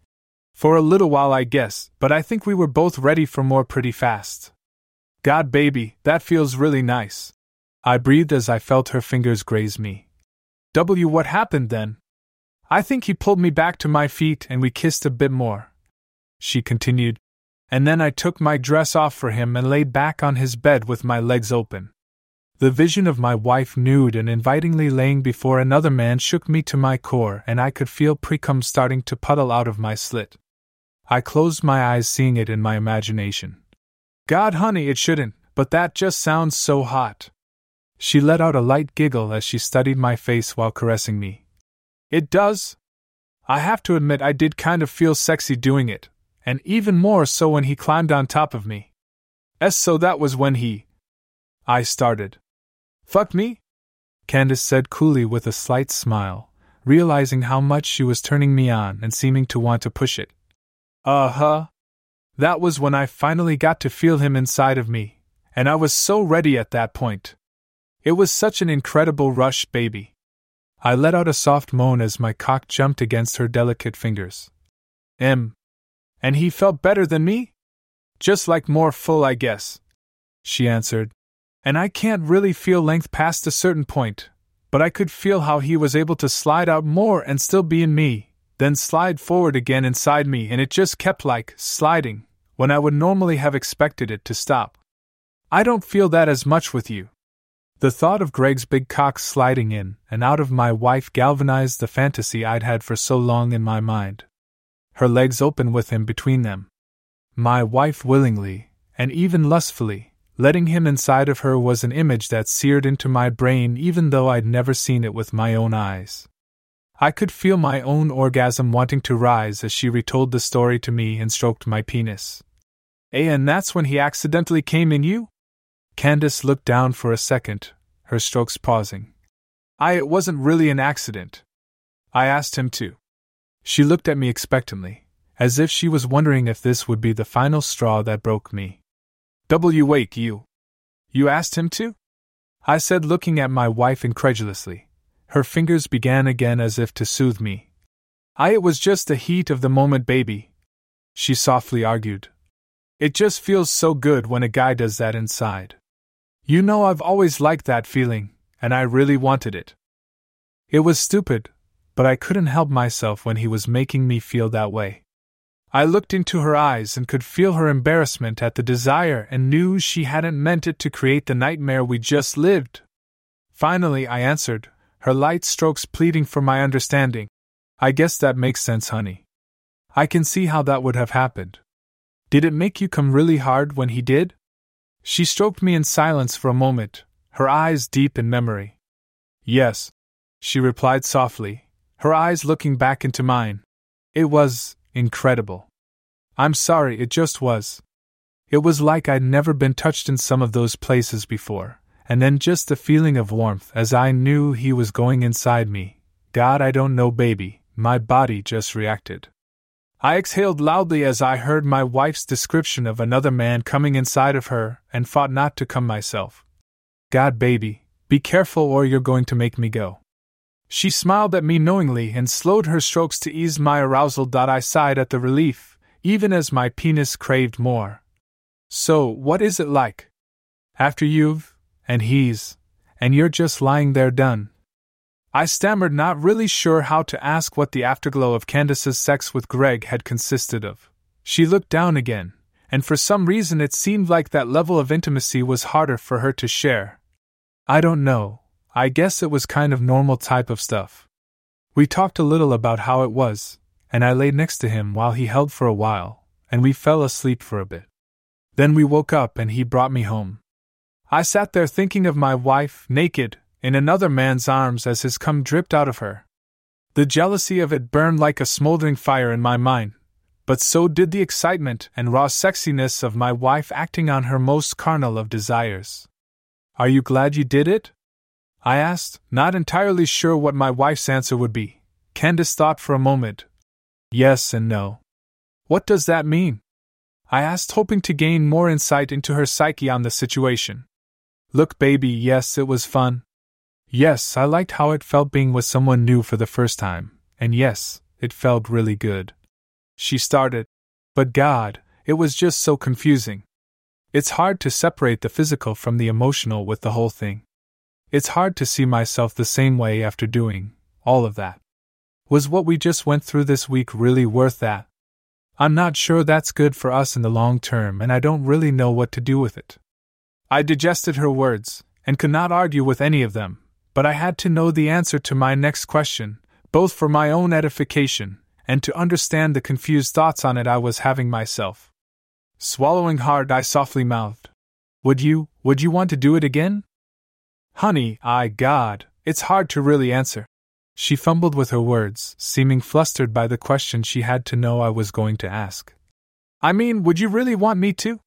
for a little while, I guess, but I think we were both ready for more pretty fast. God, baby, that feels really nice. I breathed as I felt her fingers graze me. W, what happened then? I think he pulled me back to my feet and we kissed a bit more. She continued, and then I took my dress off for him and laid back on his bed with my legs open. The vision of my wife nude and invitingly laying before another man shook me to my core, and I could feel precum starting to puddle out of my slit. I closed my eyes seeing it in my imagination. God, honey, it shouldn't, but that just sounds so hot. She let out a light giggle as she studied my face while caressing me. It does. I have to admit, I did kind of feel sexy doing it, and even more so when he climbed on top of me. S, so that was when he. I started. Fuck me? Candace said coolly with a slight smile, realizing how much she was turning me on and seeming to want to push it. Uh huh. That was when I finally got to feel him inside of me, and I was so ready at that point. It was such an incredible rush, baby. I let out a soft moan as my cock jumped against her delicate fingers. M. And he felt better than me? Just like more full, I guess. She answered. And I can't really feel length past a certain point, but I could feel how he was able to slide out more and still be in me, then slide forward again inside me, and it just kept like sliding when I would normally have expected it to stop. I don't feel that as much with you. The thought of Greg's big cock sliding in and out of my wife galvanized the fantasy I'd had for so long in my mind. Her legs open with him between them. My wife willingly, and even lustfully, letting him inside of her was an image that seared into my brain even though I'd never seen it with my own eyes. I could feel my own orgasm wanting to rise as she retold the story to me and stroked my penis. Eh, and that's when he accidentally came in you? Candace looked down for a second, her strokes pausing. I, it wasn't really an accident. I asked him to. She looked at me expectantly, as if she was wondering if this would be the final straw that broke me. W. Wake, you. You asked him to? I said, looking at my wife incredulously. Her fingers began again as if to soothe me. I, it was just the heat of the moment, baby. She softly argued. It just feels so good when a guy does that inside. You know, I've always liked that feeling, and I really wanted it. It was stupid, but I couldn't help myself when he was making me feel that way. I looked into her eyes and could feel her embarrassment at the desire and knew she hadn't meant it to create the nightmare we just lived. Finally, I answered, her light strokes pleading for my understanding. I guess that makes sense, honey. I can see how that would have happened. Did it make you come really hard when he did? She stroked me in silence for a moment, her eyes deep in memory. Yes, she replied softly, her eyes looking back into mine. It was, Incredible. I'm sorry, it just was. It was like I'd never been touched in some of those places before, and then just the feeling of warmth as I knew he was going inside me. God, I don't know, baby, my body just reacted. I exhaled loudly as I heard my wife's description of another man coming inside of her and fought not to come myself. God, baby, be careful or you're going to make me go. She smiled at me knowingly and slowed her strokes to ease my arousal. I sighed at the relief, even as my penis craved more. So, what is it like? After you've, and he's, and you're just lying there done. I stammered, not really sure how to ask what the afterglow of Candace's sex with Greg had consisted of. She looked down again, and for some reason it seemed like that level of intimacy was harder for her to share. I don't know, I guess it was kind of normal type of stuff. We talked a little about how it was, and I lay next to him while he held for a while, and we fell asleep for a bit. Then we woke up and he brought me home. I sat there thinking of my wife, naked, in another man's arms as his cum dripped out of her. The jealousy of it burned like a smoldering fire in my mind, but so did the excitement and raw sexiness of my wife acting on her most carnal of desires. Are you glad you did it? I asked, not entirely sure what my wife's answer would be. Candace thought for a moment. Yes and no. What does that mean? I asked, hoping to gain more insight into her psyche on the situation. Look, baby, yes, it was fun. Yes, I liked how it felt being with someone new for the first time, and yes, it felt really good. She started. But God, it was just so confusing. It's hard to separate the physical from the emotional with the whole thing. It's hard to see myself the same way after doing all of that. Was what we just went through this week really worth that? I'm not sure that's good for us in the long term, and I don't really know what to do with it. I digested her words, and could not argue with any of them, but I had to know the answer to my next question, both for my own edification and to understand the confused thoughts on it I was having myself. Swallowing hard, I softly mouthed, Would you, would you want to do it again? Honey, I God, it's hard to really answer. She fumbled with her words, seeming flustered by the question she had to know I was going to ask. I mean, would you really want me to?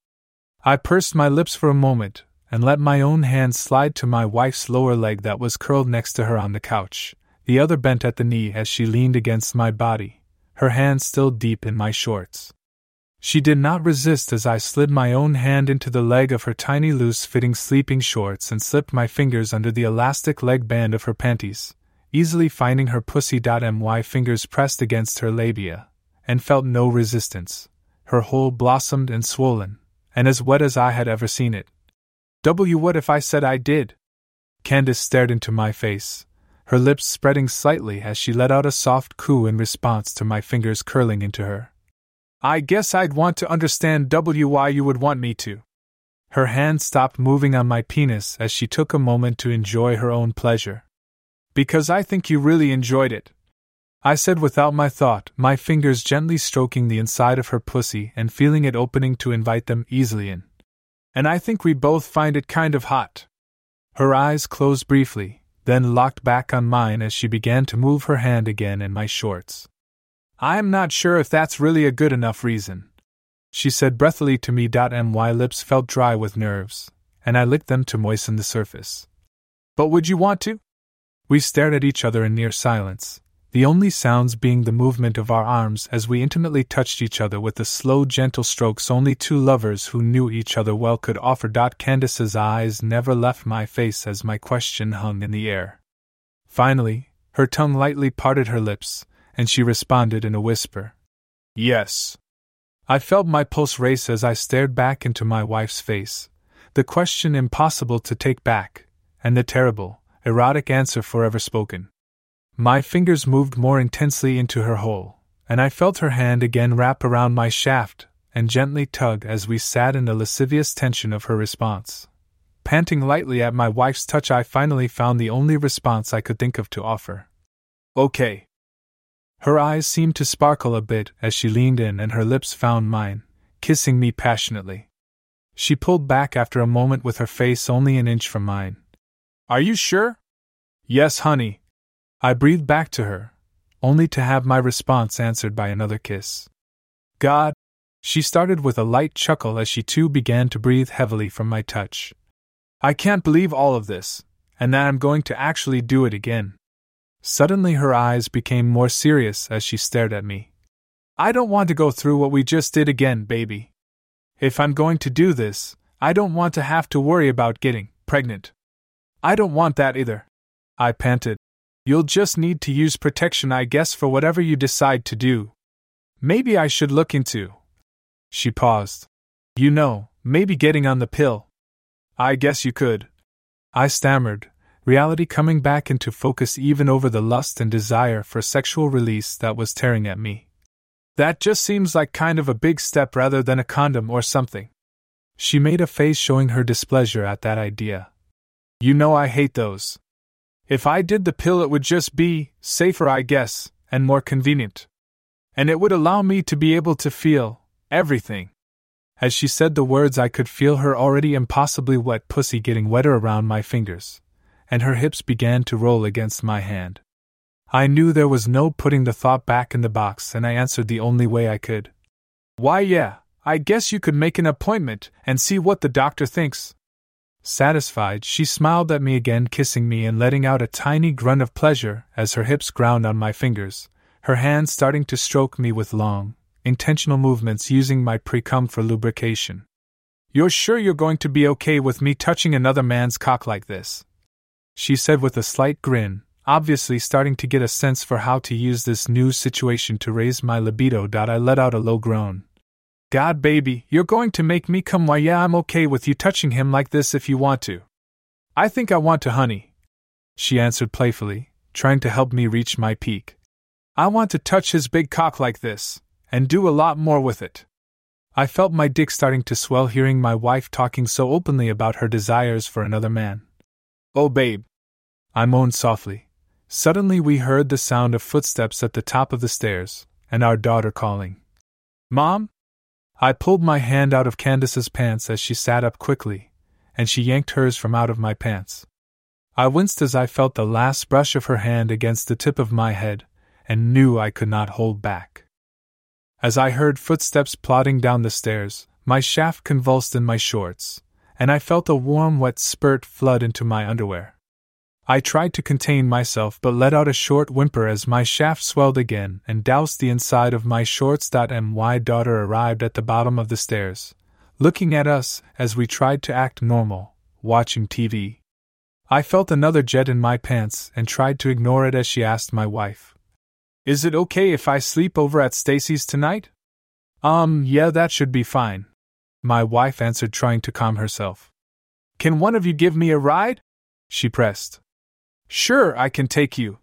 I pursed my lips for a moment and let my own hand slide to my wife's lower leg that was curled next to her on the couch, the other bent at the knee as she leaned against my body, her hand still deep in my shorts. She did not resist as I slid my own hand into the leg of her tiny loose fitting sleeping shorts and slipped my fingers under the elastic leg band of her panties, easily finding her pussy.my fingers pressed against her labia, and felt no resistance. Her hole blossomed and swollen, and as wet as I had ever seen it. W, what if I said I did? Candace stared into my face, her lips spreading slightly as she let out a soft coo in response to my fingers curling into her. I guess I'd want to understand why you would want me to. Her hand stopped moving on my penis as she took a moment to enjoy her own pleasure. Because I think you really enjoyed it. I said without my thought, my fingers gently stroking the inside of her pussy and feeling it opening to invite them easily in. And I think we both find it kind of hot. Her eyes closed briefly, then locked back on mine as she began to move her hand again in my shorts. I'm not sure if that's really a good enough reason. She said breathily to me. My lips felt dry with nerves, and I licked them to moisten the surface. But would you want to? We stared at each other in near silence. the only sounds being the movement of our arms as we intimately touched each other with the slow, gentle strokes only two lovers who knew each other well could offer. Candace's eyes never left my face as my question hung in the air. Finally, her tongue lightly parted her lips, and she responded in a whisper Yes. I felt my pulse race as I stared back into my wife's face, the question impossible to take back, and the terrible, erotic answer forever spoken. My fingers moved more intensely into her hole, and I felt her hand again wrap around my shaft and gently tug as we sat in the lascivious tension of her response. Panting lightly at my wife's touch, I finally found the only response I could think of to offer. Okay. Her eyes seemed to sparkle a bit as she leaned in and her lips found mine, kissing me passionately. She pulled back after a moment with her face only an inch from mine. Are you sure? Yes, honey, I breathed back to her, only to have my response answered by another kiss. God! She started with a light chuckle as she too began to breathe heavily from my touch. I can't believe all of this, and that I'm going to actually do it again. Suddenly her eyes became more serious as she stared at me. I don't want to go through what we just did again, baby. If I'm going to do this, I don't want to have to worry about getting pregnant. I don't want that either. I panted, You'll just need to use protection, I guess, for whatever you decide to do. Maybe I should look into. She paused. You know, maybe getting on the pill. I guess you could. I stammered, reality coming back into focus even over the lust and desire for sexual release that was tearing at me. That just seems like kind of a big step rather than a condom or something. She made a face showing her displeasure at that idea. You know I hate those. If I did the pill, it would just be safer, I guess, and more convenient. And it would allow me to be able to feel everything. As she said the words, I could feel her already impossibly wet pussy getting wetter around my fingers, and her hips began to roll against my hand. I knew there was no putting the thought back in the box, and I answered the only way I could. Why, yeah, I guess you could make an appointment and see what the doctor thinks. Satisfied, she smiled at me again, kissing me and letting out a tiny grunt of pleasure as her hips ground on my fingers, her hands starting to stroke me with long, intentional movements using my precum for lubrication. You're sure you're going to be okay with me touching another man's cock like this? She said with a slight grin, obviously starting to get a sense for how to use this new situation to raise my libido. I let out a low groan. God, baby, you're going to make me come. Why, yeah, I'm okay with you touching him like this if you want to. I think I want to, honey. She answered playfully, trying to help me reach my peak. I want to touch his big cock like this, and do a lot more with it. I felt my dick starting to swell hearing my wife talking so openly about her desires for another man. Oh, babe. I moaned softly. Suddenly, we heard the sound of footsteps at the top of the stairs, and our daughter calling. Mom, I pulled my hand out of Candace's pants as she sat up quickly, and she yanked hers from out of my pants. I winced as I felt the last brush of her hand against the tip of my head, and knew I could not hold back. As I heard footsteps plodding down the stairs, my shaft convulsed in my shorts, and I felt a warm, wet spurt flood into my underwear. I tried to contain myself but let out a short whimper as my shaft swelled again and doused the inside of my shorts. My daughter arrived at the bottom of the stairs, looking at us as we tried to act normal, watching TV. I felt another jet in my pants and tried to ignore it as she asked my wife, Is it okay if I sleep over at Stacy's tonight? Um, yeah, that should be fine. My wife answered, trying to calm herself. Can one of you give me a ride? She pressed. Sure, I can take you.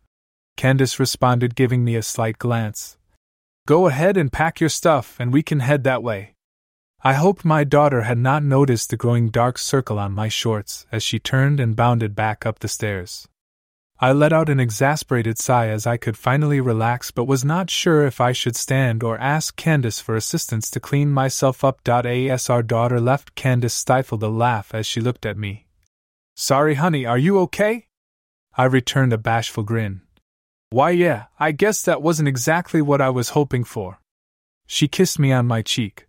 Candace responded, giving me a slight glance. Go ahead and pack your stuff, and we can head that way. I hoped my daughter had not noticed the growing dark circle on my shorts as she turned and bounded back up the stairs. I let out an exasperated sigh as I could finally relax, but was not sure if I should stand or ask Candace for assistance to clean myself up. As our daughter left, Candace stifled a laugh as she looked at me. Sorry, honey, are you okay? I returned a bashful grin. Why, yeah, I guess that wasn't exactly what I was hoping for. She kissed me on my cheek.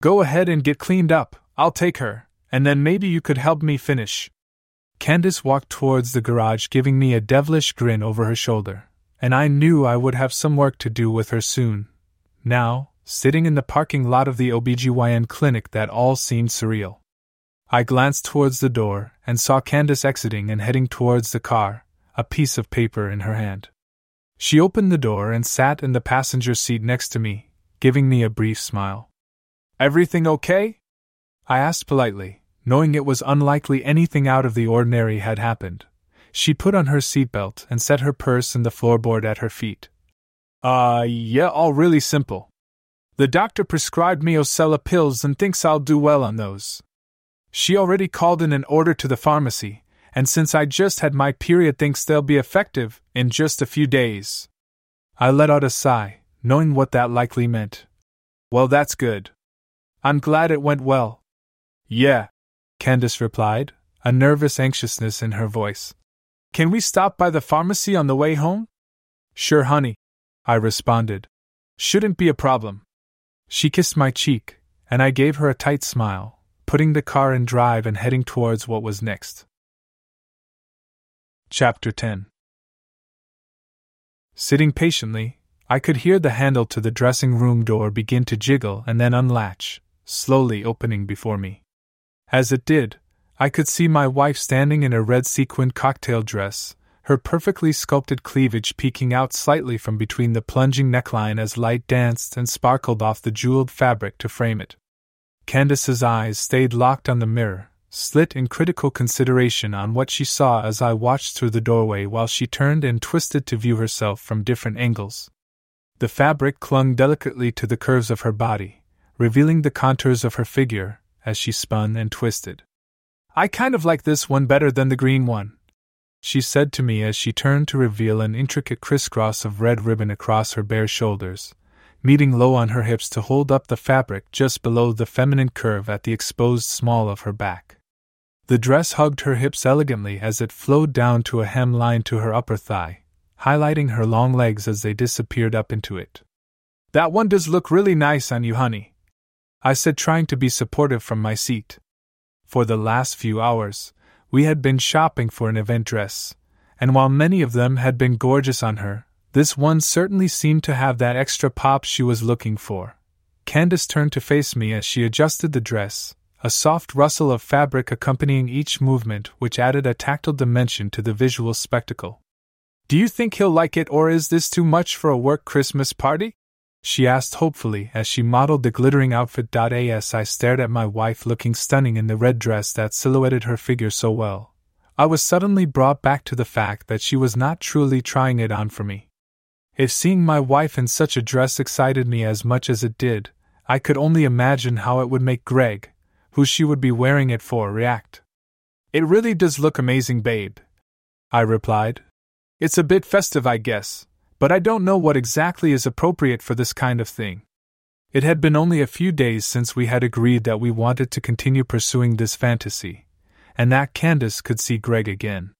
Go ahead and get cleaned up, I'll take her, and then maybe you could help me finish. Candace walked towards the garage, giving me a devilish grin over her shoulder, and I knew I would have some work to do with her soon. Now, sitting in the parking lot of the OBGYN clinic, that all seemed surreal. I glanced towards the door and saw Candace exiting and heading towards the car, a piece of paper in her hand. She opened the door and sat in the passenger seat next to me, giving me a brief smile. Everything okay? I asked politely, knowing it was unlikely anything out of the ordinary had happened. She put on her seatbelt and set her purse in the floorboard at her feet. Uh, yeah, all really simple. The doctor prescribed me Ocella pills and thinks I'll do well on those. She already called in an order to the pharmacy, and since I just had my period, thinks they'll be effective in just a few days. I let out a sigh, knowing what that likely meant. Well, that's good. I'm glad it went well. Yeah, Candace replied, a nervous anxiousness in her voice. Can we stop by the pharmacy on the way home? Sure, honey, I responded. Shouldn't be a problem. She kissed my cheek, and I gave her a tight smile, putting the car in drive and heading towards what was next. Chapter 10 Sitting patiently, I could hear the handle to the dressing room door begin to jiggle and then unlatch, slowly opening before me. As it did, I could see my wife standing in a red sequined cocktail dress, her perfectly sculpted cleavage peeking out slightly from between the plunging neckline as light danced and sparkled off the jeweled fabric to frame it. Candace's eyes stayed locked on the mirror, slit in critical consideration on what she saw as I watched through the doorway while she turned and twisted to view herself from different angles. The fabric clung delicately to the curves of her body, revealing the contours of her figure as she spun and twisted. I kind of like this one better than the green one, she said to me as she turned to reveal an intricate crisscross of red ribbon across her bare shoulders, meeting low on her hips to hold up the fabric just below the feminine curve at the exposed small of her back. The dress hugged her hips elegantly as it flowed down to a hemline to her upper thigh, highlighting her long legs as they disappeared up into it. That one does look really nice on you, honey, I said, trying to be supportive from my seat. For the last few hours, we had been shopping for an event dress, and while many of them had been gorgeous on her, this one certainly seemed to have that extra pop she was looking for. Candace turned to face me as she adjusted the dress, a soft rustle of fabric accompanying each movement, which added a tactile dimension to the visual spectacle. Do you think he'll like it, or is this too much for a work Christmas party? She asked hopefully as she modeled the glittering outfit. As I stared at my wife looking stunning in the red dress that silhouetted her figure so well, I was suddenly brought back to the fact that she was not truly trying it on for me. If seeing my wife in such a dress excited me as much as it did, I could only imagine how it would make Greg, who she would be wearing it for, react. It really does look amazing, babe. I replied. It's a bit festive, I guess, but I don't know what exactly is appropriate for this kind of thing. It had been only a few days since we had agreed that we wanted to continue pursuing this fantasy, and that Candace could see Greg again.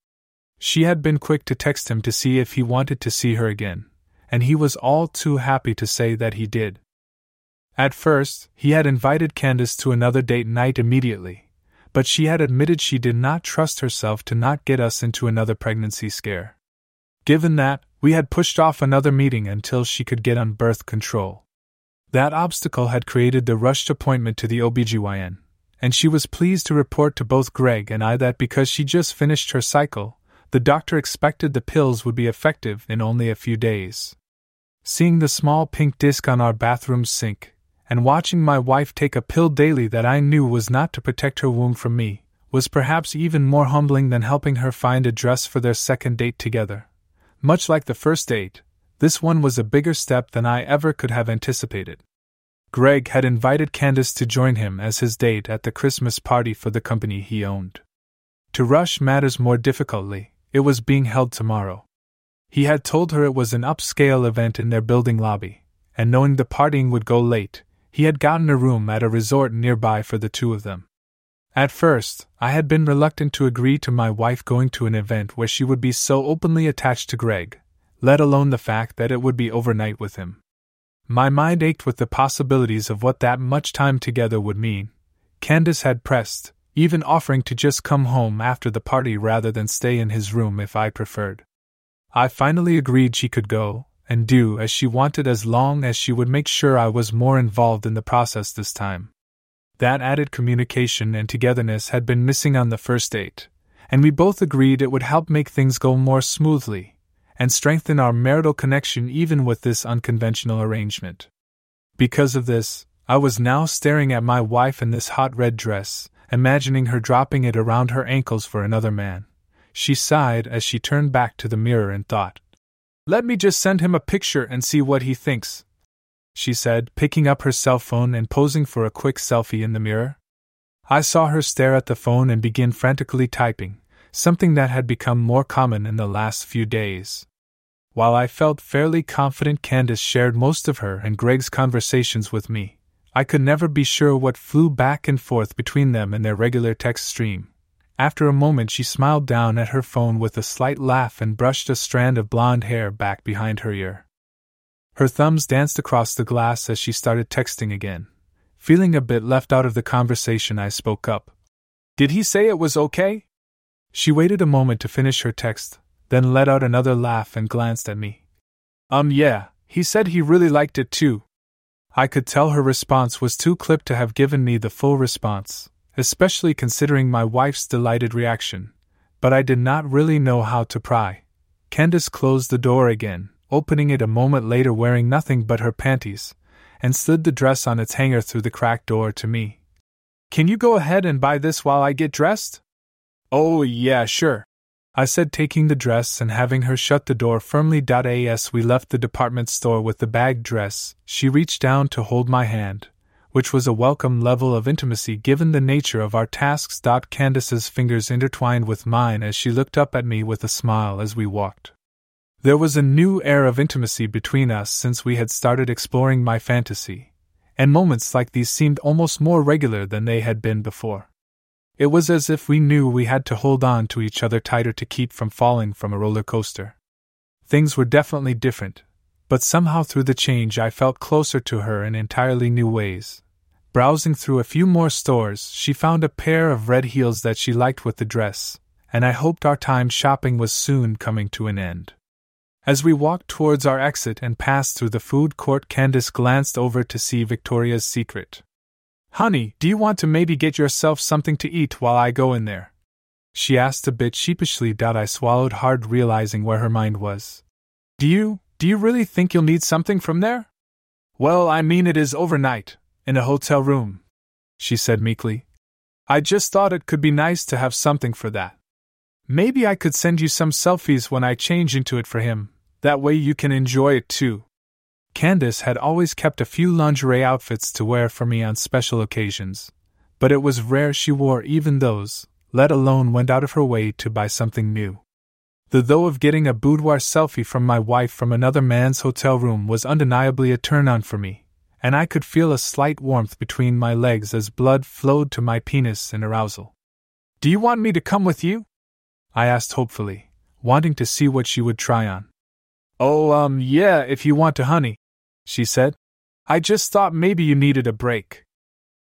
She had been quick to text him to see if he wanted to see her again, and he was all too happy to say that he did. At first, he had invited Candace to another date night immediately, but she had admitted she did not trust herself to not get us into another pregnancy scare. Given that, we had pushed off another meeting until she could get on birth control. That obstacle had created the rushed appointment to the OBGYN, and she was pleased to report to both Greg and I that because she just finished her cycle, the doctor expected the pills would be effective in only a few days. Seeing the small pink disc on our bathroom sink, and watching my wife take a pill daily that I knew was not to protect her womb from me, was perhaps even more humbling than helping her find a dress for their second date together. Much like the first date, this one was a bigger step than I ever could have anticipated. Greg had invited Candace to join him as his date at the Christmas party for the company he owned. To rush matters more difficultly, it was being held tomorrow. He had told her it was an upscale event in their building lobby, and knowing the partying would go late, he had gotten a room at a resort nearby for the two of them. At first, I had been reluctant to agree to my wife going to an event where she would be so openly attached to Greg, let alone the fact that it would be overnight with him. My mind ached with the possibilities of what that much time together would mean. Candace had pressed, even offering to just come home after the party rather than stay in his room if I preferred. I finally agreed she could go, and do as she wanted as long as she would make sure I was more involved in the process this time. That added communication and togetherness had been missing on the first date, and we both agreed it would help make things go more smoothly and strengthen our marital connection even with this unconventional arrangement. Because of this, I was now staring at my wife in this hot red dress, imagining her dropping it around her ankles for another man. She sighed as she turned back to the mirror and thought, Let me just send him a picture and see what he thinks she said, picking up her cell phone and posing for a quick selfie in the mirror. I saw her stare at the phone and begin frantically typing, something that had become more common in the last few days. While I felt fairly confident Candace shared most of her and Greg's conversations with me, I could never be sure what flew back and forth between them in their regular text stream. After a moment, she smiled down at her phone with a slight laugh and brushed a strand of blonde hair back behind her ear. Her thumbs danced across the glass as she started texting again. Feeling a bit left out of the conversation, I spoke up. Did he say it was okay? She waited a moment to finish her text, then let out another laugh and glanced at me. Um, yeah, he said he really liked it too. I could tell her response was too clipped to have given me the full response, especially considering my wife's delighted reaction, but I did not really know how to pry. Candace closed the door again, opening it a moment later wearing nothing but her panties, and slid the dress on its hanger through the cracked door to me. Can you go ahead and buy this while I get dressed? Oh, yeah, sure. I said, taking the dress and having her shut the door firmly. As we left the department store with the bag dress, she reached down to hold my hand, which was a welcome level of intimacy given the nature of our tasks. Candace's fingers intertwined with mine as she looked up at me with a smile as we walked. There was a new air of intimacy between us since we had started exploring my fantasy, and moments like these seemed almost more regular than they had been before. It was as if we knew we had to hold on to each other tighter to keep from falling from a roller coaster. Things were definitely different, but somehow through the change I felt closer to her in entirely new ways. Browsing through a few more stores, she found a pair of red heels that she liked with the dress, and I hoped our time shopping was soon coming to an end. As we walked towards our exit and passed through the food court, Candace glanced over to see Victoria's Secret. Honey, do you want to maybe get yourself something to eat while I go in there? She asked a bit sheepishly. I swallowed hard, realizing where her mind was. Do you, do you really think you'll need something from there? Well, I mean, it is overnight, in a hotel room, she said meekly. I just thought it could be nice to have something for that. Maybe I could send you some selfies when I change into it for him, that way you can enjoy it too. Candace had always kept a few lingerie outfits to wear for me on special occasions, but it was rare she wore even those, let alone went out of her way to buy something new. The though of getting a boudoir selfie from my wife from another man's hotel room was undeniably a turn on for me, and I could feel a slight warmth between my legs as blood flowed to my penis in arousal. Do you want me to come with you? I asked hopefully, wanting to see what she would try on. Oh, um, yeah, if you want to, honey, she said. I just thought maybe you needed a break.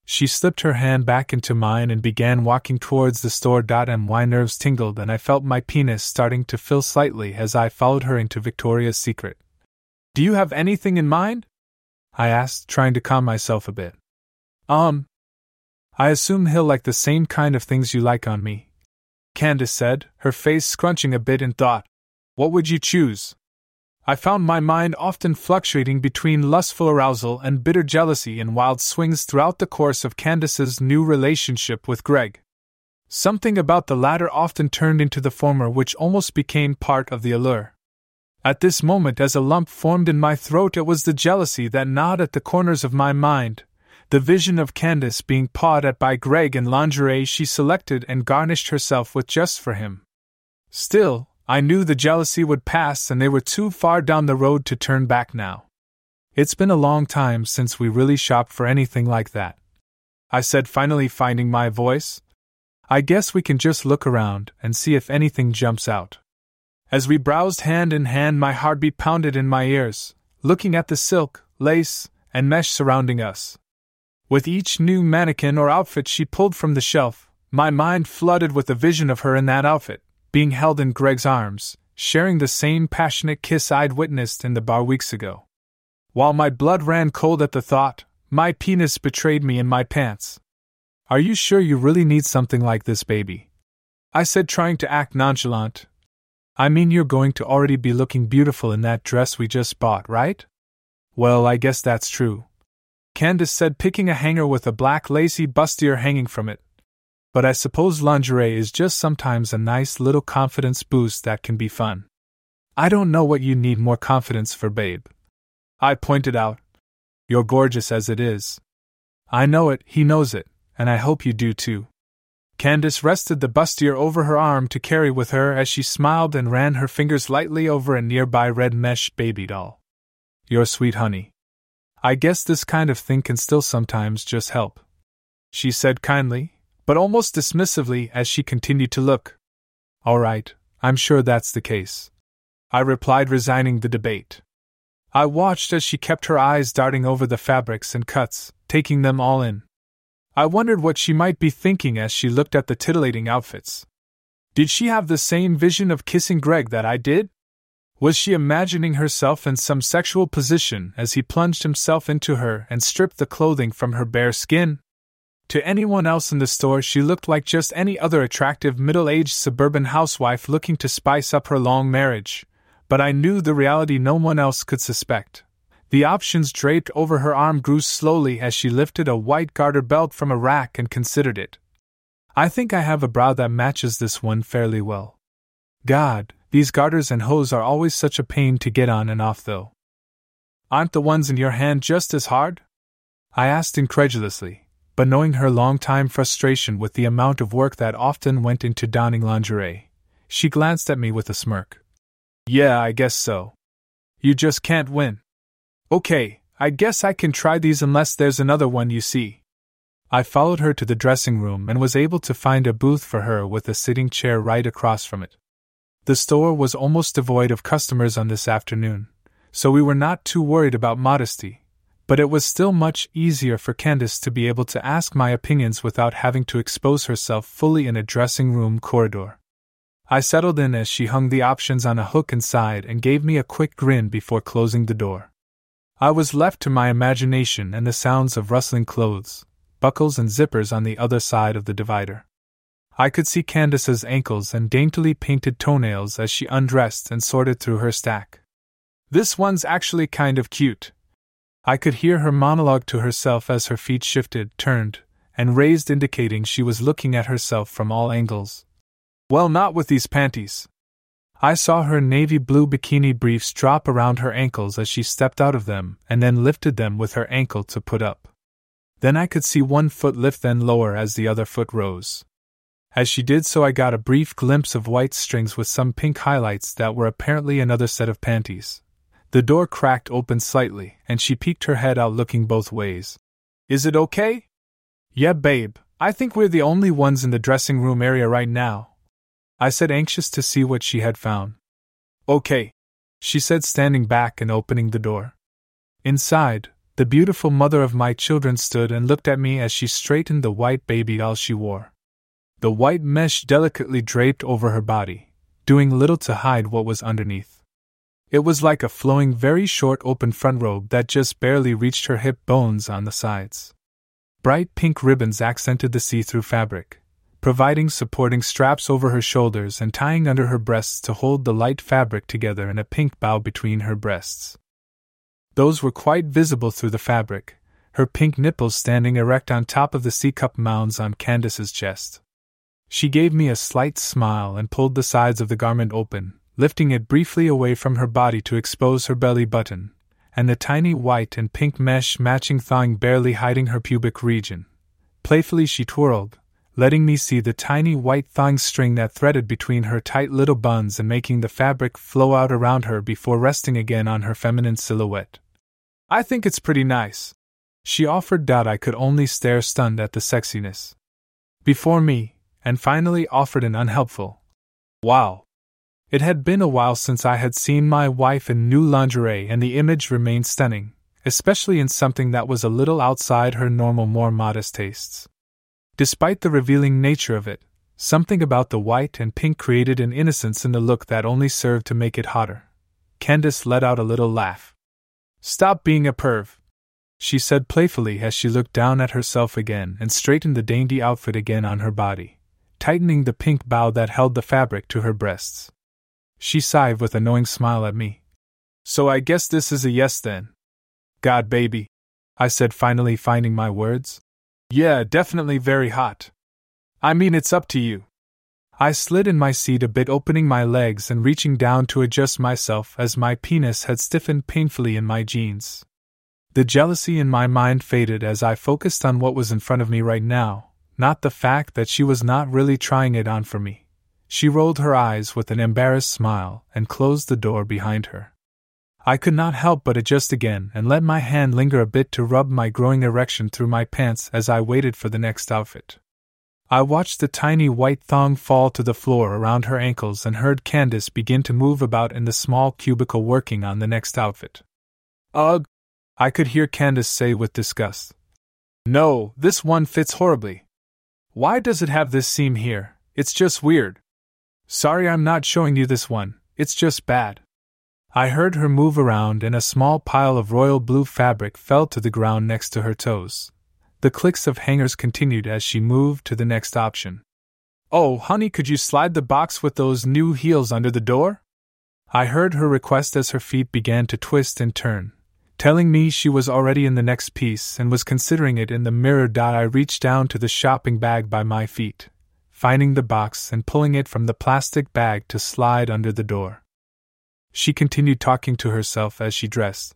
She slipped her hand back into mine and began walking towards the store. My nerves tingled and I felt my penis starting to fill slightly as I followed her into Victoria's Secret. Do you have anything in mind? I asked, trying to calm myself a bit. Um. I assume he'll like the same kind of things you like on me. Candace said, her face scrunching a bit in thought. What would you choose? I found my mind often fluctuating between lustful arousal and bitter jealousy in wild swings throughout the course of Candace's new relationship with Greg. Something about the latter often turned into the former, which almost became part of the allure. At this moment, as a lump formed in my throat, it was the jealousy that gnawed at the corners of my mind, the vision of Candace being pawed at by Greg in lingerie she selected and garnished herself with just for him. Still, I knew the jealousy would pass and they were too far down the road to turn back now. It's been a long time since we really shopped for anything like that. I said, finally finding my voice. I guess we can just look around and see if anything jumps out. As we browsed hand in hand, my heartbeat pounded in my ears, looking at the silk, lace, and mesh surrounding us. With each new mannequin or outfit she pulled from the shelf, my mind flooded with the vision of her in that outfit being held in Greg's arms, sharing the same passionate kiss I'd witnessed in the bar weeks ago. While my blood ran cold at the thought, my penis betrayed me in my pants. Are you sure you really need something like this, baby? I said, trying to act nonchalant. I mean, you're going to already be looking beautiful in that dress we just bought, right? Well, I guess that's true. Candace said, picking a hanger with a black lacy bustier hanging from it. But I suppose lingerie is just sometimes a nice little confidence boost that can be fun. I don't know what you need more confidence for, babe. I pointed out. You're gorgeous as it is. I know it, he knows it, and I hope you do too. Candace rested the bustier over her arm to carry with her as she smiled and ran her fingers lightly over a nearby red mesh baby doll. You're sweet honey. I guess this kind of thing can still sometimes just help. She said kindly, but almost dismissively as she continued to look. All right, I'm sure that's the case. I replied, resigning the debate. I watched as she kept her eyes darting over the fabrics and cuts, taking them all in. I wondered what she might be thinking as she looked at the titillating outfits. Did she have the same vision of kissing Greg that I did? Was she imagining herself in some sexual position as he plunged himself into her and stripped the clothing from her bare skin? To anyone else in the store, she looked like just any other attractive middle aged suburban housewife looking to spice up her long marriage. But I knew the reality no one else could suspect. The options draped over her arm grew slowly as she lifted a white garter belt from a rack and considered it. I think I have a brow that matches this one fairly well. God, these garters and hose are always such a pain to get on and off, though. Aren't the ones in your hand just as hard? I asked incredulously but knowing her long-time frustration with the amount of work that often went into donning lingerie, she glanced at me with a smirk. Yeah, I guess so. You just can't win. Okay, I guess I can try these unless there's another one you see. I followed her to the dressing room and was able to find a booth for her with a sitting chair right across from it. The store was almost devoid of customers on this afternoon, so we were not too worried about modesty, but it was still much easier for Candace to be able to ask my opinions without having to expose herself fully in a dressing room corridor. I settled in as she hung the options on a hook inside and gave me a quick grin before closing the door. I was left to my imagination and the sounds of rustling clothes, buckles, and zippers on the other side of the divider. I could see Candace's ankles and daintily painted toenails as she undressed and sorted through her stack. This one's actually kind of cute, I could hear her monologue to herself as her feet shifted, turned, and raised, indicating she was looking at herself from all angles. Well, not with these panties. I saw her navy blue bikini briefs drop around her ankles as she stepped out of them and then lifted them with her ankle to put up. Then I could see one foot lift, then lower as the other foot rose. As she did so, I got a brief glimpse of white strings with some pink highlights that were apparently another set of panties. The door cracked open slightly, and she peeked her head out looking both ways. Is it okay? Yeah, babe, I think we're the only ones in the dressing room area right now. I said, anxious to see what she had found. Okay, she said, standing back and opening the door. Inside, the beautiful mother of my children stood and looked at me as she straightened the white baby doll she wore. The white mesh delicately draped over her body, doing little to hide what was underneath. It was like a flowing, very short open front robe that just barely reached her hip bones on the sides. Bright pink ribbons accented the see through fabric, providing supporting straps over her shoulders and tying under her breasts to hold the light fabric together in a pink bow between her breasts. Those were quite visible through the fabric, her pink nipples standing erect on top of the C cup mounds on Candace's chest. She gave me a slight smile and pulled the sides of the garment open, lifting it briefly away from her body to expose her belly button, and the tiny white and pink mesh matching thong barely hiding her pubic region. Playfully she twirled, letting me see the tiny white thong string that threaded between her tight little buns and making the fabric flow out around her before resting again on her feminine silhouette. I think it's pretty nice. She offered doubt I could only stare stunned at the sexiness. Before me, and finally offered an unhelpful. Wow. It had been a while since I had seen my wife in new lingerie, and the image remained stunning, especially in something that was a little outside her normal, more modest tastes. Despite the revealing nature of it, Something about the white and pink created an innocence in the look that only served to make it hotter. Candace let out a little laugh. Stop being a perv, she said playfully as she looked down at herself again and straightened the dainty outfit again on her body, tightening the pink bow that held the fabric to her breasts. She sighed with a knowing smile at me. So I guess this is a yes then. God, baby, I said, finally finding my words. Yeah, definitely very hot. I mean, it's up to you. I slid in my seat a bit, opening my legs and reaching down to adjust myself as my penis had stiffened painfully in my jeans. The jealousy in my mind faded as I focused on what was in front of me right now, not the fact that she was not really trying it on for me. She rolled her eyes with an embarrassed smile and closed the door behind her. I could not help but adjust again and let my hand linger a bit to rub my growing erection through my pants as I waited for the next outfit. I watched the tiny white thong fall to the floor around her ankles and heard Candace begin to move about in the small cubicle working on the next outfit. Ugh! I could hear Candace say with disgust. No, this one fits horribly. Why does it have this seam here? It's just weird. Sorry I'm not showing you this one, it's just bad. I heard her move around and a small pile of royal blue fabric fell to the ground next to her toes. The clicks of hangers continued as she moved to the next option. Oh, honey, could you slide the box with those new heels under the door? I heard her request as her feet began to twist and turn. Telling me she was already in the next piece and was considering it in the mirror. I reached down to the shopping bag by my feet, finding the box and pulling it from the plastic bag to slide under the door. She continued talking to herself as she dressed.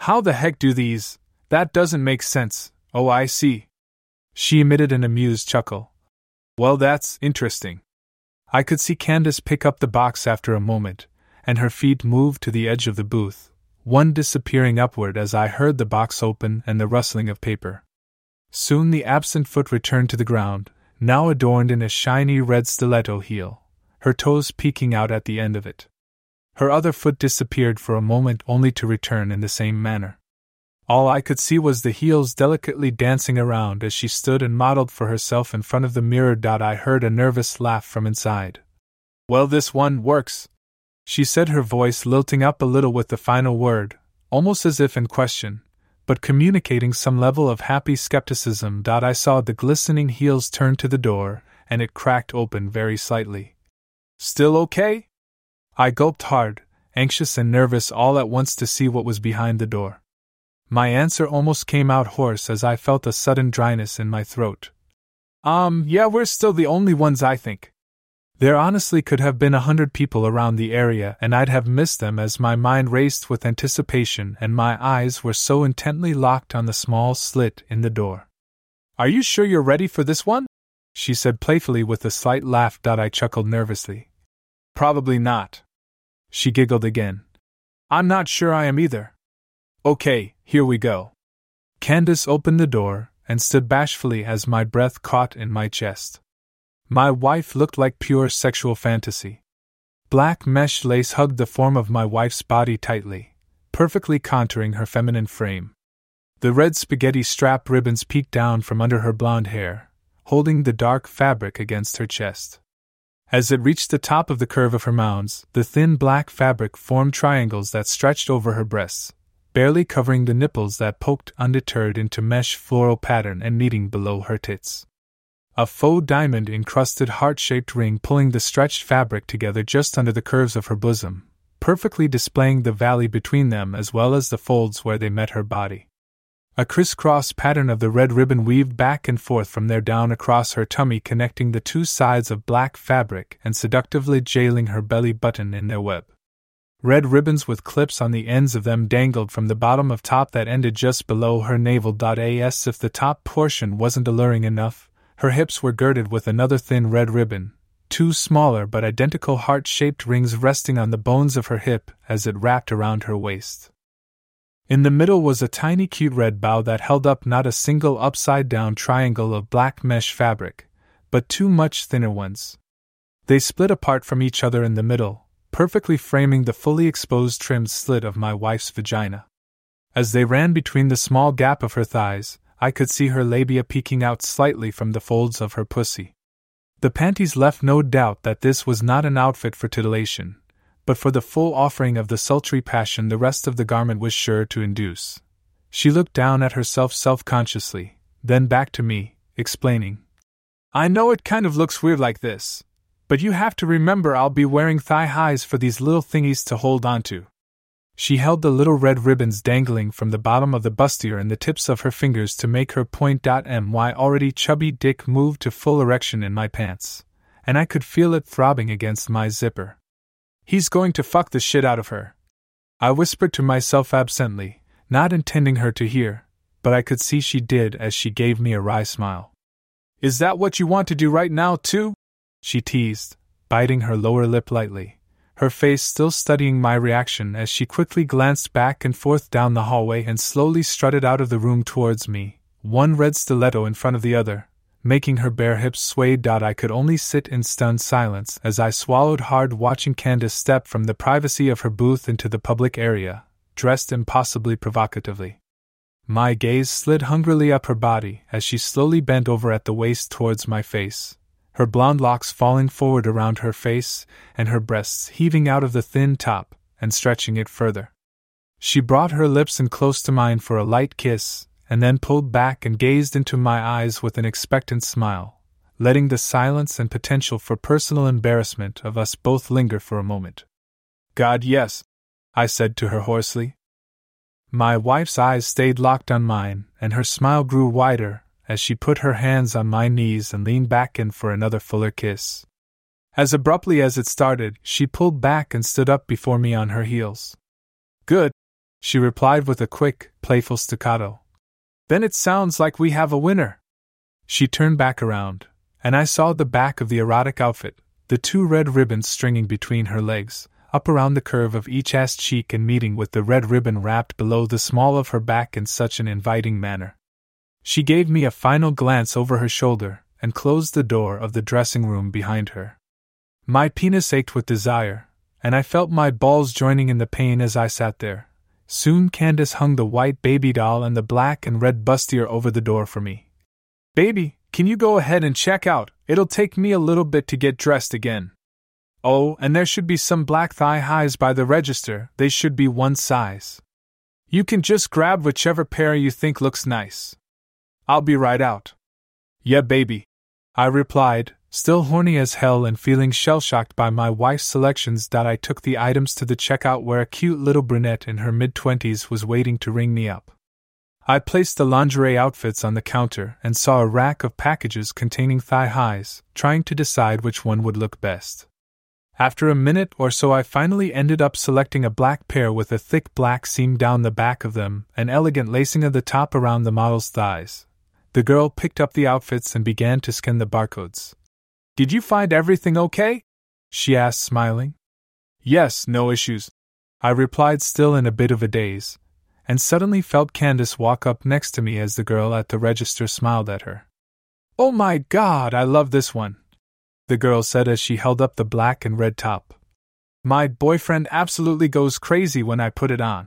How the heck do these? That doesn't make sense. Oh, I see. She emitted an amused chuckle. Well, that's interesting. I could see Candace pick up the box after a moment, and her feet move to the edge of the booth, one disappearing upward as I heard the box open and the rustling of paper. Soon the absent foot returned to the ground, now adorned in a shiny red stiletto heel, her toes peeking out at the end of it. Her other foot disappeared for a moment only to return in the same manner. All I could see was the heels delicately dancing around as she stood and modeled for herself in front of the mirror. I heard a nervous laugh from inside. Well, this one works, she said, her voice lilting up a little with the final word, almost as if in question, but communicating some level of happy skepticism. I saw the glistening heels turn to the door, and it cracked open very slightly. Still okay? I gulped hard, anxious and nervous all at once to see what was behind the door. My answer almost came out hoarse as I felt a sudden dryness in my throat. Um, yeah, we're still the only ones, I think. There honestly could have been a hundred people around the area, and I'd have missed them as my mind raced with anticipation and my eyes were so intently locked on the small slit in the door. Are you sure you're ready for this one? she said playfully with a slight laugh. I chuckled nervously. Probably not. She giggled again. I'm not sure I am either. Okay, here we go. Candace opened the door and stood bashfully as my breath caught in my chest. My wife looked like pure sexual fantasy. Black mesh lace hugged the form of my wife's body tightly, perfectly contouring her feminine frame. The red spaghetti strap ribbons peeked down from under her blonde hair, holding the dark fabric against her chest. As it reached the top of the curve of her mounds, the thin black fabric formed triangles that stretched over her breasts, barely covering the nipples that poked undeterred into mesh floral pattern and meeting below her tits. A faux diamond encrusted heart shaped ring pulling the stretched fabric together just under the curves of her bosom, perfectly displaying the valley between them as well as the folds where they met her body. A crisscross pattern of the red ribbon weaved back and forth from there down across her tummy, connecting the two sides of black fabric and seductively jailing her belly button in their web. Red ribbons with clips on the ends of them dangled from the bottom of top that ended just below her navel. As if the top portion wasn't alluring enough, her hips were girded with another thin red ribbon, two smaller but identical heart shaped rings resting on the bones of her hip as it wrapped around her waist. In the middle was a tiny cute red bow that held up not a single upside down triangle of black mesh fabric, but two much thinner ones. They split apart from each other in the middle, perfectly framing the fully exposed trimmed slit of my wife's vagina. As they ran between the small gap of her thighs, I could see her labia peeking out slightly from the folds of her pussy. The panties left no doubt that this was not an outfit for titillation, but for the full offering of the sultry passion the rest of the garment was sure to induce. She looked down at herself self consciously, then back to me, explaining. I know it kind of looks weird like this, but you have to remember I'll be wearing thigh highs for these little thingies to hold onto. She held the little red ribbons dangling from the bottom of the bustier in the tips of her fingers to make her point. My already chubby dick moved to full erection in my pants, and I could feel it throbbing against my zipper. He's going to fuck the shit out of her. I whispered to myself absently, not intending her to hear, but I could see she did as she gave me a wry smile. Is that what you want to do right now, too? She teased, biting her lower lip lightly, her face still studying my reaction as she quickly glanced back and forth down the hallway and slowly strutted out of the room towards me, one red stiletto in front of the other, making her bare hips sway. I could only sit in stunned silence as I swallowed hard watching Candace step from the privacy of her booth into the public area, dressed impossibly provocatively. My gaze slid hungrily up her body as she slowly bent over at the waist towards my face, her blonde locks falling forward around her face and her breasts heaving out of the thin top and stretching it further. She brought her lips in close to mine for a light kiss, and then pulled back and gazed into my eyes with an expectant smile, letting the silence and potential for personal embarrassment of us both linger for a moment. God, yes, I said to her hoarsely. My wife's eyes stayed locked on mine, and her smile grew wider as she put her hands on my knees and leaned back in for another fuller kiss. As abruptly as it started, she pulled back and stood up before me on her heels. Good, she replied with a quick, playful staccato. Then it sounds like we have a winner. She turned back around, and I saw the back of the erotic outfit, the two red ribbons stringing between her legs, up around the curve of each ass cheek and meeting with the red ribbon wrapped below the small of her back in such an inviting manner. She gave me a final glance over her shoulder and closed the door of the dressing room behind her. My penis ached with desire, and I felt my balls joining in the pain as I sat there. Soon Candace hung the white baby doll and the black and red bustier over the door for me. Baby, can you go ahead and check out? It'll take me a little bit to get dressed again. Oh, and there should be some black thigh highs by the register, they should be one size. You can just grab whichever pair you think looks nice. I'll be right out. Yeah, baby. I replied, still horny as hell and feeling shell shocked by my wife's selections. that I took the items to the checkout where a cute little brunette in her mid twenties was waiting to ring me up. I placed the lingerie outfits on the counter and saw a rack of packages containing thigh highs, trying to decide which one would look best. After a minute or so, I finally ended up selecting a black pair with a thick black seam down the back of them and elegant lacing of the top around the model's thighs. The girl picked up the outfits and began to scan the barcodes. Did you find everything okay? she asked, smiling. Yes, no issues. I replied, still in a bit of a daze, and suddenly felt Candace walk up next to me as the girl at the register smiled at her. Oh my god, I love this one, the girl said as she held up the black and red top. My boyfriend absolutely goes crazy when I put it on.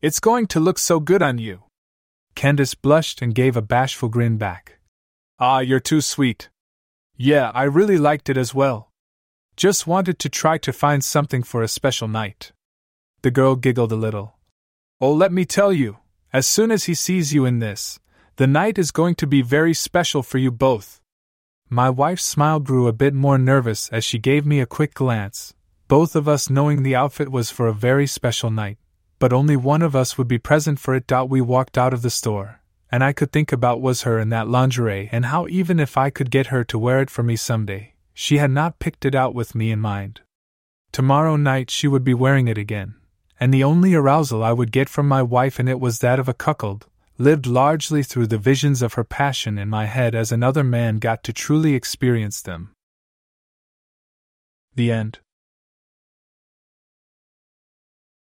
It's going to look so good on you. Candace blushed and gave a bashful grin back. Ah, you're too sweet. Yeah, I really liked it as well. Just wanted to try to find something for a special night. The girl giggled a little. Oh, let me tell you, as soon as he sees you in this, the night is going to be very special for you both. My wife's smile grew a bit more nervous as she gave me a quick glance, both of us knowing the outfit was for a very special night, but only one of us would be present for it. We walked out of the store, and I could think about was her in that lingerie and how even if I could get her to wear it for me someday, she had not picked it out with me in mind. Tomorrow night she would be wearing it again, and the only arousal I would get from my wife in it was that of a cuckold, lived largely through the visions of her passion in my head as another man got to truly experience them. The End